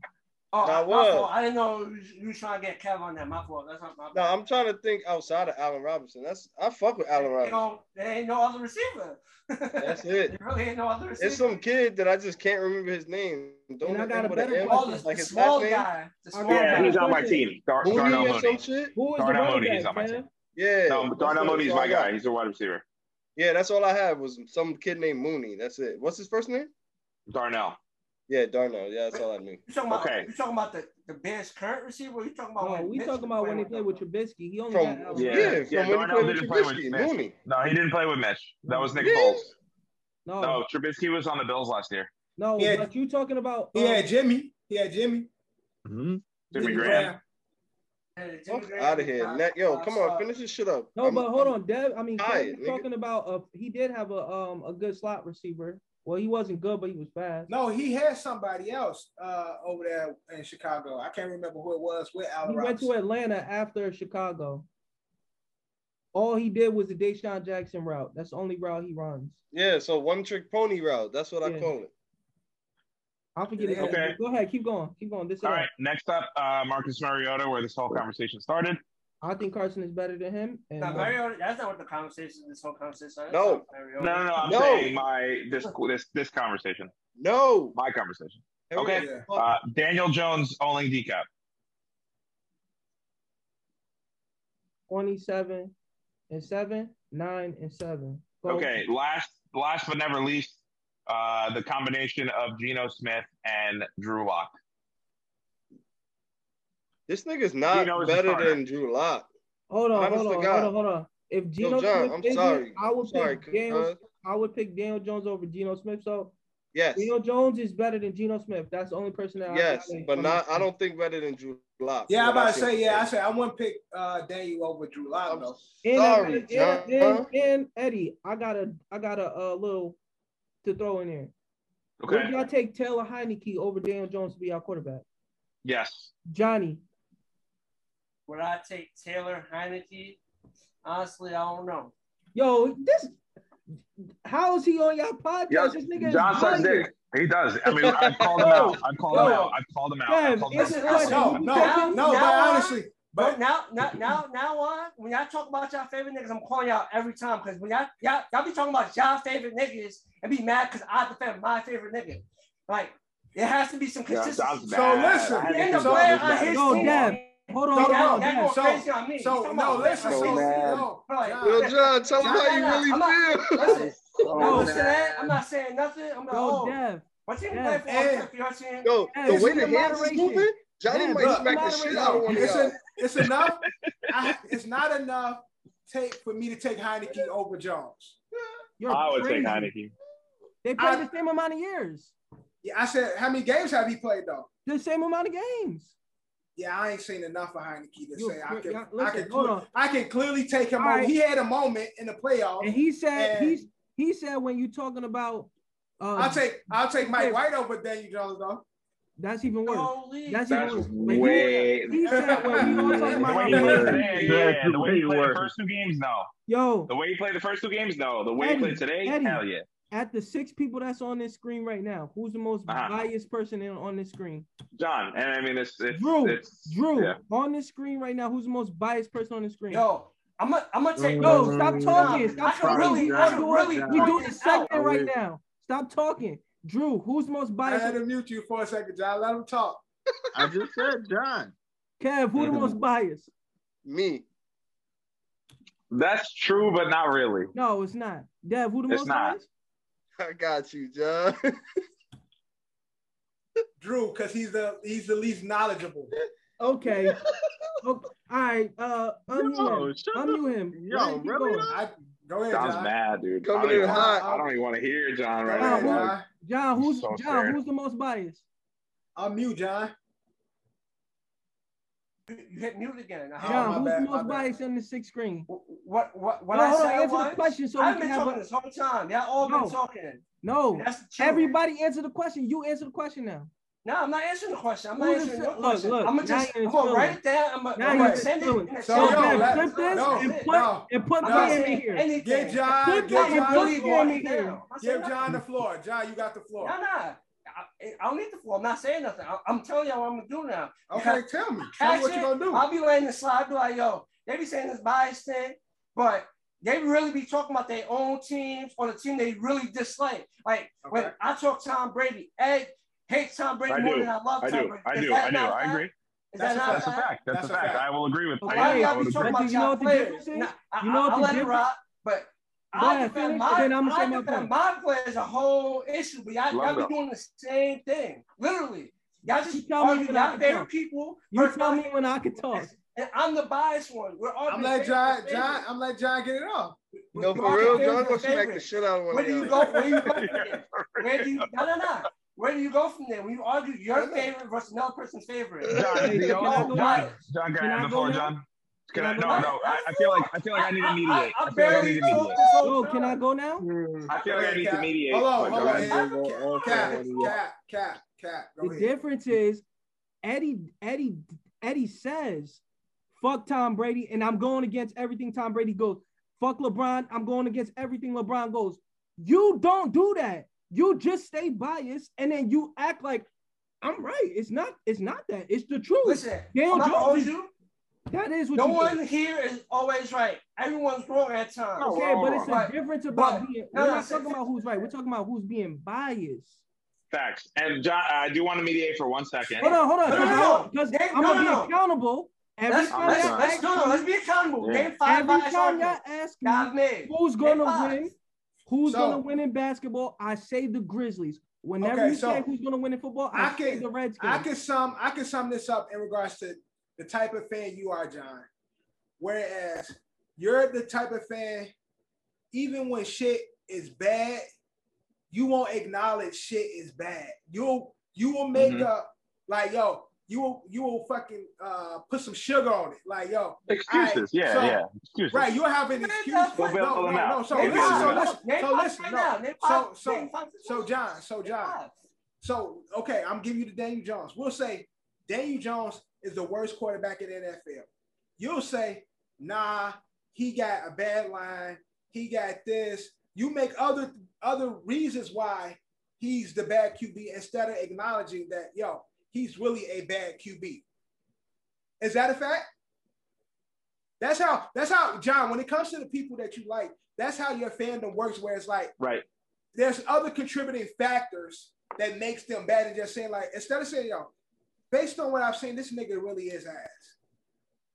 Oh, Nah, my fault. I didn't know you, you was trying to get Kev on that. My fault. That's not my No. I'm trying to think outside of Allen Robinson. That's I fuck with Allen There ain't Robinson. no, there ain't no other receiver. That's [laughs] it. There really ain't no other receiver. It's some kid that I just can't remember his name. Don't And I end got a better M, Oh, the, like the his small last name. guy. The I small got- Yeah, guy. he's on my team. Dar- Mooney Darnell or some Mooney. shit. Who is the Darnell running Mooney, back, he's on my team. Yeah, No, that's Darnell what- Mooney's my I guy. He's a wide receiver. Yeah, that's all I had was some kid named Mooney. That's it. What's his first name? Darnell. Yeah, Darnell. Yeah, that's all I knew. You talking about? Okay. You talking about the, the Bears' current receiver? Or you talking about? No, when we Mitch talking about when he played with them? Trubisky. He only From got yeah, Yeah. From Yeah, when he played with didn't play with Trubisky. Mitch. No, he didn't play with Mitch. That was Nick Yeah. Foles. No, No, Trubisky was on the Bills last year. no, He had- but you talking about? He um, had Jimmy. He had Jimmy. hmm Jimmy Graham. Yeah, Jimmy Fuck Graham out of here. Josh- Net, yo, come on, finish this shit up. No, I'm- but hold I'm- on, Dev. I mean, tired, was nigga. talking about uh, he did have a um a good slot receiver. Well, he wasn't good, but he was fast. No, he had somebody else uh, over there in Chicago. I can't remember who it was with Allen he went to Atlanta after Chicago. All he did was the DeSean Jackson route. That's the only route he runs. Yeah, so one trick pony route. That's what I call it. I forget it. Okay. Go ahead, keep going, keep going. This is All right, next up, uh, Marcus Mariota, where this whole conversation started. I think Carson is better than him. And No, uh, Mariota, that's not what the conversation. This whole conversation. That's No. not Mariota. No, no, no. I'm No. saying my this this this conversation, No. my conversation. Hurry Okay. the Yeah. fuck Uh, Daniel Jones owning decap. 27 and 7, 9 and 7. Go. Okay, last last but never least, uh, the combination of Geno Smith and Drew Lock. This nigga's not Geno is a better than Drew Lock. Hold on, Honest hold to on, God. hold on, hold on. If Geno John, Smith I'm injured, sorry. I would Sorry, pick Daniel, cuz. I would pick Daniel Jones over Geno Smith. So Yes. Daniel Jones is better than Geno Smith. That's the only person that I Yes, I- but not. I don't think better than Drew Lock. Yeah, I'm about to say, yeah, I said I wouldn't pick uh, Daniel over Drew Lock, I'm though. And, sorry, and, John. and, and, and Eddie, I got a I got a, uh little to throw in there. Would Okay. y'all take Taylor Heinicke over Daniel Jones to be our quarterback? Yes. Johnny, Would I take Taylor Heinicke? Honestly, I don't know. yo, this how is he on your podcast? Yeah. This nigga is John sucks lying. dick. He does. I mean, I've [laughs] called him out. I've called him out. I've called him out. I've called him out. a question. No, You no, taking- no, but now honestly, But but now, now, now, now on, when y'all talk about y'all favorite niggas, I'm calling y'all every time because when y'all, y'all, y'all be talking about y'all favorite niggas and be mad because I defend my favorite nigga. Like, there has to be some consistency. John's So listen, I had He end to up so- think playing on this his Yo, team. Dev, hold on, So hold that, on, that Dev. goes So- crazy on me. so You no, about- listen, So so no, Like, Yo, John, tell him how you nah, nah, really I'm not- feel. Listen, Oh, no, listen, man, I'm not saying nothing. I'm like, Yo, oh, Dev, what team you Dev. play for? Hey. I'm for. Yo, Yeah, the way the the hands is moving, Johnny Yeah, might smack the shit out of one of it's, y'all. it's enough. I, it's not enough take for me to take Heinicke over Jones. you're I would crazy. take Heinicke. They played I- the same amount of years. Yeah, I said, how many games have he played though? The same amount of games. Yeah, I ain't seen enough of Heinicke to You- say I can. yeah, I can. hold cle- I can clearly take him All over. right. He had a moment in the playoffs. And he said And- he's he said when you talking about uh, I'll take. I'll take Mike Okay. White over Daniel Jones though. that's even worse. Holy. That's, That's even worse. He- way. He, said when we all talking [laughs] The way how he played today, yeah. The way he played the first two games, no. Yo, The way he played the first two games, no. The way Eddie, he played today, Eddie. hell yeah. At the six people that's on this screen right now, who's the most Uh-huh. biased person in, on this screen? John, and I mean, it's, it's Drew. It's, Drew, Yeah. on this screen right now, who's the most biased person on the screen? Yo, I'm gonna, I'm gonna take. Yo, Mm, stop talking. mm, Stop talking. really, we I can doing, really we point doing this a segment out. right now. Stop talking. Drew, who's the most I biased? had to mute you for a second, John. Let him talk. I just said John. Kev, who the Mhm. most biased? Me. That's true, but not really. No, it's not. Dev, who the It's most not. biased? [laughs] I got you, John. [laughs] Drew, because he's the he's the least knowledgeable. Okay. [laughs] okay. All right. Uh, unmute Yo, him. shut Unmute him. Yo, Let him keep really? I go ahead, John's John. mad, dude. Coming I don't, in even, hot. I don't even want to hear John right Go ahead, now. John. John, who's So John? fair. Who's the most biased? Unmute, John. You hit mute again. Oh, John, who's bad, the most biased on the sixth screen? What what what No, I hold on, answer was, the question so I've been have talking a- this whole time. Y'all all No. been talking. No. That's the. Everybody answer the question. You answer the question now. No, I'm not answering the question. I'm not Who the no look, question. look, I'm gonna just I'm gonna write it down. I'm gonna, I'm gonna send it. So, So, yo, let- clip this no, and put no. and put No. not in here. anything. Give John, Clip give John put the floor. here. I'm not saying Give John the floor. John, you got the floor. No, no. I, I don't need the floor. I'm not saying nothing. I, I'm telling y'all what I'm gonna do now. Okay, tell me. Tell me what you gonna do. I'll be letting the slide. I'll be like, yo, they be saying this bias thing, but they really be talking about their own teams or the team they really dislike. Like when I talk Tom Brady, Ed hates Tom Brady I more do. than I love I Tom do. Brady. I Is do. I do. I agree. Is That's that a not That's a fact. fact. That's, That's a a fact. fact. I will agree with. Okay. I, Why I y'all would be agree. talking about you know y'all what the players? difference is? Nah, I, You know I, what I'll the let it difference- rock, but Go I ahead, defend finish, my, and then I'ma say I my defend point. my a whole issue, but y'all, y'all be doing the same thing. Literally. Y'all You just tell me argue when y'all favorite people. You versus tell me when I can talk. And I'm the biased one. We're all I'm letting John, John, I'm letting John get it off. No, for real, John gonna smack the shit out of one Where of do you go? Where do you [laughs] go from there? Where do you? [laughs] No, no, no. Where do you go from there? When you argue your favorite versus another person's favorite. John, Hey, the can I only- go John, now? John, can Can I I have the go floor, now? John? Can Can I? I No, no. I, I feel like I feel like I need to mediate. I I feel like I barely need to talked mediate. this oh, whole can I go now? Hmm. I feel like I need to mediate. Hold on, hold on. ahead. Cat, cat, cat, cat. The ahead. difference is Eddie, Eddie, Eddie says, fuck Tom Brady, and I'm going against everything Tom Brady goes. Fuck LeBron, I'm going against everything LeBron goes. You don't do that. You just stay biased and then you act like I'm right. It's not, it's not that. It's the truth. Listen, Daniel I'm not Jones always is- you. That is what No you one do. here is always right. Everyone's wrong at times. Okay, we're but it's wrong. a difference about but- being. we're no, not talking about who's right. We're talking about who's being biased. Facts. And John, uh, I do want to mediate for one second. Hold on, hold on. No, no, no. Because They- I'm no, gonna no, no. be accountable. Every Let's, time let's, let's, ask no, no, me- let's be accountable. Yeah. Name five Every bias time y'all ask me who's gonna win, who's So- gonna win in basketball, I say the Grizzlies. Whenever Okay, you so say who's gonna win in football, I, I say the Redskins. I can sum I can sum this up in regards to the type of fan you are, John. Whereas you're the type of fan, even when shit is bad, you won't acknowledge shit is bad. You'll you will make Mhm. up like yo, you will you will fucking uh put some sugar on it. Like yo, Excuses. Yeah, so- yeah. Excuses. right, you'll have an Man, excuse. that's No, fine. They'll no, no, no. So They'll listen, so listen, so listen, no. So so so John, so John. So, okay, I'm giving you the Daniel Jones. We'll say Daniel Jones is the worst quarterback in the NFL. You'll say, nah, he got a bad line. He got this. You make other other reasons why he's the bad QB instead of acknowledging that, yo, he's really a bad QB. Is that a fact? That's how, that's how, John, when it comes to the people that you like, that's how your fandom works, where it's like, Right. there's other contributing factors that makes them bad and just saying like instead of saying yo based on what I've seen this nigga really is ass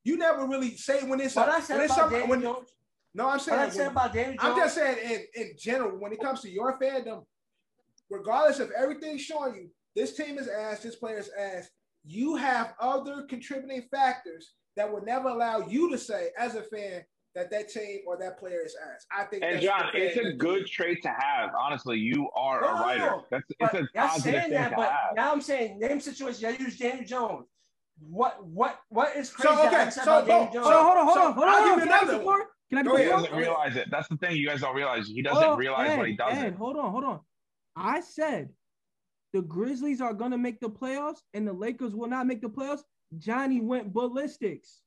you never really say when it's What a- I said about Daniel when- Jones. no I'm What saying I said when- about Daniel Jones. I'm just saying in, in general when it comes to your fandom regardless of everything showing you this team is ass this player is ass you have other contributing factors that will never allow you to say as a fan that that team or that player is ass I think And that's John, it's a fan- good trait to have. Honestly, you are No, a writer. no. That's it's a positive saying thing that, to but have. now I'm saying name situation. I use Daniel Jones. What what what is So, crazy? that okay, so about Daniel boom, Jones? Hold on, hold on, hold So, on, hold I'll on. give you Can I get another the floor? Can I Go get He doesn't realize it. That's the thing you guys don't realize. He doesn't Hold on, realize Ed, what he does. Ed, hold on, hold on. I said the Grizzlies are gonna make the playoffs and the Lakers will not make the playoffs. Johnny went ballistics.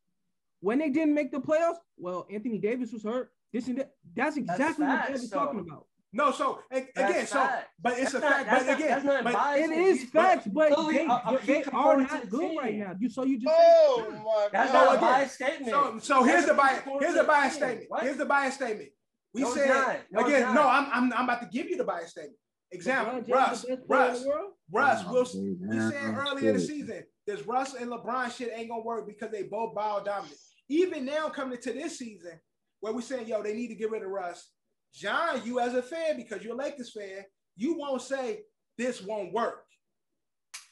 When they didn't make the playoffs, well, Anthony Davis was hurt. This and that. That's exactly what facts, Dev is though. talking about. No, so a- That's again, so facts. but it's That's a not- fact. that's But not- again, that's not but biased. It is facts, but Literally, they, uh, uh, a- a they are not good team. right now. You so you just Oh said- my That's So not a again, biased statement. so so here's the bias. Here's to the the bias statement. What? Here's the bias statement. We No, said. No, again. No, I'm, I'm I'm about to give you the bias statement. Example: Russ, the best player in Russ. Russ. Oh, We'll, we said earlier in the season, this Russ and LeBron shit ain't gonna work because they both ball dominant. Even now, coming into this season, where we're saying, yo, they need to get rid of Russ. John, you as a fan, because you're a Lakers fan, you won't say this won't work.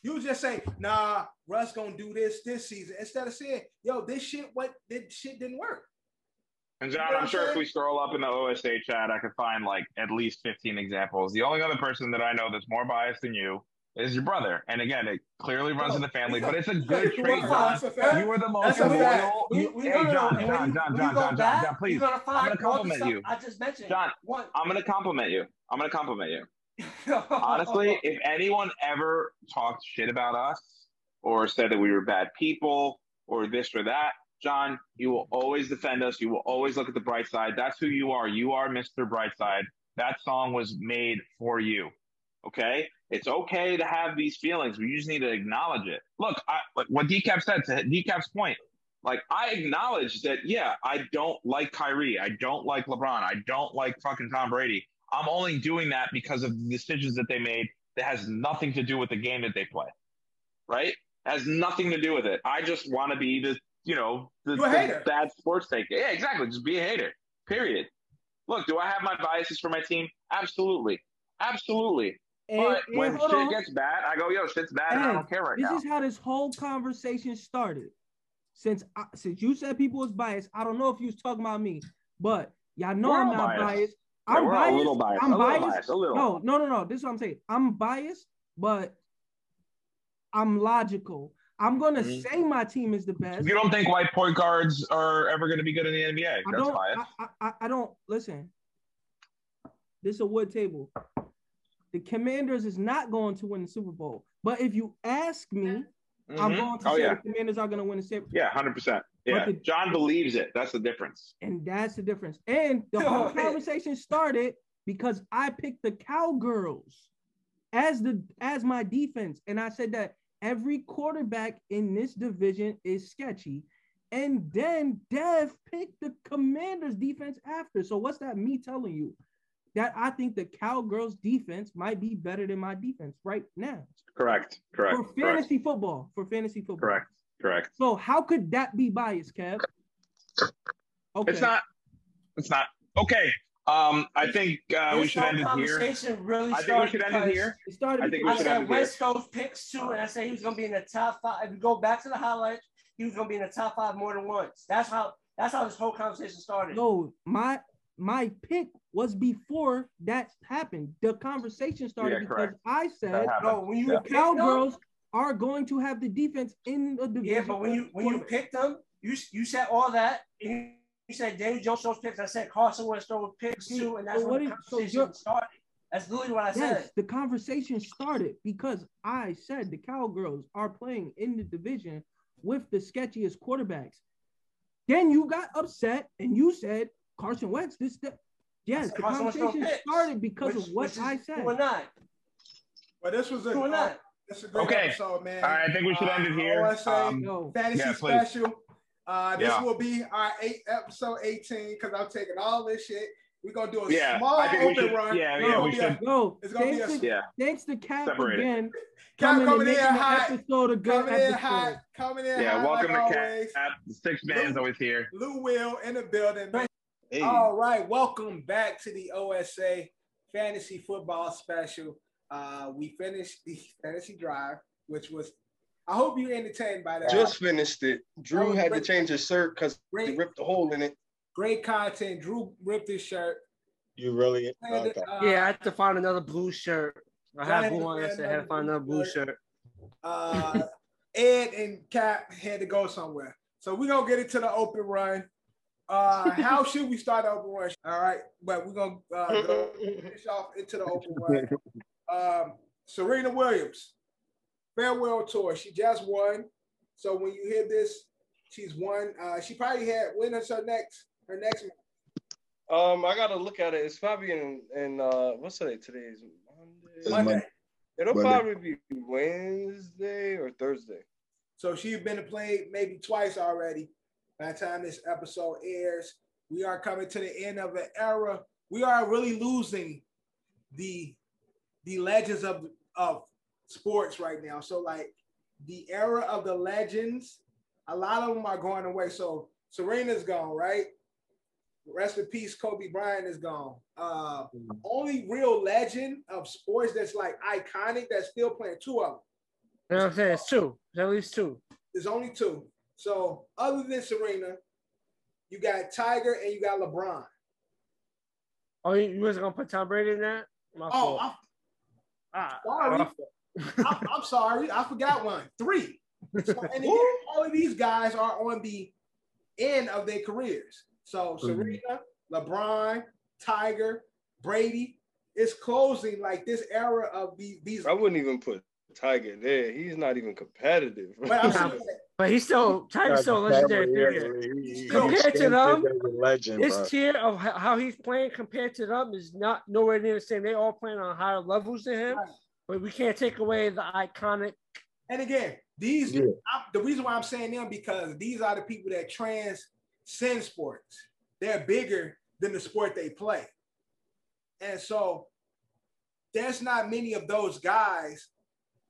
You just say, nah, Russ gonna do this this season instead of saying, yo, this shit, what this shit didn't work. And You John, know I'm I'm sure if we scroll up in the OSA chat, I could find like at least 15 examples. The only other person that I know that's more biased than you is your brother. And again, it clearly runs in the family, but it's a good trait, John. that's a fact. You were the most loyal. You- hey. John, John, John, John, John, John, John, please. Gonna find gonna compliment you. I just mentioned. John? I'm going to compliment you. I'm going to compliment you. [laughs] Honestly, if anyone ever talked shit about us or said that we were bad people or this or that, John, you will always defend us. You will always look at the bright side. That's who you are. You are Mr. Brightside. That song was made for you. Okay? It's okay to have these feelings. We just need to acknowledge it. Look, I, what Decap said to Decap's point, like I acknowledge that, yeah, I don't like Kyrie. I don't like LeBron. I don't like fucking Tom Brady. I'm only doing that because of the decisions that they made that has nothing to do with the game that they play. Right? Has nothing to do with it. I just want to be the, you know, the, the bad sports take. Yeah, exactly. Just be a hater. Period. Look, do I have my biases for my team? Absolutely. Absolutely. And, But and when shit on. gets bad, I go, yo, shit's bad, and I don't care right this now. This is how this whole conversation started. Since I, since you said people was biased, I don't know if you was talking about me, but y'all know We're I'm not biased. biased. Yeah, I'm we're all a biased. little biased. I'm A little biased. biased. A little. No, no, no, no. This is what I'm saying. I'm biased, but I'm logical. I'm gonna Mhm. say my team is the best. You don't think white point guards are ever going to be good in the NBA? I That's don't. biased. I, I, I don't listen. This is a wood table. The Commanders is not going to win the Super Bowl. But if you ask me, I'm Mhm. going to Oh say yeah, the Commanders are going to win the Super Bowl. yeah, hundred percent. Yeah, the- John believes it. That's the difference. And that's the difference. And the [laughs] whole Oh, man. conversation started because I picked the Cowgirls as the as my defense. And I said that every quarterback in this division is sketchy. And then Dev picked the Commanders defense after. So what's that me telling you? That I think the Cowgirls defense might be better than my defense right now. Correct. Correct. For Correct. fantasy football. For fantasy football. Correct. Correct. So how could that be biased, Kev? Okay. It's not. It's not. Okay. Um, I think uh, we should end it here. conversation really I think we should end it here. It started I think because- we should I end said it here. West Coast picks too, and I said he was gonna be in the top five. If you go back to the highlights, he was gonna be in the top five more than once. That's how that's how this whole conversation started. No, my my pick was before that happened. The conversation started Yeah, because correct. I said happened. no, when you Yeah. picked them, Cowgirls are going to have the defense in the division. yeah, but when you when you picked them, you you said all that, and you, you said Daniel Jones throws picks. I said Carson Wentz throws picks too, and that's So when what the is- so conversation started. That's literally what I yes, said. the conversation started because I said the Cowgirls are playing in the division with the sketchiest quarterbacks. Then you got upset and you said Carson Wentz. This, that. Yes, the Carson Wentz throw conversation started because Which- of what which I said. Two not. nine. But this was a, Two and uh, nine. this is a great Okay. episode, man. All right, I think we should end it here. Uh, OSA Um, Yo, fantasy yeah, special. Uh, this Yeah. will be our eight episode 18 because I'm taking all this shit. We're gonna do a Yeah, small I we open should. run. Yeah, It's yeah, we should. a- Yo, It's gonna be thanks, a- to, Yeah, thanks to Cap Separate again. Cap Coming, coming and in making the hot. episode a good Coming in episode. hot. Coming in yeah. hot. Welcome like to always. Cap. The Six man's always here. Lou Will in the building. man. Hey, All right, welcome back to the OSA Fantasy Football Special. Uh, we finished the fantasy drive, which was. I hope you entertained by that. Just finished it. Drew had to change his shirt because he Great. ripped a hole in it. great content. Drew ripped his shirt. you really? And, Okay. uh, Yeah, I had to find another blue shirt. I Go ahead have blue and on. I said I had to find another blue shirt. uh, Ed and Cap had to go somewhere. So we're gonna get into the open run. Uh, [laughs] how should we start the open run? All right, but we're gonna uh, [laughs] go finish off into the open run. [laughs] Um, Serena Williams, farewell tour. She just won. So when you hear this, she's won. Uh, she probably had when is her next her next Um, I gotta look at it. It's probably in in uh what's today? Today's It's Monday. Monday. It'll Monday. probably be Wednesday or Thursday. So she's been played maybe twice already. By the time this episode airs, we are coming to the end of an era. We are really losing the the legends of of sports right now. So like the era of the legends, a lot of them are going away. So Serena's gone, right? Rest in peace, Kobe Bryant is gone. Uh, only real legend of sports that's like iconic that's still playing two of them. You know what I'm saying? It's two. At least two. There's only two. So other than Serena, you got Tiger and you got LeBron. Oh, you, you wasn't gonna put Tom Brady in that? My Oh. I'm Ah, sorry. I'm, I'm sorry. I forgot one. Three. So, [laughs] and again, all of these guys are on the end of their careers. So Serena, LeBron, Tiger, Brady is closing like this era of these. these I wouldn't even put Tiger there. He's not even competitive. but I'm [laughs] saying that But he's still Tiger's still a legendary figure. Compared to them, legend, His bro. tier of how he's playing compared to them is not nowhere near the same. They all playing on higher levels than him, Right. but we can't take away the iconic. And again, these Yeah. I, the reason why I'm saying them because these are the people that transcend sports. They're bigger than the sport they play, and so there's not many of those guys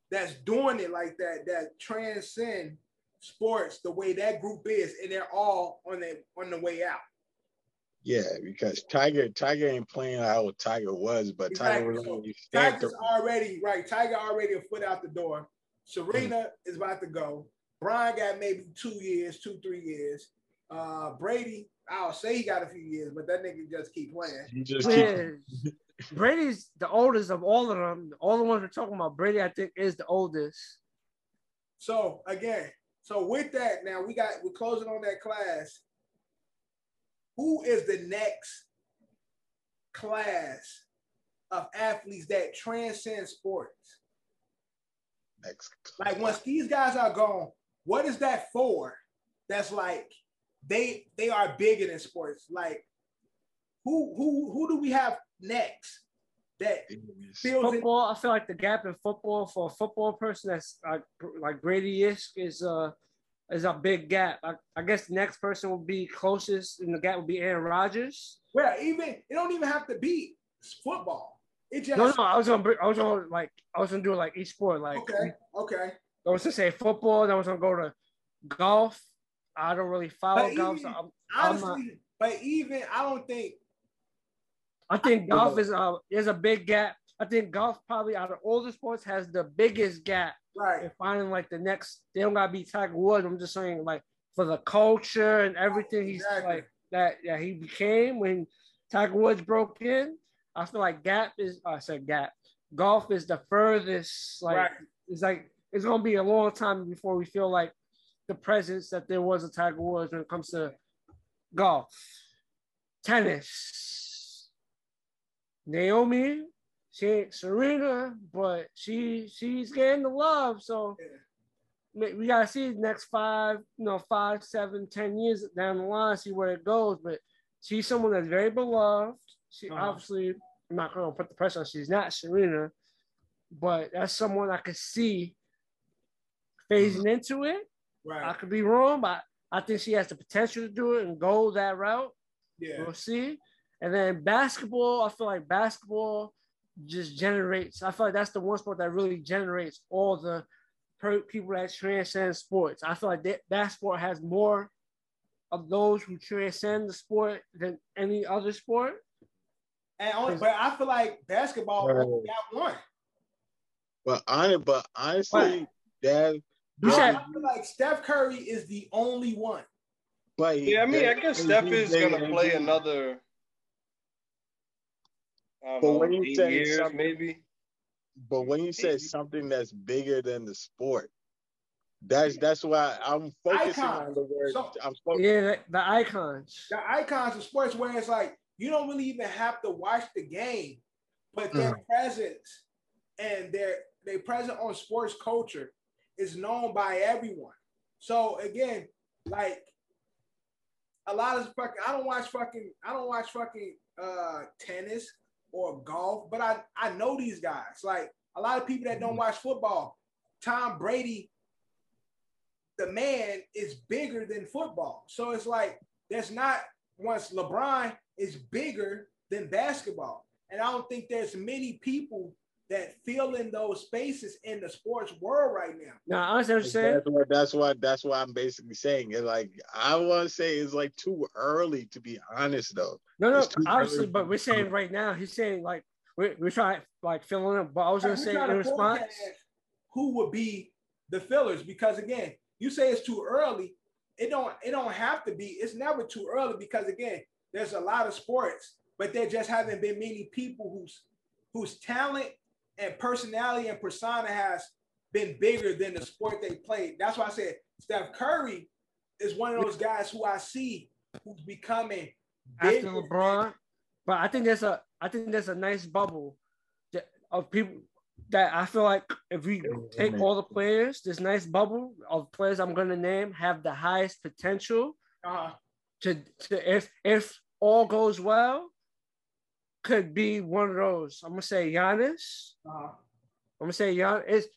that's doing it like that that transcend sports the way that group is, and they're all on the on the way out. Yeah, because Tiger, Tiger ain't playing how Tiger was, but Tiger was Exactly. already stamped. Tiger's already right. Tiger already a foot out the door. Serena is about to go. Bron got maybe two years, two three years. Uh, Brady, I'll say he got a few years, but that nigga just keep playing. He just keep, Yeah. [laughs] Brady's the oldest of all of them. All the ones we're talking about, Brady, I think, is the oldest. So again, so with that, now we got we're closing on that class. Who is the next class of athletes that transcend sports? next. Like once these guys are gone, what is that for? That's like they they are bigger than sports. Like who who who do we have next that feels it? Football, I feel like the gap in football for a football person that's like like Brady is is uh is a big gap. I, I guess the next person will be closest and the gap will be Aaron Rodgers. Well, even it don't even have to be football. It just No, no, I was gonna I was gonna like I was gonna do like each sport. Like okay, okay. I was gonna say football, then I was gonna go to golf. I don't really follow But golf, even- so I'm, I'm not. Honestly, but even I don't think I think golf is uh is a big gap. I think golf probably out of all the sports has the biggest gap right. in finding like the next. They don't gotta be Tiger Woods. I'm just saying like for the culture and everything he's Exactly. like that. Yeah, he became when Tiger Woods broke in. I feel like gap is. I said gap. Golf is the furthest. Like Right. it's like it's gonna be a long time before we feel like the presence that there was a Tiger Woods when it comes to golf, tennis. Naomi, she ain't Serena, but she she's getting the love. So we we gotta see the next five, you know, five, seven, ten years down the line, see where it goes. But she's someone that's very beloved. She Uh-huh. obviously, I'm not gonna put the pressure on. She's not Serena, but that's someone I could see phasing into it. Right. I could be wrong, but I think she has the potential to do it and go that route. Yeah. We'll see. And then basketball, I feel like basketball just generates. I feel like that's the one sport that really generates all the per- people that transcend sports. I feel like that, that sport has more of those who transcend the sport than any other sport. And only, but I feel like basketball only got one. But on but honestly, that You said I feel like Steph Curry is the only one. but Yeah, I mean, I guess Steph is gonna play another. Another. I don't But know, when you say years, something- maybe. But when you say something that's bigger than the sport, that's that's why I'm focusing on the word. So- I'm fo- yeah, the, the icons. The icons of sports where it's like you don't really even have to watch the game, but their presence and their their presence on sports culture is known by everyone. So again, like a lot of fucking I don't watch fucking I don't watch fucking uh tennis or golf, but I I know these guys. Like a lot of people that don't mm-hmm. watch football, Tom Brady, the man is bigger than football. So it's like there's not once LeBron is bigger than basketball. And I don't think there's many people that fill in those spaces in the sports world right now. Now, I understand what saying. That's what that's what that's what I'm basically saying. It's like I want to say it's like too early to be honest though. No, no, It's obviously, early. but we're saying right now, he's saying like we're, we're trying like filling in. But I was gonna We're say trying in to response, who would be the fillers because again, you say it's too early. It don't it don't have to be. It's never too early because again, there's a lot of sports, but there just haven't been many people whose whose talent and personality and persona has been bigger than the sport they played. That's why I said Steph Curry is one of those guys who I see who's becoming after LeBron. But I think there's a I think there's a nice bubble that, of people that I feel like if we take all the players, this nice bubble of players I'm gonna name have the highest potential Uh, to, to if if all goes well, could be one of those. I'm gonna say Giannis. uh, I'm gonna say Gian. It's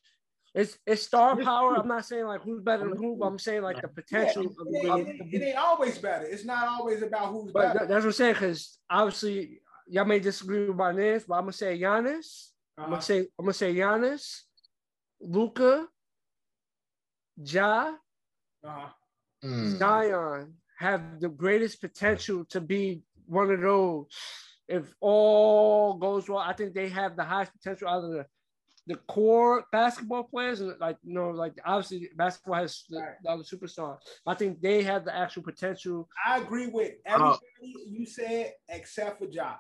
it's it's star power. I'm not saying like who's better than who, but I'm saying like the yeah, potential. it, of, ain't, it ain't- it ain't always better. It's not always about who's but better. that's what I'm saying because obviously y'all may disagree with my names, but I'm gonna say Giannis. I'm Uh-huh. gonna say I'm gonna say Giannis, Luka, Ja, Uh, Mm. Zion have the greatest potential to be one of those. If all goes well, I think they have the highest potential out of the the core basketball players, and like you know, like obviously basketball has the, Right. the other superstars. I think they have the actual potential. I agree with Uh, everybody you said except for Ja.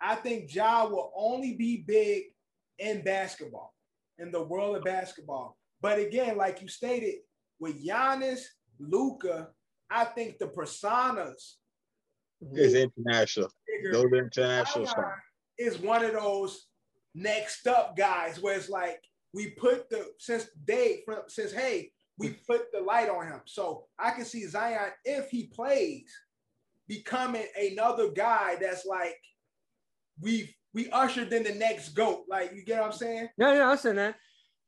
I think Ja will only be big in basketball, in the world of basketball. But again, like you stated, with Giannis, Luka, I think the personas is international. Bigger. Those international Zion is one of those next up guys where it's like we put the since day from since hey we put the light on him. So I can see Zion if he plays becoming another guy that's like we we ushered in the next goat. Like you get what I'm saying? Yeah, yeah, I said that.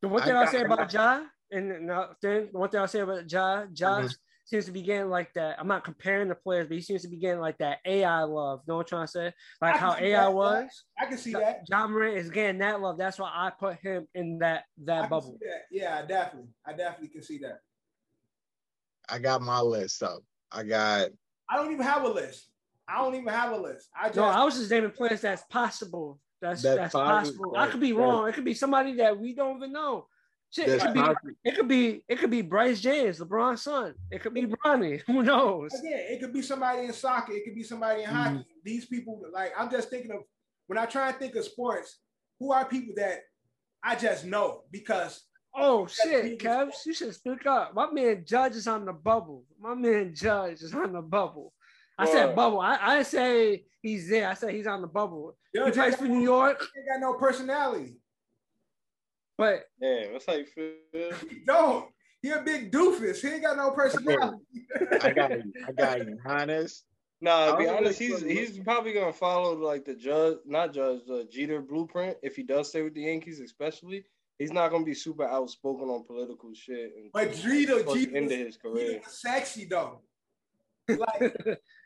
The one I thing I will got- say about got- Ja, and then the one thing I'll say about Ja, Ja Mhm. Seems to be getting like that. I'm not comparing the players, but he seems to be getting like that AI love. Know what I'm trying to say? Like how AI that, was. I can see Ja- that. Ja Morant is getting that love. That's why I put him in that that can bubble. see that. Yeah, definitely. I definitely can see that. I got my list up. I got I don't even have a list. I don't even have a list. I just No, I was just naming players that's possible. That's That's that's, possible. possible. I could be That- wrong. It could be somebody that we don't even know. Shit, it could be it could be it could be Bryce James, LeBron's son. It could be Bronny. [laughs] Who knows? Again, it could be somebody in soccer, it could be somebody in hockey. Mm-hmm. These people, like, I'm just thinking of when I try and think of sports, who are people that I just know because Oh shit, Kevs, you should speak up. My man Judge is on the bubble. My man Judge is on the bubble. I said bubble. I, I say he's there. I said he's on the bubble. He Judge plays ain't for New York, he ain't got no personality. But Damn, that's how you feel. He don't. [laughs] He a big doofus. He ain't got no personality. [laughs] I got you. I got you. Honest. Nah, to be I don't honest, he's fuck he's probably gonna follow like the judge, not judge, the Jeter blueprint. If he does stay with the Yankees, especially, he's not gonna be super outspoken on political shit. And But Jeter, towards the Jeter, end of his career. Jeter sexy though. [laughs] Like,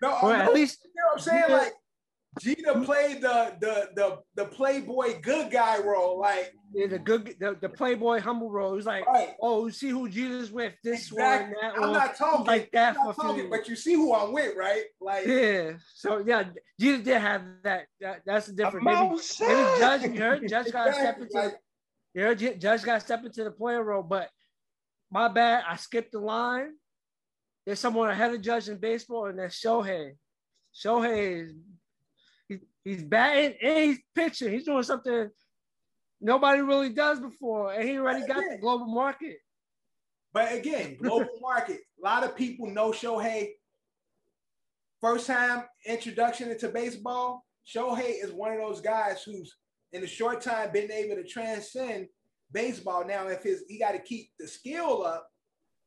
no, or no, at least you know what I'm saying? Jeter- Like, Jeter mm. played the the the the playboy good guy role. Like, yeah, the good the, the Playboy humble role. He's like, right. oh, see who Jeter's with. This Exactly. one, that I'm one. not talking like that I'm for not few talking, but you see who I'm with, right? Like, Yeah. So yeah, Jeter did have that. that that's the difference. Maybe, outside. maybe Judge, you heard Judge got to step into like, You heard Judge got step into the player role, but my bad, I skipped the line. There's someone ahead of Judge in baseball, and that's Shohei. Shohei is he, he's batting and he's pitching. He's doing something nobody really does before, and he already got the global market. But again, global [laughs] market. A lot of people know Shohei. First time introduction into baseball, Shohei is one of those guys who's in a short time been able to transcend baseball. Now, if his he got to keep the skill up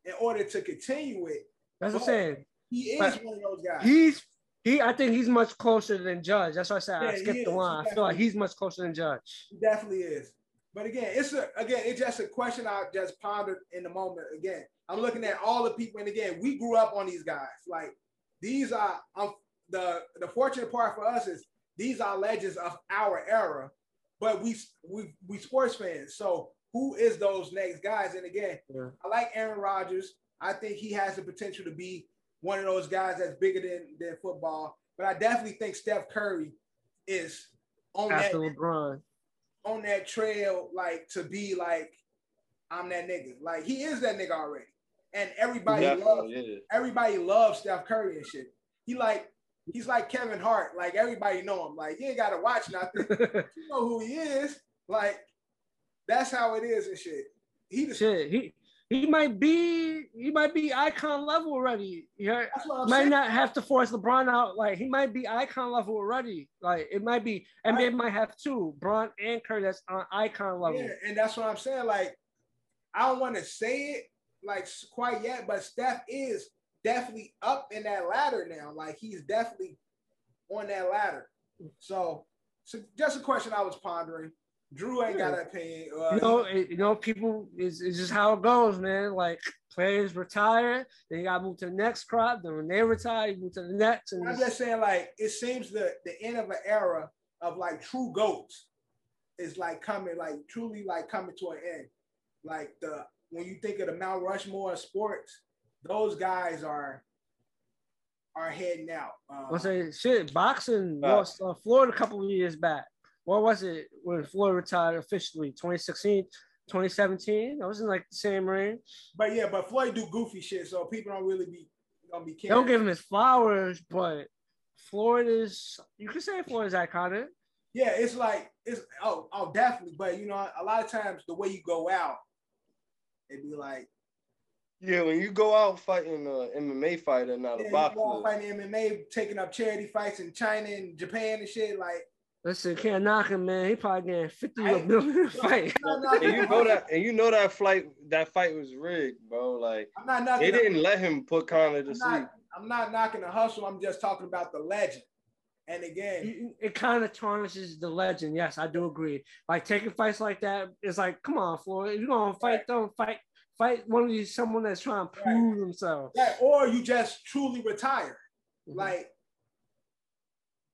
in order to continue it, That's what I'm saying. he is But one of those guys. He's he. I think he's much closer than Judge. That's why I said Yeah, I skipped the line. I feel like he's much closer than Judge. He definitely is. But again, it's a again, it's just a question I just pondered in the moment. Again, I'm looking at all the people, and again, we grew up on these guys. Like these are um, the the fortunate part for us is these are legends of our era. but we we we sports fans. So who is those next guys? And again, Yeah. I like Aaron Rodgers. I think he has the potential to be one of those guys that's bigger than than football. But I definitely think Steph Curry is on After that LeBron. on that trail, like to be like I'm that nigga. Like he is that nigga already, and everybody loves yeah. everybody loves Steph Curry and shit. He like he's like Kevin Hart. Like everybody know him. Like you ain't gotta watch nothing. [laughs] you know who he is. Like that's how it is and shit. He just, Shit, he he might be he might be icon level already. Yeah, That's what I'm might saying. not have to force LeBron out. Like he might be icon level already. Like it might be NBA might have two, Bron and Curry that's on icon level. Yeah, and that's what I'm saying. Like, I don't want to say it like quite yet, but Steph is definitely up in that ladder now. Like he's definitely on that ladder. So, so just a question I was pondering. Drew ain't got an opinion. Uh, You know, it, you know, people is it's just how it goes, man. Like players retire, then you gotta move to the next crop. Then when they retire, you move to the next. And I'm it's- just saying, like, it seems the the end of an era of like true goats is like coming, like truly like coming to an end. Like the when you think of the Mount Rushmore of sports, those guys are are heading out. Uh, I say shit. Boxing Right. lost uh, Floyd a couple of years back. What was it when Floyd retired officially? 2016, 2017. That was in like the same range. but yeah, but Floyd do goofy shit, so people don't really be gonna be They don't give him his flowers, but Floyd is. You could say Floyd is iconic. Yeah, it's like it's oh oh definitely, but you know, a lot of times the way you go out, it'd be like Yeah, when you go out fighting uh, an MMA fighter, not yeah, a you go out boxer. fighting MMA, taking up charity fights in China and Japan and shit. Like Listen, can't knock him, man. He probably getting 50 I- a [laughs] million fight. [laughs] And you know that, and you know that flight, that fight was rigged, bro. Like I'm not knocking. they him. didn't let him put Conor to I'm sleep. not, I'm not knocking the hustle. I'm just talking about the legend. And again, it, it kind of tarnishes the legend. Yes, I do agree. Like taking fights like that, it's like, come on, Floyd. If you're gonna fight, Right. don't fight. Fight one of these someone that's trying to Right. prove themselves. like, or you just truly retire. Mhm. Like,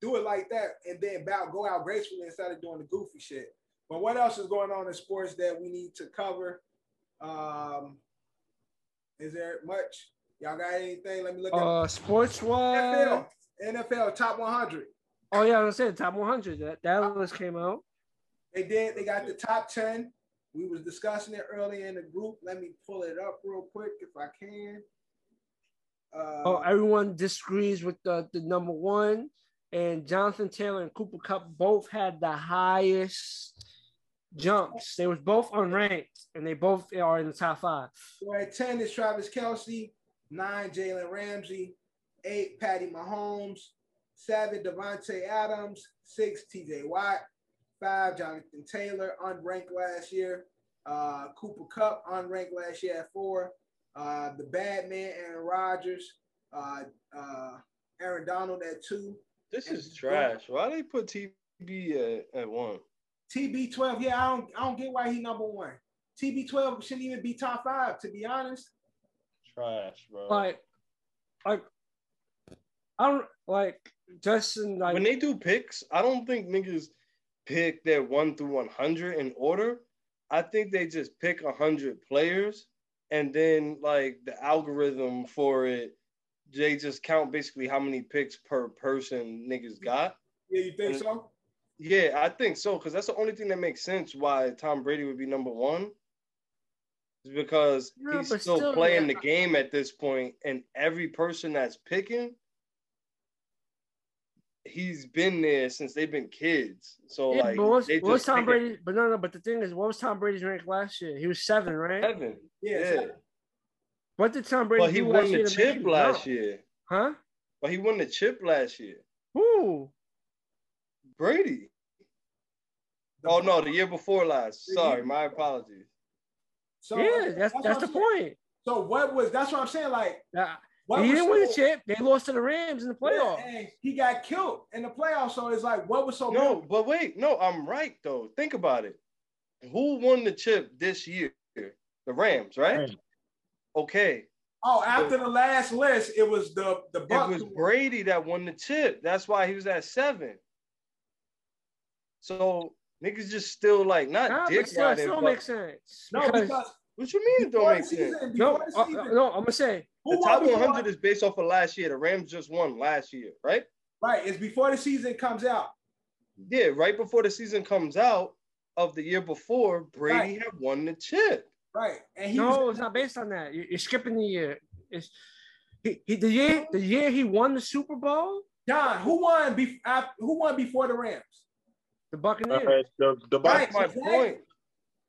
do it like that, and then bow, go out gracefully instead of doing the goofy shit. But what else is going on in sports that we need to cover? Um, is there much? Y'all got anything? Let me look at Uh, sports NFL. wise. NFL top 100. Oh yeah, I was saying top 100. That that list came out. They did. They got the top 10. We was discussing it earlier in the group. Let me pull it up real quick if I can. Uh, Oh, everyone disagrees with the, the number one, and Jonathan Taylor and Cooper Kupp both had the highest jumps. They was both unranked, and they both are in the top five. So at 10 is Travis Kelce, nine, Jalen Ramsey, eight, Patty Mahomes, seven, Davante Adams, six, TJ Watt, five, Jonathan Taylor, unranked last year, uh, Cooper Kupp, unranked last year at four, uh, the bad man, Aaron Rodgers, uh, uh, Aaron Donald at two, This is trash. Why they put TB at, at one? TB12. Yeah, I don't, I don't get why he number one. TB12 shouldn't even be top five, to be honest. Trash, bro. Like, like, I don't like Justin. Like, when they do picks, I don't think niggas pick their one through one hundred in order. I think they just pick hundred players, and then like the algorithm for it, they just count basically how many picks per person niggas got. Yeah, you think so? Yeah, I think so because that's the only thing that makes sense why Tom Brady would be number one. Is because No, he's still, still, playing yeah. the game at this point, and every person that's picking, he's been there since they've been kids. So yeah, like, but what's, they what was Tom pick Brady? But no, no. But the thing is, what was Tom Brady's rank last year? He was seven, right? Seven. Yeah, Yeah, seven. What did Tom Brady but he do won last the year chip last jump? year. Huh? But he won the chip last year. Who? Brady. Oh no, the year before last. The Sorry, my apologies. So yeah, that's what that's the point. So what was that's what I'm saying? Like Yeah. he didn't win the chip. They lost to the Rams in the Yeah, playoffs. and he got killed in the playoffs. So it's like, what was so No, good? but wait, no, I'm right though. Think about it. Who won the chip this year? The Rams, right? Rams. Okay. Oh, after the last list, it was the the It was. Brady that won the chip. That's why he was at seven. So Niggas just still like not Nah, but dick still, it riding. still but- makes sense. No, because- because What you mean it don't make the sense? no, uh, uh, no, I'm gonna say The top 100 is based off of last year. The Rams just won last year, right? Right, it's before the season comes out. Yeah, right before the season comes out of the year before, Brady Right. had won the chip. Right, and he no, was, it's not based on that. You- You're skipping the year. It's he, he the year the year he won the Super Bowl, John. Who won? Be, af- who won before the Rams? the Buccaneers. Uh, the the Right. That's my exactly. point.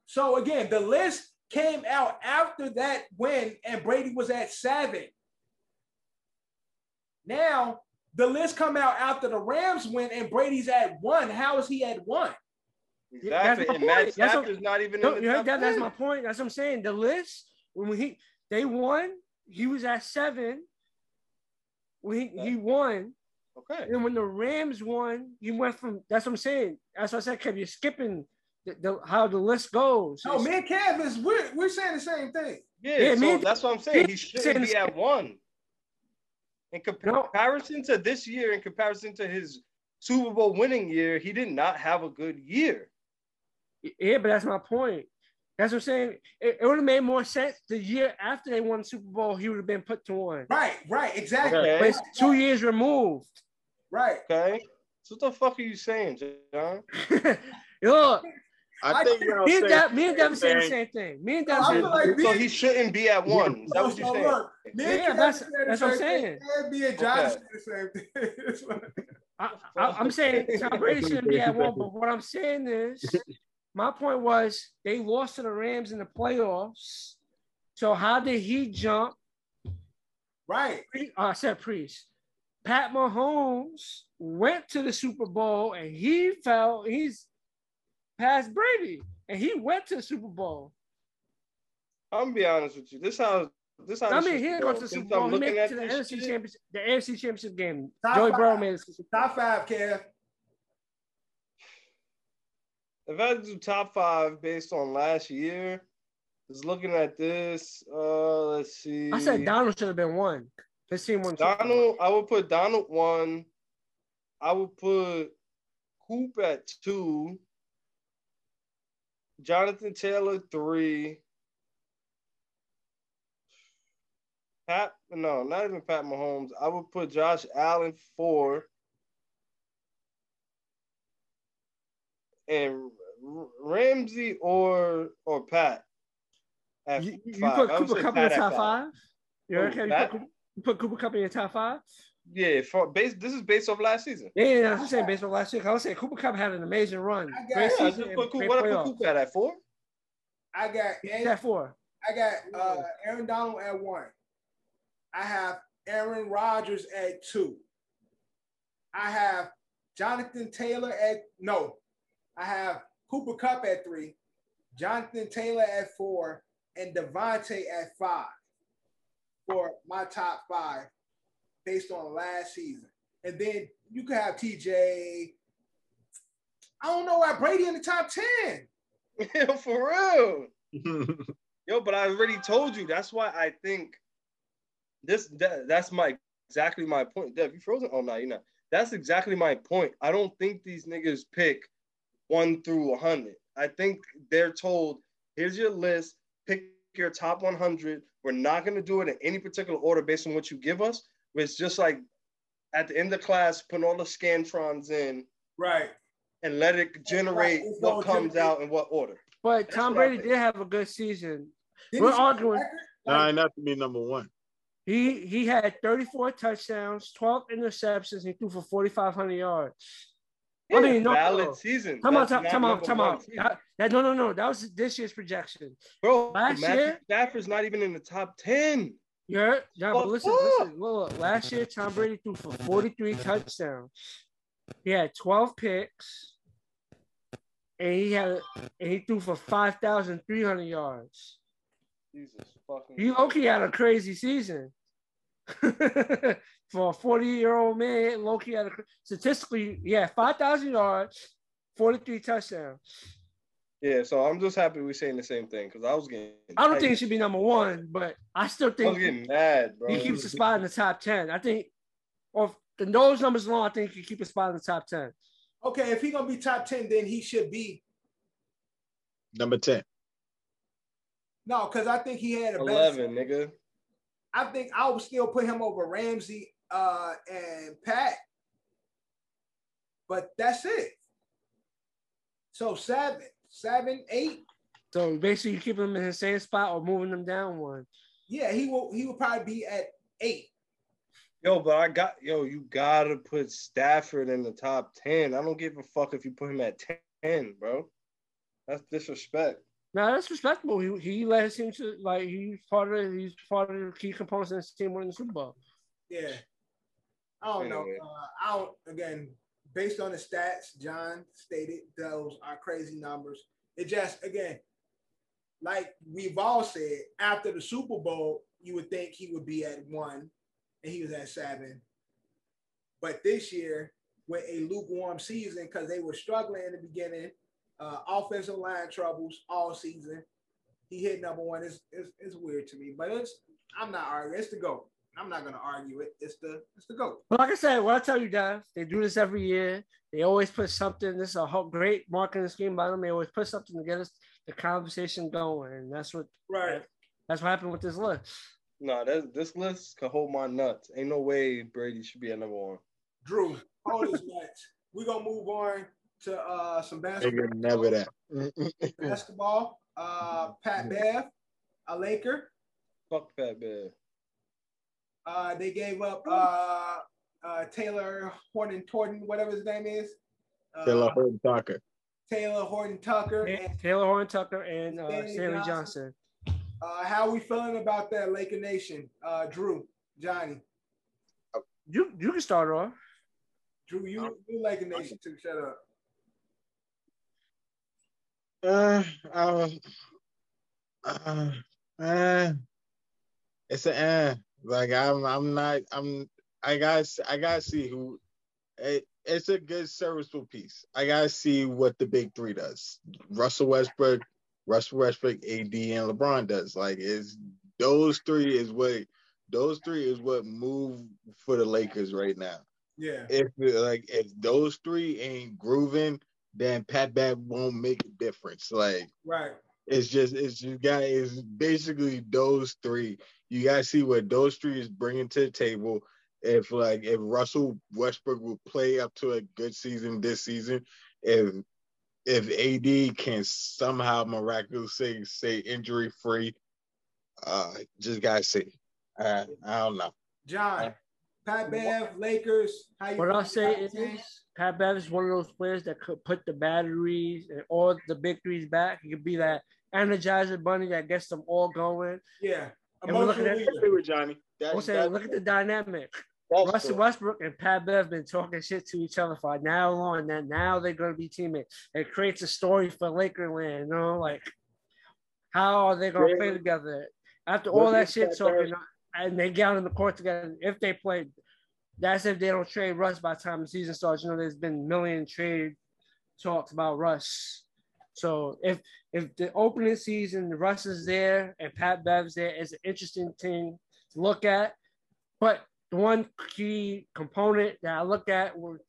So again, the list came out after that win, and Brady was at seven. Now the list come out after the Rams win, and Brady's at one. How is he at one? That's Exactly. my And Matt point. That's what- not even No, in you heard top that? That's my point. That's what I'm saying. The list when he they won, he was at seven. When he, he won, Okay. and when the Rams won, he went from. That's what I'm saying. That's what I said. Kev, you're skipping the, the, how the list goes. No, It's- me and Kev is we're, we're saying the same thing. Yeah, Yeah, so me- that's what I'm saying. He shouldn't saying be the at one. In compa- No. comparison to this year, in comparison to his Super Bowl winning year, he did not have a good year. Yeah, but that's my point. That's what I'm saying. It, it would have made more sense the year after they won the Super Bowl. He would have been put to one. Right, right, exactly. Okay. But it's two years removed. Right. Okay. So what the fuck are you saying, John? [laughs] Look, I I think think- what I'm me and saying- Dev, me and Dev saying the same thing. Me and No, Dev saying feel like me So he shouldn't be at one. Is that what you're saying? look, me and Yeah, that's- the that's what I'm saying. thing. And me and John Okay. the same thing. [laughs] I, I, I'm saying Tom Brady shouldn't be at one, but what I'm saying is, [laughs] my point was they lost to the Rams in the playoffs. So how did he jump? right. Pre- uh, I said Priest. Pat Mahomes went to the Super Bowl and he fell. He's past Brady and he went to the Super Bowl. I'm gonna be honest with you. This how this how I mean, he didn't go go. to the Super Bowl. I'm He looking made it at to the this NFC championship, the AFC championship game. Top Joey five. Burrow made it. to the Super Bowl. Top five, Kev. If I had to do top five based on last year, just looking at this, uh, let's see. I said Donald should have been one. His team won. Super Donald, I would put Donald one. I would put Coop at two. Jonathan Taylor three. Pat, no, not even Pat Mahomes. I would put Josh Allen four. And Ramsey or or Pat. You, you put I Cooper Kupp in the top five. You Who, okay? You put, Cooper- you put Cooper Kupp in your top five. Yeah, for base. This is based off last season. Yeah, yeah, that's what I'm saying. Based on last week, I was saying Cooper Kupp had an amazing run. I got- Yeah, I just put Coop. great What I put playoffs. Coop at at four? I got He's at four. I got uh, Aaron Donald at one. I have Aaron Rodgers at two. I have Jonathan Taylor at no. I have Cooper Kupp at three, Jonathan Taylor at four, and Davante at five for my top five based on last season. And then you could have TJ. I don't know why Brady in the top 10. [laughs] For real. [laughs] Yo, but I already told you. That's why I think this. That, that's my exactly my point. Dev, you frozen? Oh no, you're not. That's exactly my point. I don't think these niggas pick one through hundred. I think they're told, here's your list. Pick your top 100. We're not gonna do it in any particular order based on what you give us. It's just like at the end of class, putting all the scantrons in Right. and let it generate It's what comes generate- out in what order. But That's Tom Brady did have a good season. Didn't We're he set the arguing. record? Nah, enough to be number one. He he had 34 touchdowns, 12 interceptions. He threw for 4,500 yards. I mean, no, valid no. season. Come on, That's time, not time number out, time one out. season. That, that- no, no, no. That was this year's projection. Bro, Last Matthew year- Stafford's not even in the top 10. You heard? Yeah, but listen, listen. Look, look, last year Tom Brady threw for 43 touchdowns. He had 12 picks, and he had and he threw for 5,300 yards. Jesus fucking. He Loki had a crazy season. [laughs] For a 40 year old man, Loki had a statistically, yeah, 5,000 yards, 43 touchdowns. Yeah, so I'm just happy we're saying the same thing because I was getting. I don't think hyped. he should be number one, but I still I was think getting mad, bro. he keeps a spot in the top 10. I think, or if the those numbers alone, I think he keep a spot in the top 10. Okay, if he gonna be top ten, then he should be Number ten. no, because I think he had a better. Eleven, nigga. I think I would still put him over Ramsey uh, and Pat, but that's it. So seven, seven, eight. So basically, you keep him in the same spot or moving them down one. Yeah, he will. He will probably be at eight. Yo, but I got yo. You gotta put Stafford in the top ten. I don't give a fuck if you put him at ten, bro. That's disrespect. Now that's respectable. He he led his team to like he's part of he's part of the key components in his team winning the Super Bowl. Yeah. I don't know. Uh, I don't. Again, based on the stats, John stated those are crazy numbers. It just again, like we've all said, after the Super Bowl, you would think he would be at one, and he was at seven. But this year, with a lukewarm season, because they were struggling in the beginning, uh, offensive line troubles all season. He hit number one. It's, it's, it's weird to me, but it's I'm not arguing. It's the goat. I'm not gonna argue it. It's the it's the goat. But like I said, what I tell you guys, they do this every year. They always put something. This is a whole great marketing scheme by them. They always put something to get us the conversation going, and that's what Right. that's what happened with this list. No, that this list could hold my nuts. Ain't no way Brady should be at number one. Drew, hold his nuts. We're gonna move on to uh some basketball. Nigga, never that. basketball. Uh Pat [laughs] Bev, a Laker. Fuck Pat Bev. Uh they gave up uh uh Taylor Horton Torton, whatever his name is. Uh, Taylor Horton Tucker. Taylor Horton Tucker. And, Taylor Horn Tucker and uh, Stanley Stanley Johnson. Johnson. uh how we feeling about that Laker Nation? Uh Drew, Johnny. You you can start off. Drew, you you Laker Nation too. Shut up. Uh, uh, uh, uh, it's an uh, like I'm, I'm not, I'm, I gotta, I gotta see who. It, it's a good serviceable piece. I gotta see what the big three does. Russell Westbrook, Russell Westbrook, AD, and LeBron does. Like, is those three is what those three is what move for the Lakers right now Yeah. if like if those three ain't grooving, then Pat Bev won't make a difference. Like Right. it's just it's you got it's basically those three. You gotta see what those three is bringing to the table. If like if Russell Westbrook will play up to a good season this season, if if AD can somehow miraculously stay injury free, uh, just gotta see. Uh, I don't know. John, Pat Bev, Lakers. How you What I'll say about the is Pat Bev is one of those players that could put the batteries and all the big threes back. He could be that energizer bunny that gets them all going. Yeah. And we're looking Emotional at- leader. Agree with Johnny. That- I'm saying, that- look at the dynamic. Russell the- Westbrook and Pat Bev been talking shit to each other for now long. That now they're going to be teammates. It creates a story for Lakerland. You know, like how are they going to Yeah. play together after Look all that shit Pat talking? And they get out in the court together. If they play, that's if they don't trade Russ by the time the season starts. You know, there's been a million trade talks about Russ. So if if the opening season Russ is there and Pat Bev's there, it's an interesting thing to look at. But the one key component that I look at was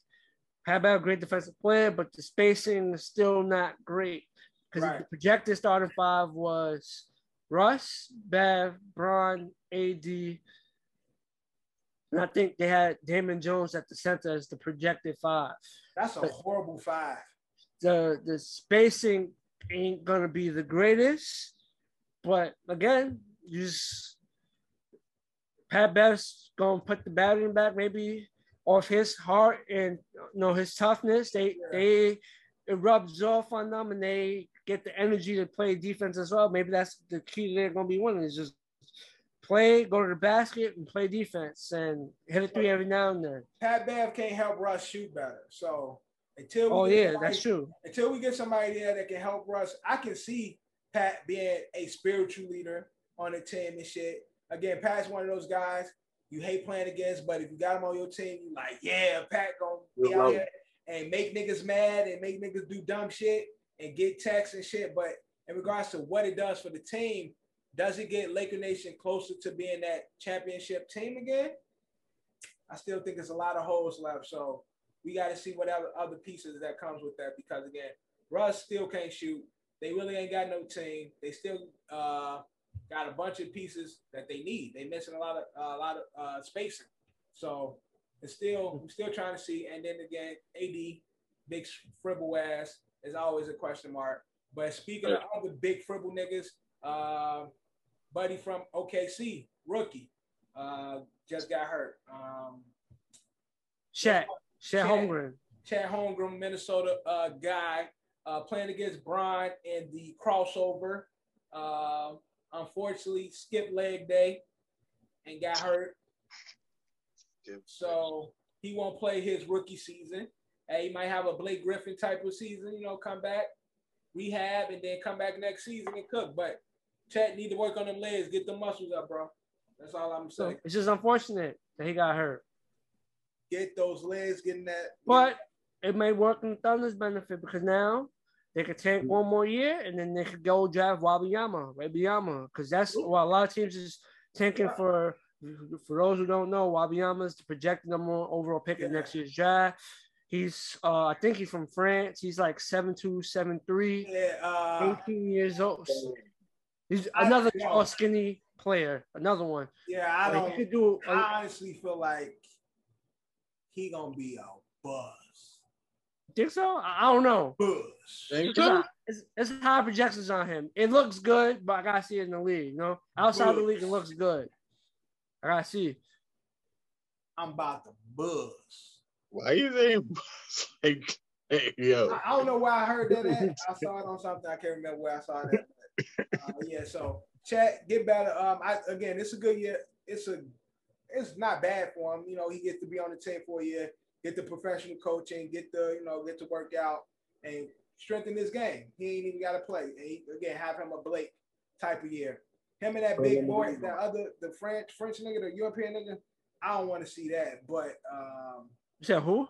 Pat Bev, great defensive player, but the spacing is still not great because Right. the projected starting five was Russ, Bev, Bron, AD. And I think they had Damon Jones at the center as the projected five That's a horrible five. The the spacing ain't gonna be the greatest, but again, you just Pat Bev's gonna put the battery back maybe off his heart and you know his toughness. They they it rubs off on them and they get the energy to play defense as well. Maybe that's the key they're gonna be winning is just play, go to the basket and play defense and hit a three every now and then. Pat Bev can't help Russ shoot better. So until we Oh get yeah, somebody- that's true. until we get somebody there that can help Russ, I can see Pat being a spiritual leader on the team and shit. Again, Pat's one of those guys you hate playing against, but if you got him on your team, you like, yeah, Pat gonna be You out love here and make niggas mad and make niggas do dumb shit and get texts and shit. But in regards to what it does for the team, does it get Laker Nation closer to being that championship team again? I still think there's a lot of holes left. So we got to see what other pieces that comes with that because again, Russ still can't shoot. They really ain't got no team. They still uh, got a bunch of pieces that they need. They missing a lot of a lot of uh, spacing. So it's still we're still trying to see. And then again, AD, big fribble ass is always a question mark. But speaking of other big fribble niggas, uh, buddy from OKC, rookie, uh, just got hurt. Um, Shat, Shat Chet. Holmgren. Chad Holmgren, Minnesota uh, guy, uh, playing against Bron in the crossover. Uh, unfortunately, skipped leg day and got hurt. So he won't play his rookie season. And he might have a Blake Griffin type of season, you know, come back, rehab, and then come back next season and cook. But Chet need to work on them legs, get the muscles up, bro. That's all I'm saying. It's just unfortunate that he got hurt. Get those legs, getting that. But it may work in Thunder's benefit because now they could take one more year and then they could go draft Wabiyama, Wabiyama, because that's what a lot of teams is tanking for. For those who don't know, Wabiyama is the projected number one overall pick in next year's draft. He's, uh, I think he's from France. He's like seven two, seven three, Yeah, uh, 18 years old. He's another skinny player. Another one. yeah, I Like, don't. do. I honestly feel like he gonna be a buzz. think so? I, I don't know. Buzz. Think It's, so? it's, it's high projections on him. It looks good, but I gotta see it in the league. You know, outside the league, it looks good. I gotta see. I'm about to buzz. Why you saying like, hey, yo? I, I don't know where I heard that at. [laughs] I saw it on something. I can't remember where I saw that. But, uh, yeah, so chat, get better. Um, I again, it's a good year. It's a, it's not bad for him. You know, he gets to be on the team for a year, get the professional coaching, get the you know, get to work out and strengthen his game. He ain't even got to play. And he, again, have him a Blake type of year. Him and that big boy, that other the French French nigga, the European nigga. I don't want to see that, but um, You said who?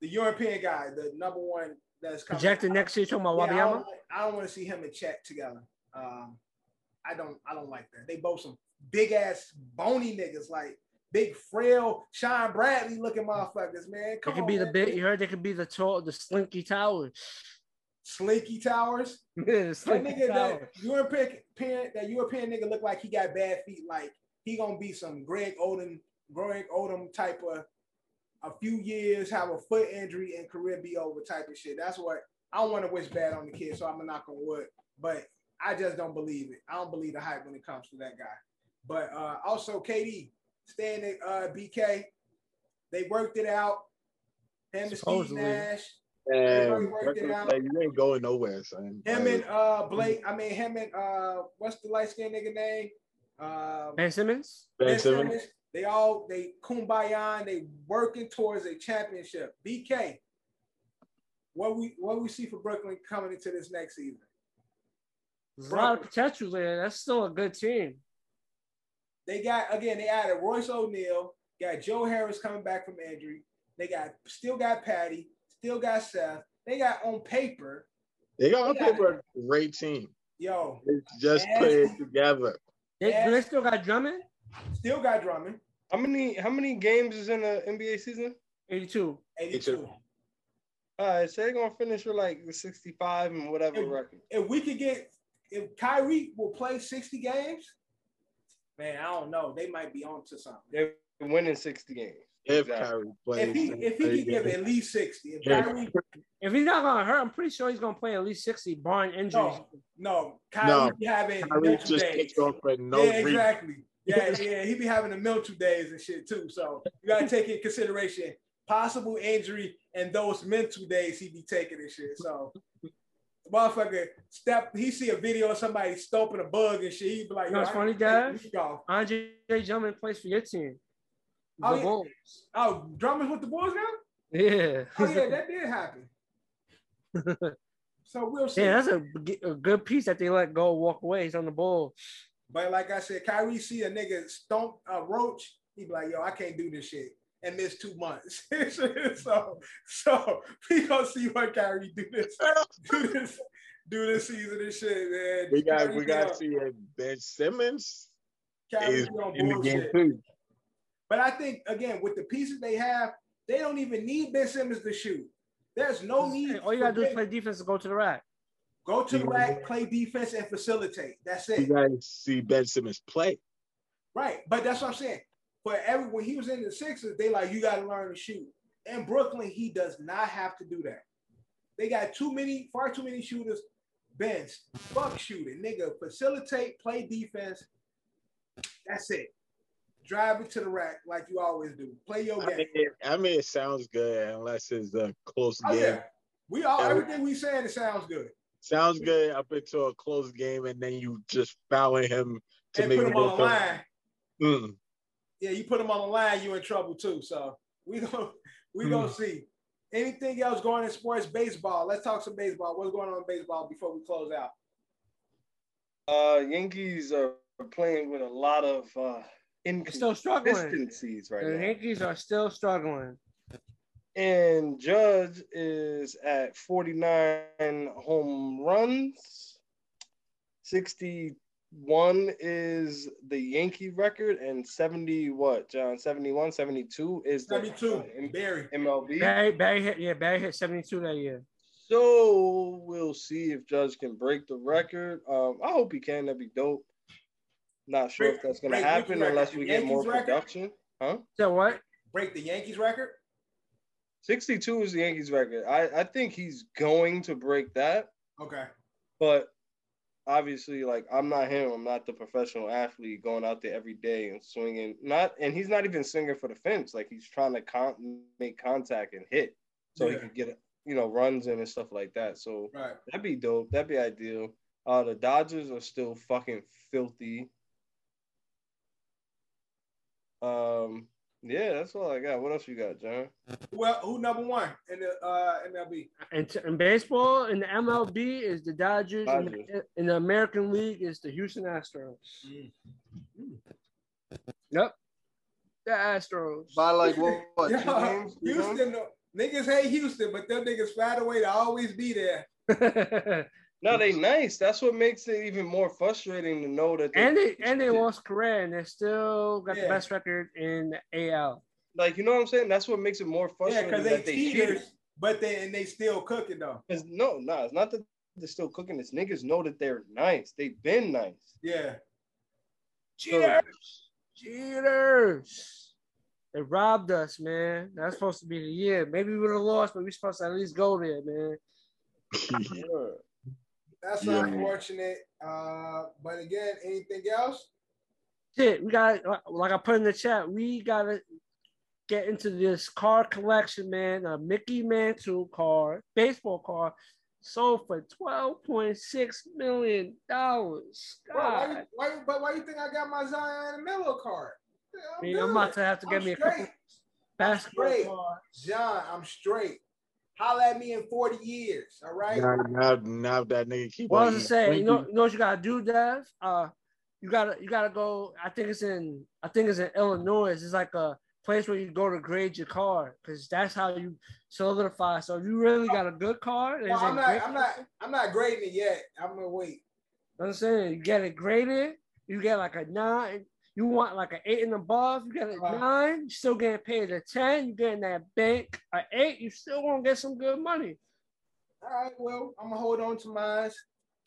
the European guy, the number one that's coming. Projected next year. Talking about Yeah, I don't, I don't want to see him and Chet together. Um, I don't. I don't like that. They both some big ass bony niggas, like big frail Shawn Bradley looking motherfuckers. Man, come could on, be the man. big. You heard they could be the tall, the slinky towers. Slinky Towers. [laughs] Yeah, the That slinky nigga, that tower. European, that European nigga look like he got bad feet. Like he gonna be some Greg Oden, Greg Odom type of a few years, have a foot injury and career be over type of shit. That's what I don't want to wish bad on the kid, so I'm gonna knock on wood. But I just don't believe it. I don't believe the hype when it comes to that guy. But uh, also KD staying at uh, BK, they worked it out. Him and Steve Nash. Man, worked it like, out. you ain't going nowhere, son. Him Like, and uh Blake, I mean him and uh what's the light skinned nigga name? Uh Ben Simmons. Ben Simmons. They all they kumbaya and they working towards a championship. BK. What we what we see for Brooklyn coming into this next season? There's a lot of potential there. That's still a good team. They got again, they added Royce O'Neale, got Joe Harris coming back from injury. They got still got Patty, still got Seth. They got on paper, They got on They got- paper a great team. yo, It's just Yes. put it together. They, Yes. they still got Drummond? still got Drummond, How many how many games is in the NBA season? 82. 82. All right, so they're gonna finish with like the 65 and whatever If- record. if we could get if Kyrie will play 60 games, man, I don't know. They might be on to something. They're winning 60 games. If Exactly. Kyrie plays, If he if he could give at least 60, if Kyrie If he's not gonna hurt, I'm pretty sure he's gonna play at least 60, barring injuries. no, no, Kyrie No, be having Kyrie mental just days. off for no yeah, reason. exactly. [laughs] Yeah, yeah, he be having the mental days and shit too. So you gotta take in consideration possible injury and those mental days he be taking and shit. So the motherfucker step he see a video of somebody stomping a bug and shit. He be like, You know what's funny, need to take Dad? a week off. Andre Drummond plays for your team. The Oh, yeah. Bulls. Oh, Drummond's with the boys now? Yeah. Oh yeah, that did happen. [laughs] So we'll see. yeah, that's a, a good piece that they let go walk away. He's on the Bulls. But like I said, Kyrie see a nigga stomp a roach, he be like, yo, I can't do this shit and miss two months. [laughs] so so we gonna see what Kyrie do this, [laughs] do this, do this season and shit, man. We got Kyrie we got to see if Ben Simmons Kyrie is on in the game too. But I think again with the pieces they have, They don't even need Ben Simmons to shoot. There's no need. All you gotta for do is play defense and go to the rack. Go to the rack, mm-hmm. play defense, and facilitate. That's it. You it. guys see Ben Simmons play. Right. But that's what I'm saying. But every when he was in the Sixers, they like you got to learn to shoot. In Brooklyn, he does not have to do that. They got too many, far too many shooters. Bench, fuck shooting, nigga. Facilitate, play defense. That's it. Drive it to the rack like you always do. Play your I game. mean, I mean, it sounds good unless it's a close Oh game. yeah, we all Yeah. everything we saying it sounds good. Sounds good up into a close game, and then you just fouling him to And make put him on the line. Mm. Yeah, you put them on the line, you're in trouble too. So we gonna we gonna see. Anything else going in sports? Baseball. Let's talk some baseball. What's going on in baseball before we close out? Uh, Yankees are playing with a lot of uh, Still struggling. inconsistencies right The now. Yankees are still struggling. And Judge is at 49 home runs. 61 is the Yankee record, and 70 what, John? 71, 72 is the 72. M- Barry. MLB. Barry, Barry hit, yeah, Barry hit 72 that year. So we'll see if Judge can break the record. Um, I hope he can. That'd be dope. Not sure Break- if that's gonna happen unless we get Yankees more record? production. Huh? So what? Break the Yankees record. 62 is the Yankees record. I, I think he's going to break that, Okay. but obviously, like I'm not him. I'm not the professional athlete going out there every day and swinging. Not, and he's not even swinging for the fence. Like he's trying to con- make contact and hit, so he can get you know runs in and stuff like that. So Right. that'd be dope. That'd be ideal. Uh, the Dodgers are still fucking filthy. Um, yeah, that's all I got. What else you got, John? Well, who number one in the uh, MLB? In, t- in baseball, in the MLB is the Dodgers. In, the, in the American League is the Houston Astros. Yep. The Astros. By like what? [laughs] what two Yeah, games? Three games? Houston. no- Niggas hate Houston, but them niggas find a way to always be there. [laughs] No, they nice. That's what makes it even more frustrating to know that. and they and they lost Correa and they still got Yeah. the best record in the AL. like you know what I'm saying. That's what makes it more frustrating. Yeah, frustrating because they that they cheated. cheaters, but they and they still cooking though. 'Cause no, no, it's not that they're still cooking. It's niggas know that they're nice. They've been nice. Yeah. Cheaters. Cheaters. They robbed us, man. That's supposed to be the year. Maybe we would have lost, but we're supposed to at least go there, man. [laughs] Sure. That's Yeah. unfortunate. Uh, but again, anything else? Shit, we got like I put in the chat. We gotta get into this car collection, man. A Mickey Mantle car, baseball car, sold for twelve point six million dollars. Why, why, but why you think I got my Zion and Miller card? Yeah, I I'm, mean, I'm about to have to get I'm me a couple straight. basketball straight. cards. John, I'm straight. Holla at me in 40 years, all right? Now, now, now that nigga keep What on was I saying? You know, you know what you gotta do, Dev? Uh, you gotta you gotta go. I think it's in I think it's in Illinois. It's like a place where you go to grade your car because that's how you solidify. So if you really got a good car, Well, I'm not, I'm not, I'm not grading it yet. I'm gonna wait. I'm saying you get it graded, you get like a nine. You want like an eight and above, you get a Right. nine, you still getting paid a 10, you getting that bank, an eight, you still gonna get some good money. All right, well, I'm gonna hold on to mine,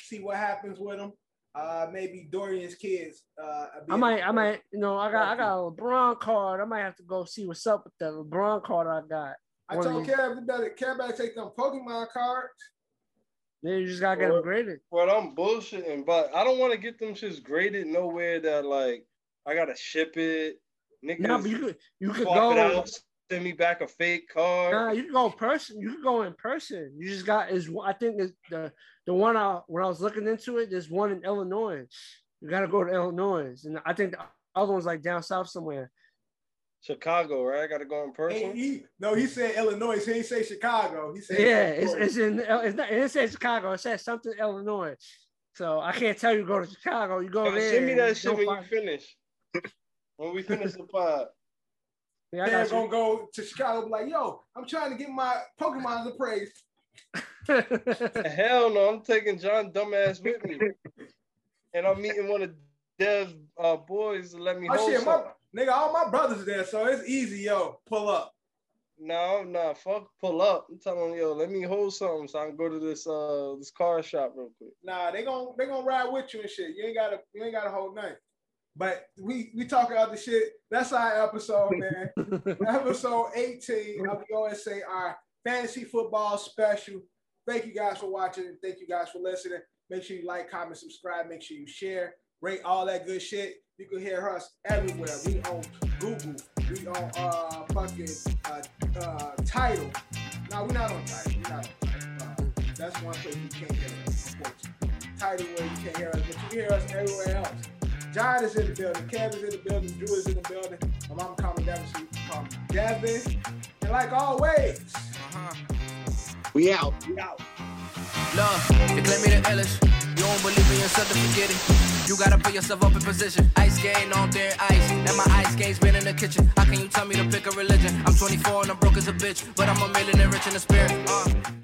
see what happens with them. Uh, maybe Dorian's kids. Uh, I might, I might, you know, I got I got a LeBron card. I might have to go see what's up with the LeBron card I got. I one of told these- Kev better, Kev better take them Pokemon cards. Then you just gotta get them graded. Well, I'm bullshitting, but I don't want to get them shits graded nowhere that like I gotta ship it. Niggas No, but you could you could swap it go. out, send me back a fake card. Nah, you can go in person. You can go in person. You just got is I think is the the one I when I was looking into it. There's one in Illinois. You gotta go to Illinois, and I think the other one's like down south somewhere. Chicago, right? I gotta go in Hey, person. he, no, he said Illinois. He didn't say Chicago. He said Yeah, it's, Illinois. it's in it's not it didn't say Chicago. It says something Illinois. So I can't tell you go to Chicago. You go Yo, there. send me and that shit when you finish. When we finish the pod. [laughs] Yeah, I Kev got gonna go to Chicago. Be like, yo, I'm trying to get my Pokemon's appraised. [laughs] Hell no, I'm taking John dumbass with me, and I'm meeting one of Dev's uh, boys to let me Oh hold shit, my nigga, all my brothers there, so it's easy, yo. Pull up. No, no, fuck pull up. I'm telling you, yo, let me hold something so I can go to this uh this car shop real quick. Nah, they gon' they gonna ride with you and shit. You ain't gotta you ain't gotta hold nothing. But we we talking the shit. That's our episode, man. [laughs] episode 18 of the OSA, our Fantasy Football Special. Thank you guys for watching thank you guys for listening. Make sure you like, comment, subscribe. Make sure you share, rate all that good shit. You can hear us everywhere. We on Google. We on uh fucking uh, uh Tidal. No, we're not on Tidal. We're not on Tidal. Uh, that's one place you can't hear us. Tidal where you can't hear us, but you can hear us everywhere else. John is in the building. Kev is in the building. Drew is in the building. My mama call me Devin, so you can call me Devin. And like always, We out. we out. Love, they claim me the illest. You don't believe me, yourself to forget it. You gotta put yourself up in position. Ice skating on their ice. Now my ice skates been in the kitchen. How can you tell me to pick a religion? I'm 24 and I'm broke as a bitch, but I'm a millionaire rich in the spirit. Uh.